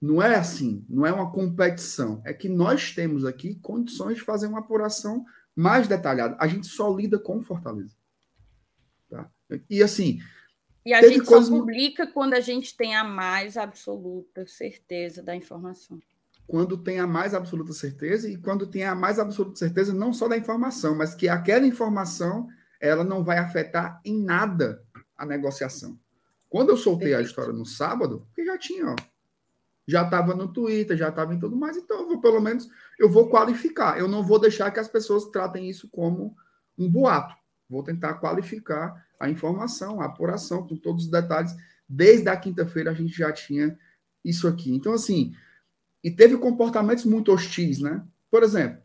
Não é assim, não é uma competição. É que nós temos aqui condições de fazer uma apuração mais detalhada. A gente só lida com Fortaleza. Tá? E assim, e a gente só publica quando a gente tem a mais absoluta certeza da informação. Quando tem a mais absoluta certeza e quando tem a mais absoluta certeza não só da informação, mas que aquela informação ela não vai afetar em nada a negociação. Quando eu soltei a história no sábado, que já tinha, ó, já estava no Twitter, já estava em tudo mais, então eu vou, pelo menos eu vou qualificar. Eu não vou deixar que as pessoas tratem isso como um boato. Vou tentar qualificar a informação, a apuração, com todos os detalhes. Desde a quinta-feira a gente já tinha isso aqui. Então, assim, e teve comportamentos muito hostis, né? Por exemplo,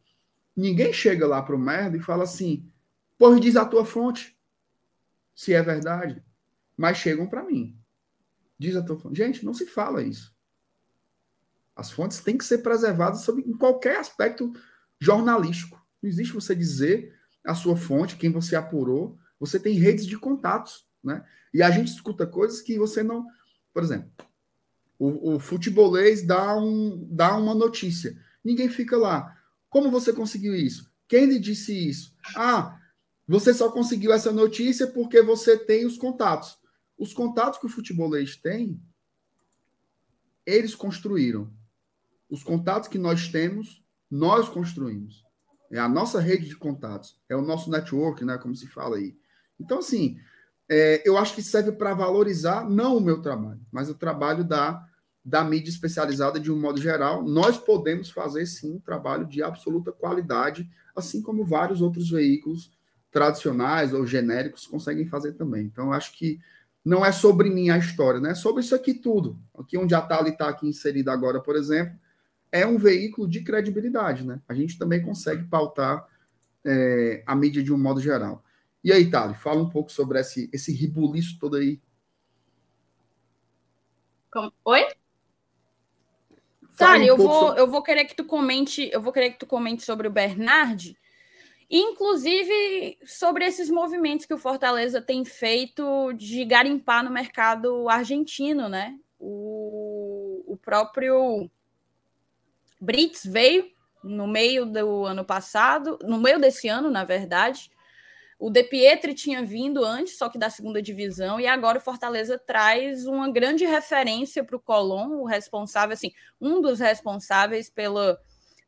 Ninguém chega lá para o merda e fala assim, pois diz a tua fonte, se é verdade. Mas chegam para mim. Diz a tua fonte. Gente, não se fala isso. As fontes têm que ser preservadas sobre, em qualquer aspecto jornalístico. Não existe você dizer a sua fonte, quem você apurou. Você tem redes de contatos, né? E a gente escuta coisas que você não. Por exemplo, o, o futebolês dá, um, dá uma notícia. Ninguém fica lá. Como você conseguiu isso? Quem lhe disse isso? Ah, você só conseguiu essa notícia porque você tem os contatos. Os contatos que o futebolês tem, eles construíram. Os contatos que nós temos, nós construímos. É a nossa rede de contatos, é o nosso network, né, como se fala aí. Então, assim, é, eu acho que serve para valorizar não o meu trabalho, mas o trabalho da, da mídia especializada de um modo geral. Nós podemos fazer, sim, um trabalho de absoluta qualidade, assim como vários outros veículos tradicionais ou genéricos conseguem fazer também. Então, acho que não é sobre mim a história, né? É sobre isso aqui tudo. Aqui onde a Tali está aqui inserida agora, por exemplo, é um veículo de credibilidade, né? A gente também consegue pautar é, a mídia de um modo geral. E aí, Thali, fala um pouco sobre esse, esse ribuliço todo aí. Como? Oi? Thali, um eu, vou, sobre... eu vou querer que tu comente, eu vou querer que tu comente sobre o Bernard, inclusive sobre esses movimentos que o Fortaleza tem feito de garimpar no mercado argentino, né? O, o próprio Brits veio no meio do ano passado, no meio desse ano, na verdade. O De Pietri tinha vindo antes, só que da segunda divisão, e agora o Fortaleza traz uma grande referência para o Colón, o responsável, assim, um dos responsáveis pela,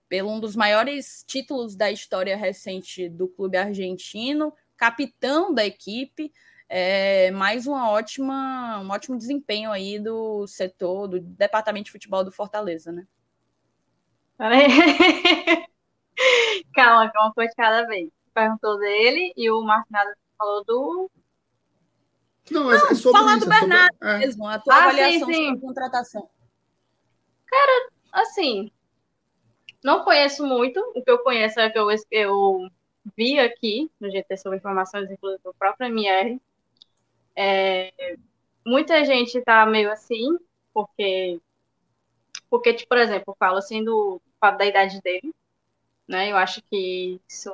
pelo um dos maiores títulos da história recente do clube argentino, capitão da equipe, é, mais uma ótima, um ótimo desempenho aí do setor, do departamento de futebol do Fortaleza, né? Calma, calma, foi de cada vez. Perguntou dele e o Martinado falou do. Não, é, é sobre falar isso, do Bernardo é sobre... mesmo, a tua ah, avaliação sim, sim. sobre contratação. Cara, assim, não conheço muito. O que eu conheço é que eu, eu vi aqui no GT sobre informações, inclusive do próprio MR. É, muita gente tá meio assim, porque, porque tipo, por exemplo, eu falo assim do, fato da idade dele, né? Eu acho que isso,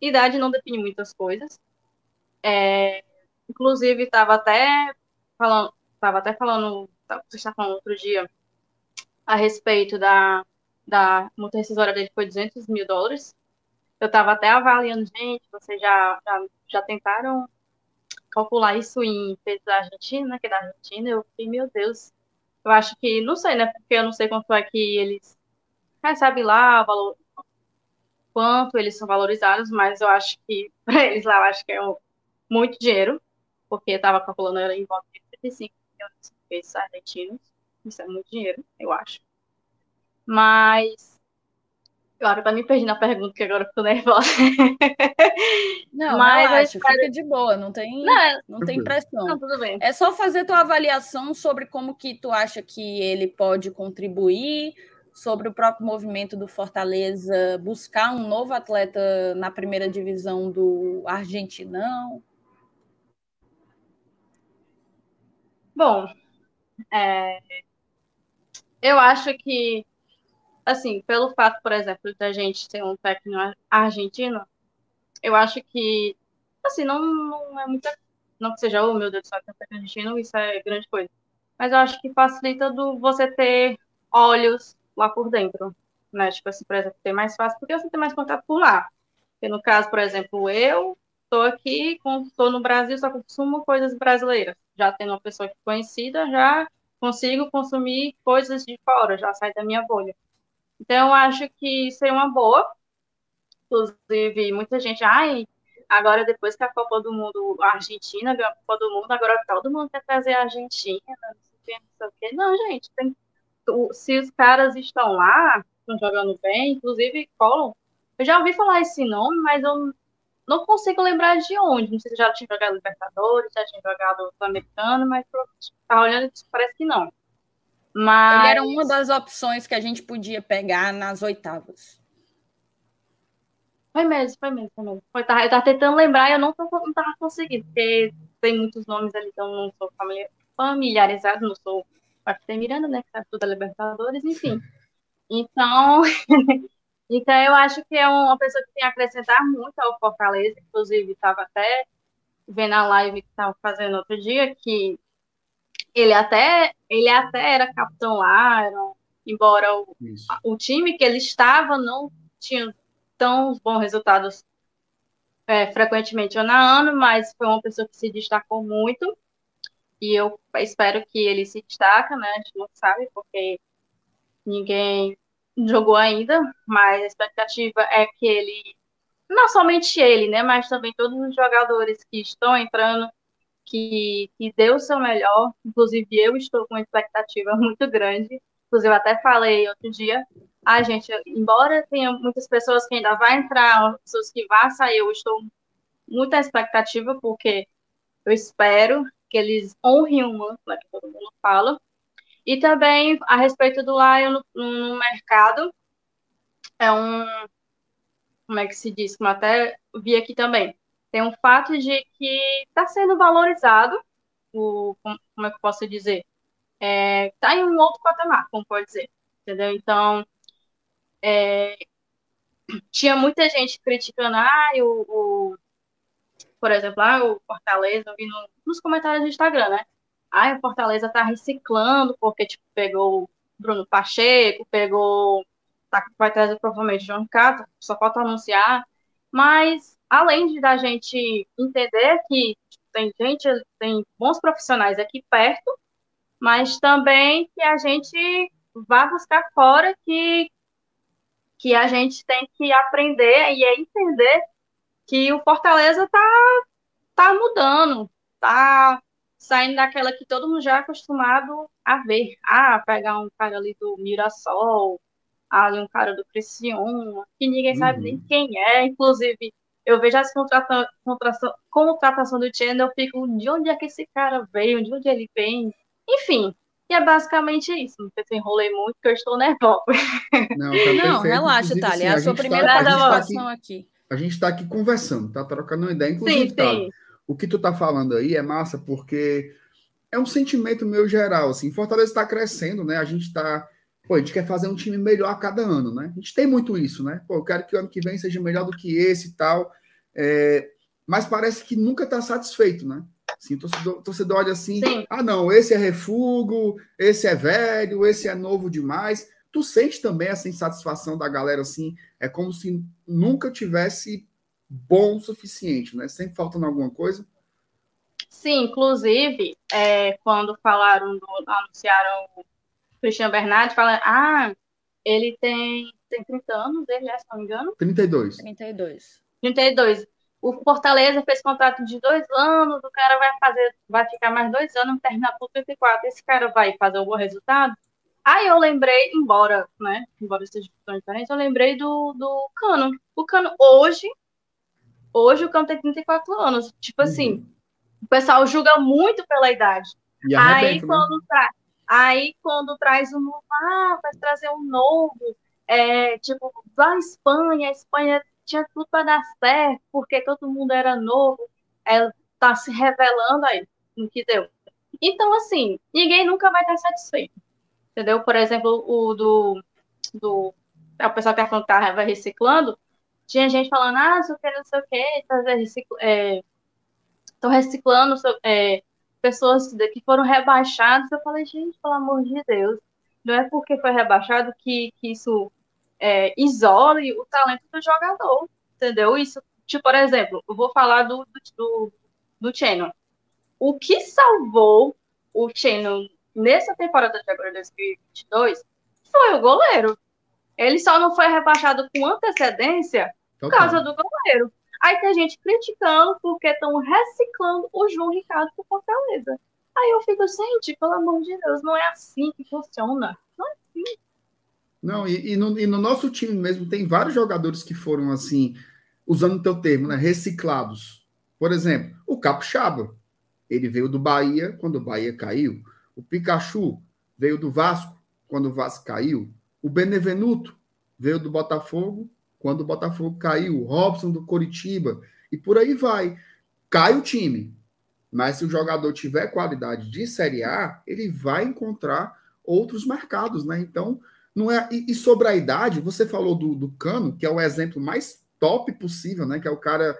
idade não define muitas coisas. É, inclusive, estava até falando, estava até falando, você está falando outro dia a respeito da da multa rescisória dele foi 200 mil dólares. Eu estava até avaliando, gente, vocês já, já, já tentaram calcular isso em peso da Argentina, né, que é da Argentina? Eu fiquei, meu Deus, eu acho que, não sei, né, porque eu não sei quanto é que eles recebe lá valor, quanto eles são valorizados, mas eu acho que para eles lá eu acho que é um, muito dinheiro, porque eu estava calculando era em volta de 35 milhões de pesos argentinos. Isso é muito dinheiro, eu acho. Mas eu acho que eu me perdi na pergunta, que agora eu tô nervosa. Não, mas relaxa, espero... fica de boa, não tem, não, é não tem pressão. Não, tudo bem. É só fazer tua avaliação sobre como que tu acha que ele pode contribuir, sobre o próprio movimento do Fortaleza buscar um novo atleta na primeira divisão do Argentinão? Bom, é, eu acho que, assim, pelo fato, por exemplo, da gente ter um técnico argentino, eu acho que, assim, não, não é muita. Não que seja, oh meu Deus do um técnico argentino, isso é grande coisa. Mas eu acho que facilita do você ter olhos lá por dentro, né? Tipo assim, por exemplo, tem mais fácil porque você tem mais contato por lá. Porque no caso, por exemplo, eu estou aqui, estou no Brasil, só consumo coisas brasileiras. Já tendo uma pessoa conhecida, já consigo consumir coisas de fora, já sai da minha bolha. Então, acho que seria uma boa. Inclusive, muita gente, ai, agora depois que a Copa do Mundo, a Argentina ganhou a Copa do Mundo, agora todo mundo quer trazer a Argentina, não sei o que, não sei o que. Não, gente, tem se os caras estão lá, estão jogando bem, inclusive Colin, eu já ouvi falar esse nome, mas eu não consigo lembrar de onde. Não sei se já tinha jogado Libertadores, já tinha jogado Sul-Americano, mas tá olhando parece que não. Mas... Ele era uma das opções que a gente podia pegar nas oitavas. Foi mesmo, foi mesmo, foi mesmo. Foi, tá, eu tava tentando lembrar e eu não, tô, não tava conseguindo, porque tem muitos nomes ali, então não sou familiarizado, não sou Martin Miranda, né, que sabe tudo da Libertadores, enfim. Então, então eu acho que é uma pessoa que tem a acrescentar muito ao Fortaleza, inclusive estava até vendo a live que estava fazendo outro dia, que ele até, ele até era capitão lá, era, embora o, o time que ele estava não tinha tão bons resultados é, frequentemente ano a ano, mas foi uma pessoa que se destacou muito. E eu espero que ele se destaque, né? A gente não sabe, porque ninguém jogou ainda, mas a expectativa é que ele, não somente ele, né? Mas também todos os jogadores que estão entrando, que, que deu o seu melhor. Inclusive, eu estou com uma expectativa muito grande. Inclusive, até falei outro dia, a gente, embora tenha muitas pessoas que ainda vai entrar, pessoas que vão sair, eu estou muita expectativa, porque eu espero que eles honrem o manto, né, que todo mundo fala. E também a respeito do Lion no, no mercado, é um. Como é que se diz? Como até vi aqui também. Tem um fato de que está sendo valorizado, o, como é que eu posso dizer? Está é, tá em um outro patamar, como pode dizer. Entendeu? Então, é, tinha muita gente criticando, ah, o, o por exemplo, ah, o Fortaleza, eu vi no, nos comentários do Instagram, né? Ah, o Fortaleza tá reciclando, porque, tipo, pegou Bruno Pacheco, pegou. Tá, vai trazer provavelmente João Cato, só falta anunciar. Mas, além de da gente entender que tipo, tem gente, tem bons profissionais aqui perto, mas também que a gente vá buscar fora que, que a gente tem que aprender e é entender que o Fortaleza tá, tá mudando, tá saindo daquela que todo mundo já é acostumado a ver. Ah, pegar um cara ali do Mirassol, ali um cara do Criciúma, que ninguém uhum. sabe nem quem é, inclusive eu vejo as contratação, contratação, contratação do Channel, eu fico, de onde é que esse cara veio, de onde ele vem, enfim, e é basicamente isso. Não sei se enrolei muito, porque eu estou nervosa. Não, tá não relaxa, Thalia. Assim, é a, a sua primeira tá, participação aqui a gente está aqui conversando, tá trocando uma ideia. Inclusive, sim, sim. o que tu tá falando aí é massa, porque é um sentimento meu geral, assim, Fortaleza está crescendo, né? A gente está, pô, a gente quer fazer um time melhor a cada ano, né? A gente tem muito isso, né? Pô, eu quero que o ano que vem seja melhor do que esse e tal, é... mas parece que nunca está satisfeito, né? Assim, torcedor, torcedor olha assim, sim. ah, não, esse é refugo, esse é velho, esse é novo demais. Tu sente também essa insatisfação da galera assim? É como se nunca tivesse bom o suficiente, né? Sempre faltando alguma coisa? Sim, inclusive, é, quando falaram, do, anunciaram o Cristian Bernardi, falaram, ah, ele tem, tem 30 anos, ele é, se não me engano? 32. 32. 32. O Fortaleza fez contrato de dois anos, o cara vai fazer, vai ficar mais dois anos, terminar por 34. Esse cara vai fazer um bom resultado? Aí eu lembrei, embora, né, embora seja tão diferente, eu lembrei do, do Cano. O Cano, hoje, hoje o Cano tem 34 anos. Tipo uhum. assim, o pessoal julga muito pela idade. aí, né? quando tra... aí quando traz um novo, ah, vai trazer um novo, é, tipo, na Espanha, a Espanha tinha tudo para dar certo, porque todo mundo era novo, ela tá se revelando aí no que deu. Então, assim, ninguém nunca vai estar satisfeito entendeu? Por exemplo, o do, do o pessoal que falando que tá reciclando, tinha gente falando, ah, sei o que, não sei o que, estão é, reciclando é, pessoas que foram rebaixadas. Eu falei, gente, pelo amor de Deus, não é porque foi rebaixado que, que isso é, isole o talento do jogador, entendeu? Isso, tipo, por exemplo, eu vou falar do, do, do Channel. O que salvou o Channel nessa temporada de agora 2022 foi o goleiro. Ele só não foi rebaixado com antecedência por causa do goleiro. Aí tem gente criticando porque estão reciclando o João Ricardo por Fortaleza. Aí eu fico, gente, pelo amor de Deus, não é assim que funciona. Não é assim. Não, e, e, no, e no nosso time mesmo tem vários jogadores que foram assim, usando o teu termo, né? Reciclados. Por exemplo, o Capixaba. Ele veio do Bahia quando o Bahia caiu. O Pikachu veio do Vasco quando o Vasco caiu. O Benevenuto veio do Botafogo Quando o Botafogo caiu, o Robson do Coritiba, e por aí vai. Cai o time. Mas se o jogador tiver qualidade de Série A, ele vai encontrar outros mercados, né? Então, não é. E, e sobre a idade, você falou do, do Cano, que é o exemplo mais top possível, né? Que é o cara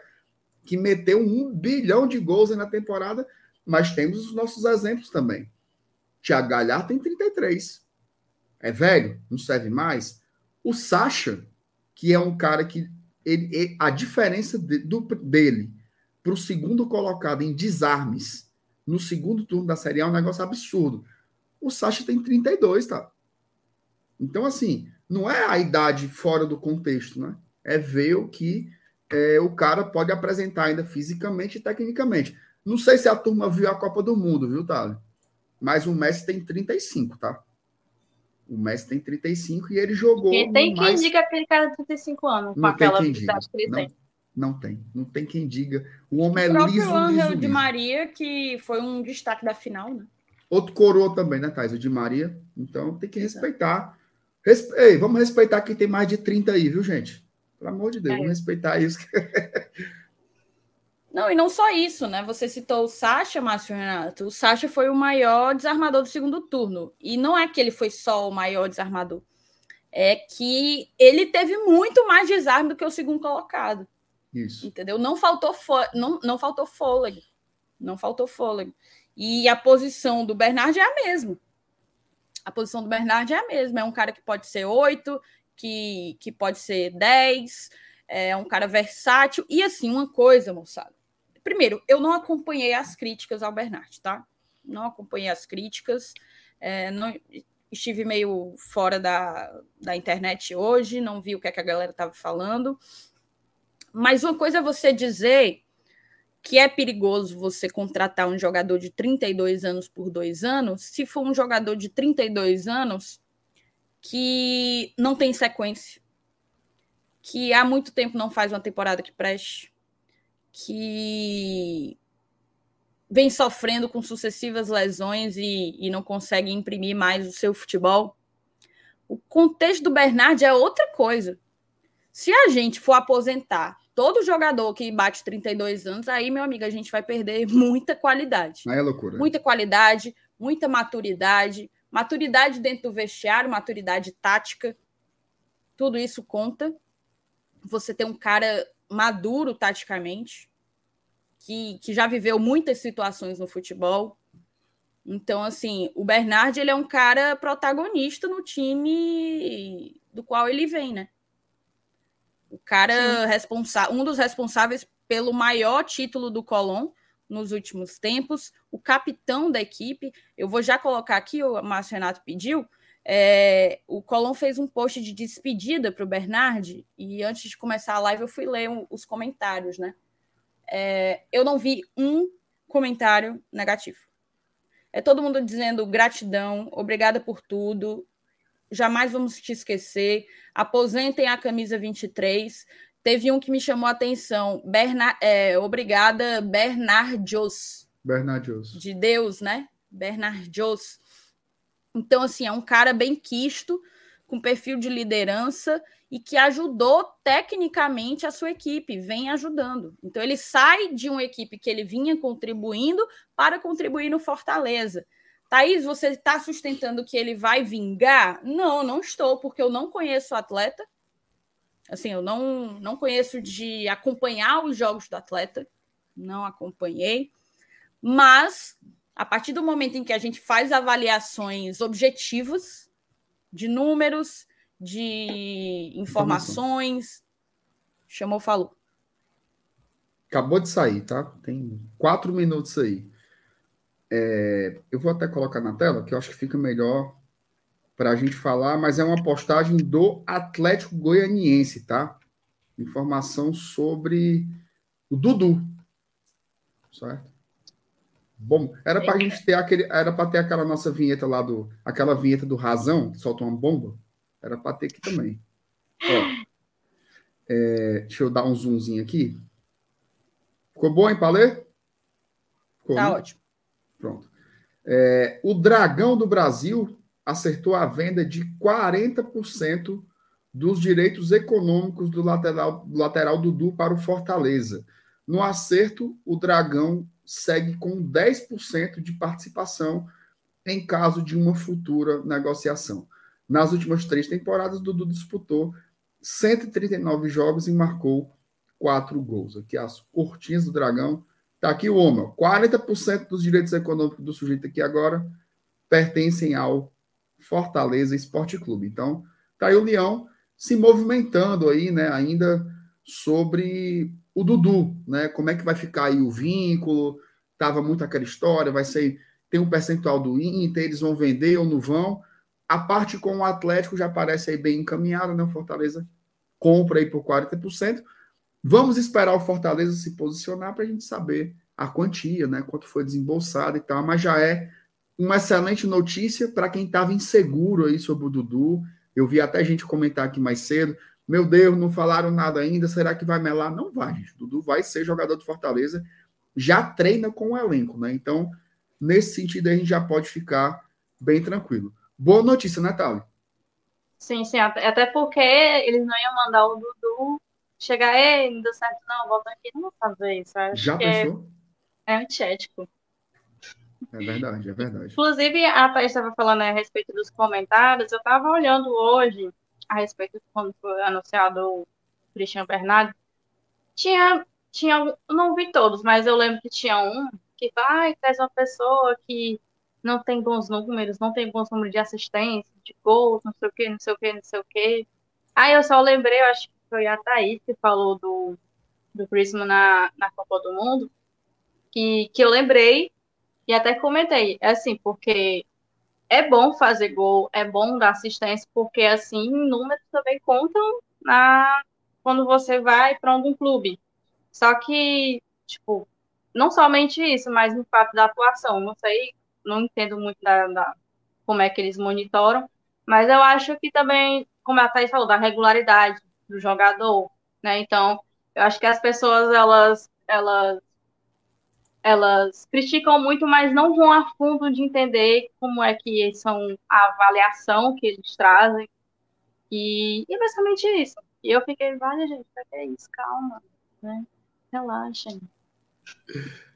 que meteu um bilhão de gols na temporada, mas temos os nossos exemplos também. Thiago Galhardo tem 33. É velho, não serve mais. O Sacha, que é um cara que ele, a diferença de, do, dele para o segundo colocado em desarmes no segundo turno da Série A é um negócio absurdo. O Sacha tem 32, tá? Então, assim, não é a idade fora do contexto, né? É ver o que é, o cara pode apresentar ainda fisicamente e tecnicamente. Não sei se a turma viu a Copa do Mundo, viu, Thales? Mas o Messi tem 35, tá? O Messi tem 35 e ele jogou. E tem quem mais... diga aquele cara de 35 anos, com não aquela velocidade que ele não, tem. Não tem, não tem quem diga. O homem é o liso, Angel liso, de Maria, que foi um destaque da final, né? Outro coroa também, né, Thais? O de Maria. Então tem que respeitar. Respe... Ei, vamos respeitar quem tem mais de 30 aí, viu, gente? Pelo amor de Deus, é. vamos respeitar isso. Não, e não só isso, né? Você citou o Sacha, Márcio Renato. O Sacha foi o maior desarmador do segundo turno. E não é que ele foi só o maior desarmador. É que ele teve muito mais desarme do que o segundo colocado. Isso. Entendeu? Não faltou, não, não faltou fôlego. Não faltou fôlego. E a posição do Bernard é a mesma. A posição do Bernard é a mesma. É um cara que pode ser oito, que, que pode ser dez, é um cara versátil. E assim, uma coisa, moçada. Primeiro, eu não acompanhei as críticas ao Bernard, tá? Não acompanhei as críticas. É, não, estive meio fora da, da internet hoje, não vi o que, é que a galera estava falando. Mas uma coisa é você dizer que é perigoso você contratar um jogador de 32 anos por dois anos, se for um jogador de 32 anos que não tem sequência, que há muito tempo não faz uma temporada que preste, que vem sofrendo com sucessivas lesões e, e não consegue imprimir mais o seu futebol. O contexto do Bernard é outra coisa. Se a gente for aposentar todo jogador que bate 32 anos, aí, meu amigo, a gente vai perder muita qualidade. É loucura. Muita qualidade, muita maturidade, maturidade dentro do vestiário, maturidade tática. Tudo isso conta. Você ter um cara maduro taticamente, que, que já viveu muitas situações no futebol. Então, assim, o Bernard ele é um cara protagonista no time do qual ele vem, né? O cara responsável, um dos responsáveis pelo maior título do Colón nos últimos tempos, o capitão da equipe. Eu vou já colocar aqui, o Márcio Renato pediu. É, o Colón fez um post de despedida para o Bernard, e antes de começar a live eu fui ler um, os comentários, né? É, eu não vi um comentário negativo. É todo mundo dizendo gratidão, obrigada por tudo, jamais vamos te esquecer. Aposentem a camisa 23. Teve um que me chamou a atenção. Berna, é, obrigada, Bernardios. Bernardios. De Deus, né? Bernardios. Então, assim, é um cara bem quisto, com perfil de liderança e que ajudou tecnicamente a sua equipe, vem ajudando. Então, ele sai de uma equipe que ele vinha contribuindo para contribuir no Fortaleza. Thaís, você está sustentando que ele vai vingar? Não, não estou, porque eu não conheço o atleta. Assim, eu não, não conheço de acompanhar os jogos do atleta. Não acompanhei. Mas, a partir do momento em que a gente faz avaliações objetivas de números, de informações, chamou, falou. Acabou de sair, tá? Tem quatro minutos aí. É, eu vou até colocar na tela, que eu acho que fica melhor para a gente falar, mas é uma postagem do Atlético Goianiense, tá? Informação sobre o Dudu. Certo? Bom, era para gente ter aquele, era para ter aquela nossa vinheta lá do, aquela vinheta do Razão, que solta uma bomba, era para ter aqui também. Ó, é, deixa eu dar um zoomzinho aqui. Ficou bom, hein, Palê? Ficou, tá né? ótimo. Pronto. É, o Dragão do Brasil acertou a venda de 40% dos direitos econômicos do lateral, do lateral Dudu para o Fortaleza. No acerto, o Dragão segue com 10% de participação em caso de uma futura negociação. Nas últimas três temporadas, Dudu disputou 139 jogos e marcou quatro gols. Aqui as cortinhas do Dragão. Tá aqui o homem. 40% dos direitos econômicos do sujeito aqui agora pertencem ao Fortaleza Esporte Clube. Então, tá aí o Leão se movimentando aí, né, ainda sobre o Dudu, né? Como é que vai ficar aí o vínculo? Tava muito aquela história, vai ser tem um percentual do Inter, eles vão vender ou não vão. A parte com o Atlético já parece aí bem encaminhada, né? O Fortaleza compra aí por 40%. Vamos esperar o Fortaleza se posicionar para a gente saber a quantia, né? Quanto foi desembolsado e tal, mas já é uma excelente notícia para quem estava inseguro aí sobre o Dudu. Eu vi até gente comentar aqui mais cedo. Meu Deus, não falaram nada ainda. Será que vai melar? Não vai, gente. Dudu vai ser jogador do Fortaleza. Já treina com o elenco, né? Então, nesse sentido, a gente já pode ficar bem tranquilo. Boa notícia, né, Thali? Sim, sim. Até porque eles não iam mandar o Dudu chegar, ei, não deu certo, não, volta aqui. Não vou fazer isso. Já pensou? É, é antiético. É verdade, é verdade. Inclusive, a Thaís estava falando a respeito dos comentários. Eu estava olhando hoje a respeito de quando foi anunciado o Christian Bernardo. Tinha, tinha, não vi todos, mas eu lembro que tinha um que vai, traz uma pessoa que não tem bons números, não tem bons números de assistência, de gols, não sei o que, não sei o que, não sei o que. Aí eu só lembrei, eu acho que foi a Thaís que falou do, do Prisma na, na Copa do Mundo, que, que eu lembrei e até comentei, é assim, porque é bom fazer gol, é bom dar assistência, porque assim, números também contam na quando você vai para algum clube. Só que, tipo, não somente isso, mas no fato da atuação. Não sei, não entendo muito da, da como é que eles monitoram, mas eu acho que também, como a Thaís falou, da regularidade do jogador, né? Então, eu acho que as pessoas, elas, elas elas criticam muito, mas não vão a fundo de entender como é que são a avaliação que eles trazem. E, e é basicamente isso. E eu fiquei, vale, gente, pra que isso? Calma, né? Relaxem.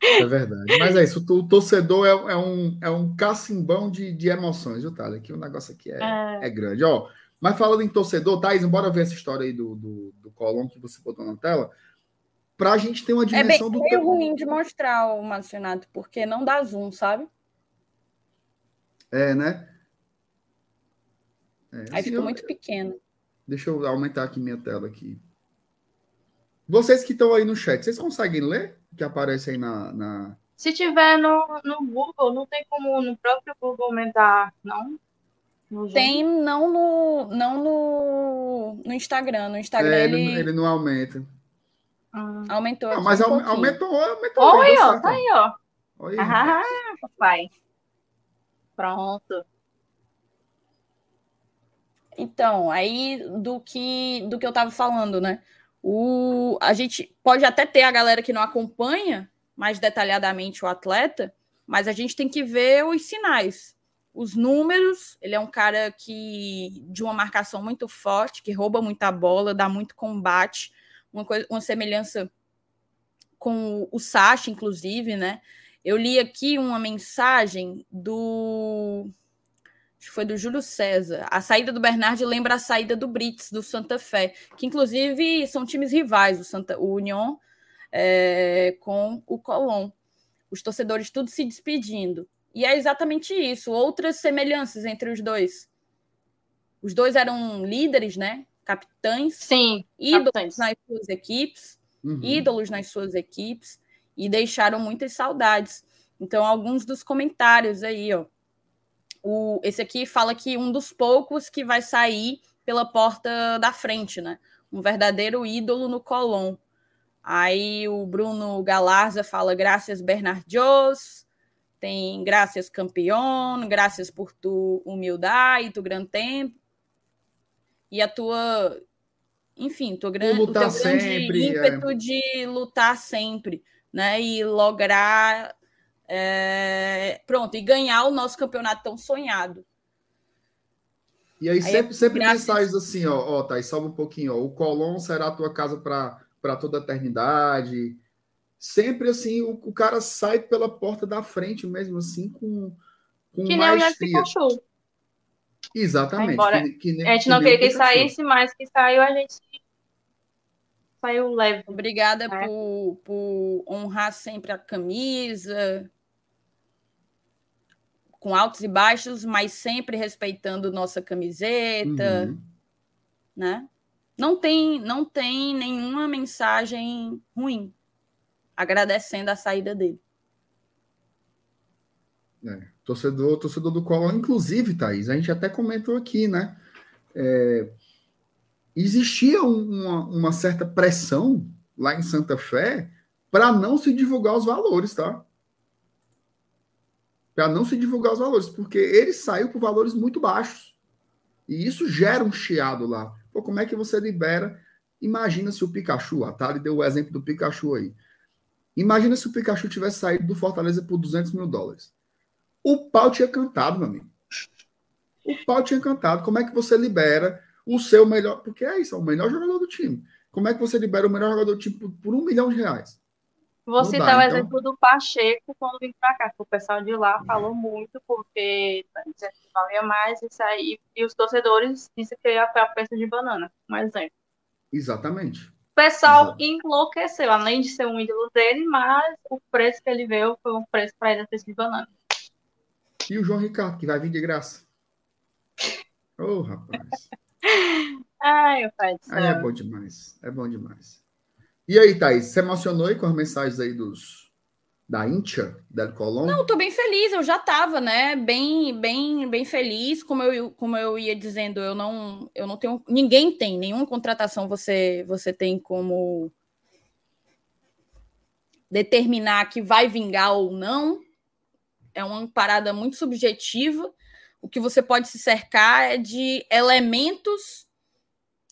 É verdade. Mas é isso, o torcedor é, é um, é um cacimbão de, de emoções, viu, Thalia? Que o negócio aqui é, é. é grande. Ó, mas falando em torcedor, Thais, embora ver essa história aí do, do, do Colom que você botou na tela, para a gente ter uma dimensão é bem, do. É ruim de mostrar o Marcionato, porque não dá zoom, sabe? É, né? É, Aí fica eu... muito pequeno. Deixa eu aumentar aqui minha tela aqui. Vocês que estão aí no chat, vocês conseguem ler o que aparece aí na, na... Se tiver no, no Google, não tem como no próprio Google aumentar, não? Tem, não no, não no, no Instagram. No Instagram é, ele... ele não aumenta. Ah. Aumentou. Ah, mas um aumentou, aumentou. Oi, ó, tá aí, ó. Oi, ah, papai. Pronto. Então, aí do que do que eu tava falando, né? O, a gente pode até ter a galera que não acompanha mais detalhadamente o atleta, mas a gente tem que ver os sinais, os números. Ele é um cara que de uma marcação muito forte, que rouba muita bola, dá muito combate, uma, coisa, uma semelhança com o Sacha, inclusive, né? Eu li aqui uma mensagem do. Acho que foi do Júlio César. A saída do Bernardi lembra a saída do Brits, do Santa Fé, que inclusive são times rivais, o, Santa, o Union é, com o Colón. Os torcedores tudo se despedindo. E é exatamente isso. Outras semelhanças entre os dois. Os dois eram líderes, né? Capitães, Sim, ídolos capitães. nas suas equipes, uhum. ídolos nas suas equipes, e deixaram muitas saudades. Então, alguns dos comentários aí, ó. O, esse aqui fala que um dos poucos que vai sair pela porta da frente, né? Um verdadeiro ídolo no Colón. Aí o Bruno Galarza fala graças Bernardios, tem graças campeão, graças por tu humildade e tu grande tempo e a tua, enfim, tua grande, o teu sempre, grande ímpeto é. de lutar sempre, né? E lograr, é, pronto, e ganhar o nosso campeonato tão sonhado. E aí, aí sempre, sempre mensagens assim, ó, ó, tá, e salva um pouquinho, ó, o Colom será a tua casa para toda a eternidade. Sempre assim, o, o, cara sai pela porta da frente mesmo, assim, com, com que maestria. nem o Exatamente. Embora, que, que nem, a gente não queria que ele saísse, mas que saiu, a gente saiu leve. Obrigada né? por, por honrar sempre a camisa, com altos e baixos, mas sempre respeitando nossa camiseta, uhum. né? Não tem, não tem nenhuma mensagem ruim, agradecendo a saída dele. É, torcedor, torcedor do Collor, inclusive, Thaís, a gente até comentou aqui, né? É, existia uma, uma certa pressão lá em Santa Fé para não se divulgar os valores, tá? Para não se divulgar os valores, porque ele saiu por valores muito baixos. E isso gera um chiado lá. Pô, como é que você libera? Imagina se o Pikachu, a Tali deu o exemplo do Pikachu aí. Imagina se o Pikachu tivesse saído do Fortaleza por 200 mil dólares. O pau tinha cantado, meu amigo. O pau tinha cantado. Como é que você libera o seu melhor. Porque é isso, é o melhor jogador do time. Como é que você libera o melhor jogador do time por, por um milhão de reais? Vou citar dá, o então... exemplo do Pacheco quando vim para cá, que o pessoal de lá falou muito, porque dizendo que valia mais isso aí, e os torcedores disseram que ia para preço de banana, um exemplo. Exatamente. O pessoal Exato. enlouqueceu, além de ser um ídolo dele, mas o preço que ele veio foi um preço para ele a preço de banana. E o João Ricardo, que vai vir de graça. Ô, oh, rapaz. Ai, pai do céu. Aí é bom demais. É bom demais. E aí, Thaís, você emocionou aí com as mensagens aí dos da Incha, del Colón? Não, tô bem feliz, eu já tava, né? Bem, bem, bem feliz, como eu, como eu ia dizendo, eu não, eu não tenho, ninguém tem, nenhuma contratação você, você tem como determinar que vai vingar ou não. É uma parada muito subjetiva o que você pode se cercar é de elementos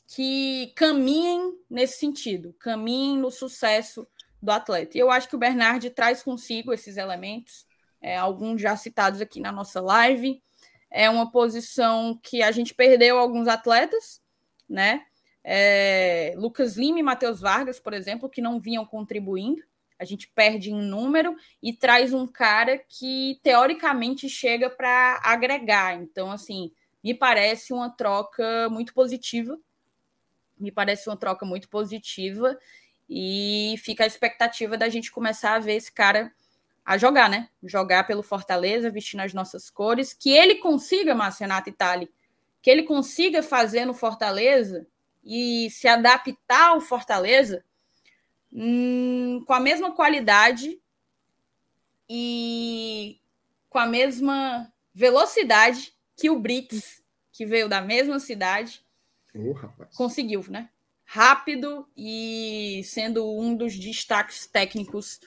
que caminhem nesse sentido, caminhem no sucesso do atleta. E eu acho que o Bernard traz consigo esses elementos, é, alguns já citados aqui na nossa live. É uma posição que a gente perdeu alguns atletas, né? É, Lucas Lima e Matheus Vargas, por exemplo, que não vinham contribuindo a gente perde em número e traz um cara que teoricamente chega para agregar. Então, assim, me parece uma troca muito positiva. Me parece uma troca muito positiva e fica a expectativa da gente começar a ver esse cara a jogar, né? Jogar pelo Fortaleza, vestindo as nossas cores, que ele consiga, Marcenato Itali, que ele consiga fazer no Fortaleza e se adaptar ao Fortaleza hum, com a mesma qualidade e com a mesma velocidade que o Brits, que veio da mesma cidade, oh, conseguiu, né? Rápido e sendo um dos destaques técnicos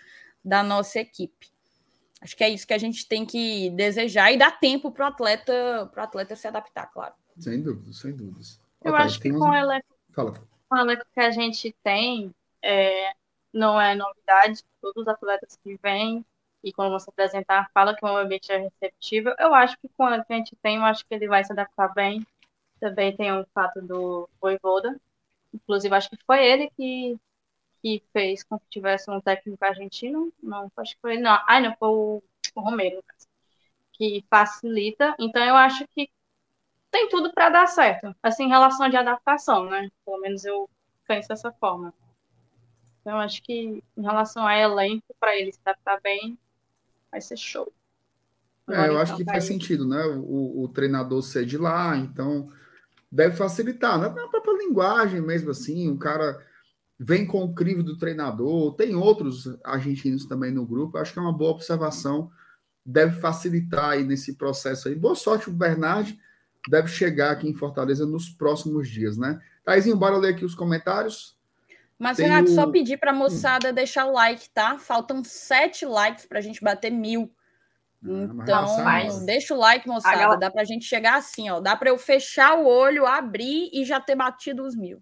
da nossa equipe. Acho que é isso que a gente tem que desejar e dar tempo para o atleta, pro atleta se adaptar, claro. Sem dúvida, sem dúvidas. Eu okay, acho que com, o Fala. com o elenco que a gente tem, é, não é novidade, todos os atletas que vêm e quando você apresentar, fala que o ambiente é receptivo. Eu acho que quando a gente tem, eu acho que ele vai se adaptar bem. Também tem o fato do Voivoda. Inclusive, acho que foi ele que, que fez com que tivesse um técnico argentino. Não, acho que foi ele. Não, ai, não, foi o, o Romero, que facilita. Então, eu acho que tem tudo para dar certo. Assim, em relação de adaptação, né? Pelo menos eu penso dessa forma. Então, acho que em relação a elenco, para ele se adaptar bem, vai ser show. é, eu acho então, que faz tá sentido, né? O, o, treinador ser de lá, então deve facilitar, né? A própria linguagem mesmo assim, o cara vem com o crivo do treinador, tem outros argentinos também no grupo, acho que é uma boa observação, deve facilitar aí nesse processo aí. Boa sorte o Bernard, deve chegar aqui em Fortaleza nos próximos dias, né? Taizinho, bora ler aqui os comentários. Mas, Tem Renato, o... só pedir para a moçada hum. deixar o like, tá? Faltam sete likes para a gente bater mil. Ah, então, mas... deixa o like, moçada. Galera... Dá para a gente chegar assim, ó. Dá para eu fechar o olho, abrir e já ter batido os mil.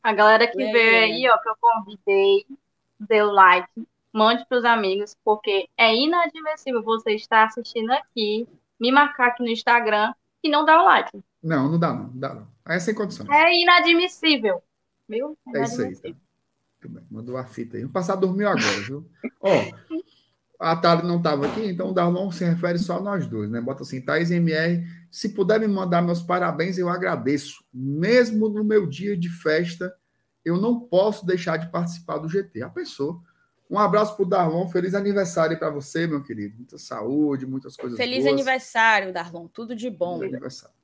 A galera que veio aí, ó, que eu convidei, deu like, mande para os amigos, porque é inadmissível você estar assistindo aqui, me marcar aqui no Instagram e não dar o like. Não, não dá não, não dá não. Aí é sem condições. É inadmissível. Viu? É isso aí. Tá. Mandou a fita aí. Vamos passar a dormir agora, viu? Ó, a Thalie não estava aqui, então o Darlon se refere só a nós dois, né? Bota assim, Thaís MR, se puder me mandar meus parabéns, eu agradeço. Mesmo no meu dia de festa, eu não posso deixar de participar do GT. A pessoa. Um abraço para o Darlon, feliz aniversário para você, meu querido. Muita saúde, muitas coisas Feliz boas. aniversário, Darlon. Tudo de bom. Feliz aniversário.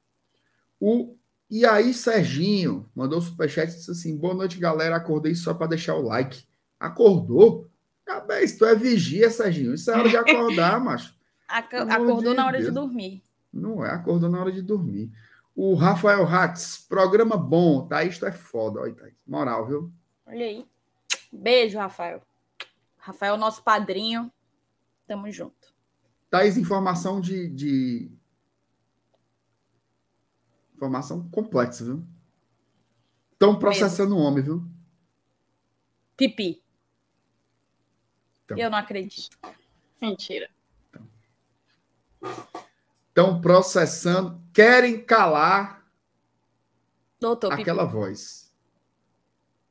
O e aí, Serginho mandou o superchat e disse assim: boa noite, galera. Acordei só para deixar o like. Acordou? Cabeça, tu é vigia, Serginho. Isso é hora de acordar, macho. Acordou na hora Deus. de dormir. Não é, acordou na hora de dormir. O Rafael Hatz, programa bom, tá? Isto é foda, olha, Thaís. Moral, viu? Olha aí. Beijo, Rafael. Rafael, nosso padrinho. Tamo junto. Thaís, informação de, de... Informação complexa, viu? Estão processando o um homem, viu? Pipi. Então. Eu não acredito. Mentira. Estão processando, querem calar Doutor aquela Pipi. voz.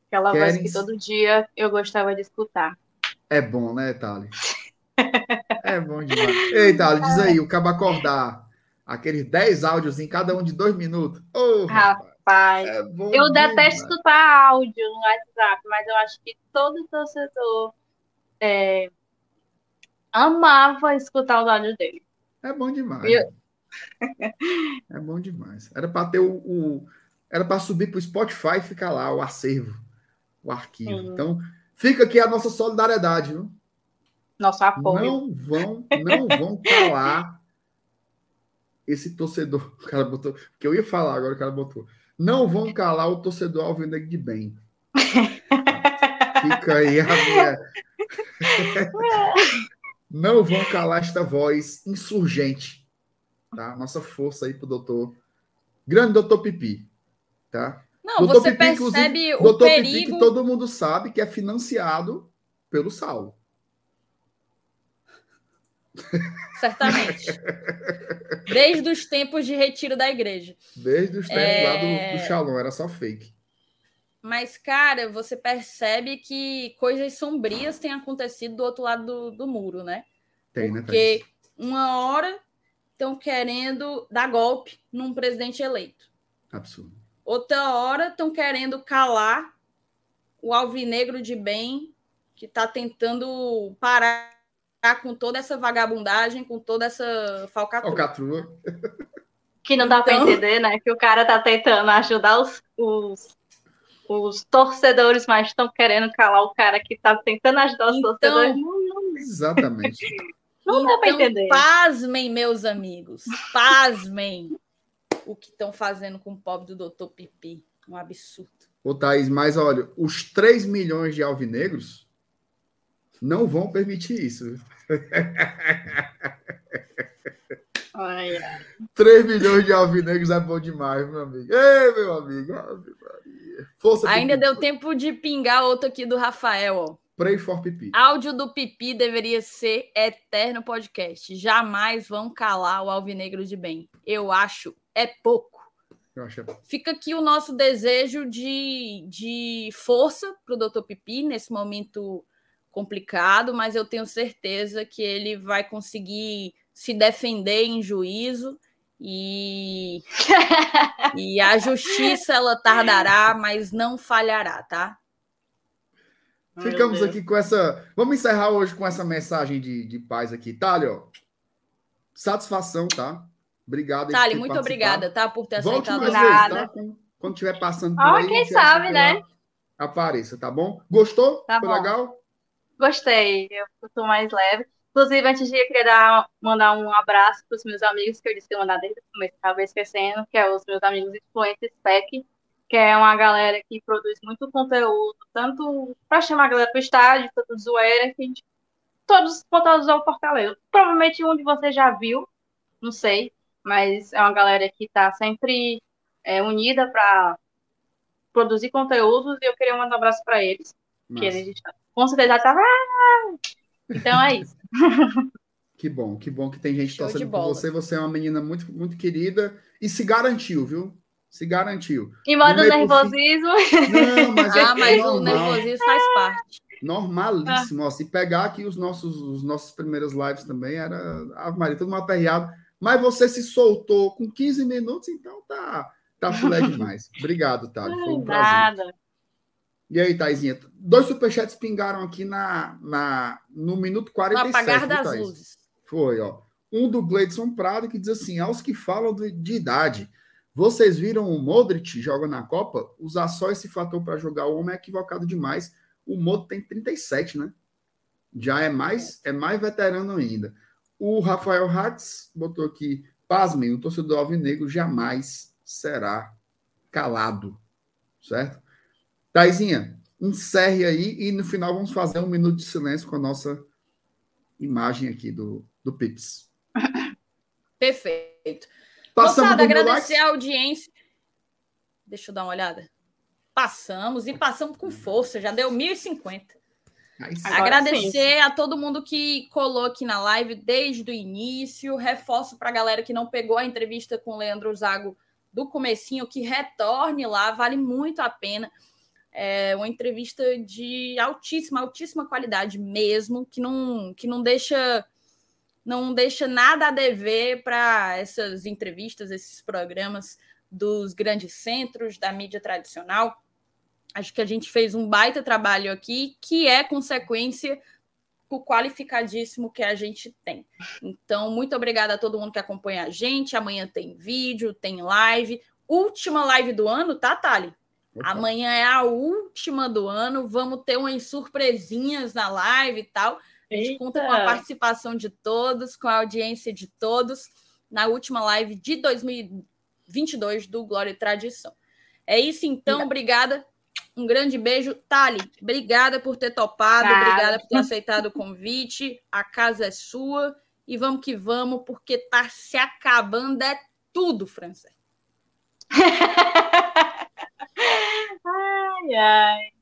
Aquela querem... voz que todo dia eu gostava de escutar. É bom, né, Thali? é bom demais. Ei, Thali, diz aí, o cabo acordar. Aqueles 10 áudios em cada um de dois minutos. Oh, rapaz. rapaz. É eu detesto escutar áudio no WhatsApp, mas eu acho que todo torcedor é, amava escutar os áudios dele. É bom demais. Eu... é bom demais. Era para ter o, o era para subir para o Spotify e ficar lá o acervo, o arquivo. Sim. Então, fica aqui a nossa solidariedade, viu? Nosso apoio. Não vão, não vão calar esse torcedor. O cara botou, que eu ia falar agora, o cara botou. Não vão calar o torcedor alvinegro de bem. Fica aí a minha. Não vão calar esta voz insurgente. Tá? Nossa força aí pro doutor. Grande doutor Pipi. Tá? Não, doutor você Pipi, percebe o doutor perigo... Pipi, que todo mundo sabe que é financiado pelo Saulo. Certamente. Desde os tempos de retiro da igreja. Desde os tempos é... lá do, do é. Shalom, era só fake. Mas, cara, você percebe que coisas sombrias têm acontecido do outro lado do, do muro, né? Tem, né? Porque uma hora estão querendo dar golpe num presidente eleito. Absurdo. Outra hora estão querendo calar o alvinegro de bem que está tentando parar com toda essa vagabundagem, com toda essa falcatrua. Falcatrua. Que não dá então... para entender, né? Que o cara tá tentando ajudar os, os os torcedores, mas estão querendo calar o cara que está tentando ajudar os então, torcedores. Exatamente. Não dá para então, entender. Pasmem, meus amigos. Pasmem o que estão fazendo com o pobre do doutor Pipi. Um absurdo. Ô, Thaís, mas olha, os 3 milhões de alvinegros não vão permitir isso. Ai, ai. 3 milhões de alvinegros é bom demais, meu amigo. Ei, meu amigo. Força, Ainda pipi. deu tempo de pingar outro aqui do Rafael. Ó. Pray for Pipi. Áudio do Pipi deveria ser eterno podcast. Jamais vão calar o Alvinegro de Bem. Eu acho é pouco. Eu acho é pouco. Fica aqui o nosso desejo de, de força para o Dr. Pipi nesse momento complicado, mas eu tenho certeza que ele vai conseguir se defender em juízo e, e a justiça ela tardará, mas não falhará, tá? Ficamos aqui com essa. Vamos encerrar hoje com essa mensagem de, de paz aqui. Thalio, satisfação, tá? Obrigado. Thalio, muito obrigada, tá? Por ter Volte aceitado nada. Tá? Quando estiver passando por ah, aí, quem sabe, né? Apareça, tá bom? Gostou? Tá Foi bom. legal? Gostei. Eu estou mais leve. Inclusive, antes de eu queria dar, mandar um abraço para os meus amigos, que eu disse que ia mandar desde o começo, estava esquecendo, que é os meus amigos Influentes Spec, que é uma galera que produz muito conteúdo, tanto para chamar a galera para o estádio, tanto zoeira, que a gente, todos os conteúdos ao Fortaleza. Provavelmente um de vocês já viu, não sei, mas é uma galera que está sempre é, unida para produzir conteúdos e eu queria mandar um abraço para eles, Nossa. que eles com certeza já estavam. Ah! Então é isso. Que bom, que bom que tem gente Show torcendo por você. Você é uma menina muito, muito querida e se garantiu, viu? Se garantiu. E modo nervosismo. Não, mas é ah, mas normal. o nervosismo faz parte. Normalíssimo. Ah. Ó, se pegar aqui os nossos, os nossos primeiros lives também, era a Maria, todo mundo aperreado. Mas você se soltou com 15 minutos, então tá, tá filé demais. Obrigado, Thales. Foi um prazer. Nada. E aí, Taizinha? Dois superchats pingaram aqui na, na, no minuto 47. No apagar das luzes. Foi, ó. Um do Gleidson Prado que diz assim: aos que falam de, de idade, vocês viram o Modric joga na Copa? Usar só esse fator para jogar o homem é equivocado demais. O Modric tem 37, né? Já é mais, é mais veterano ainda. O Rafael Hatz botou aqui: pasmem, o torcedor alvinegro jamais será calado. Certo? Taizinha, encerre aí e no final vamos fazer um minuto de silêncio com a nossa imagem aqui do, do Pips. Perfeito. Passamos Moçada, agradecer like? a audiência. Deixa eu dar uma olhada. Passamos e passamos com força, já deu 1.050. Agradecer sim. a todo mundo que colou aqui na live desde o início. Reforço para a galera que não pegou a entrevista com o Leandro Zago do comecinho, que retorne lá, vale muito a pena. É uma entrevista de altíssima, altíssima qualidade mesmo, que não, que não deixa não deixa nada a dever para essas entrevistas, esses programas dos grandes centros da mídia tradicional. Acho que a gente fez um baita trabalho aqui, que é consequência do qualificadíssimo que a gente tem. Então, muito obrigada a todo mundo que acompanha a gente. Amanhã tem vídeo, tem live. Última live do ano, tá, Thali? Amanhã é a última do ano. Vamos ter umas surpresinhas na live e tal. A gente Eita. conta com a participação de todos, com a audiência de todos, na última live de 2022 do Glória e Tradição. É isso, então. Obrigada. Um grande beijo. Tali, obrigada por ter topado, obrigada por ter aceitado o convite. A casa é sua. E vamos que vamos, porque tá se acabando é tudo, França. ai, ai.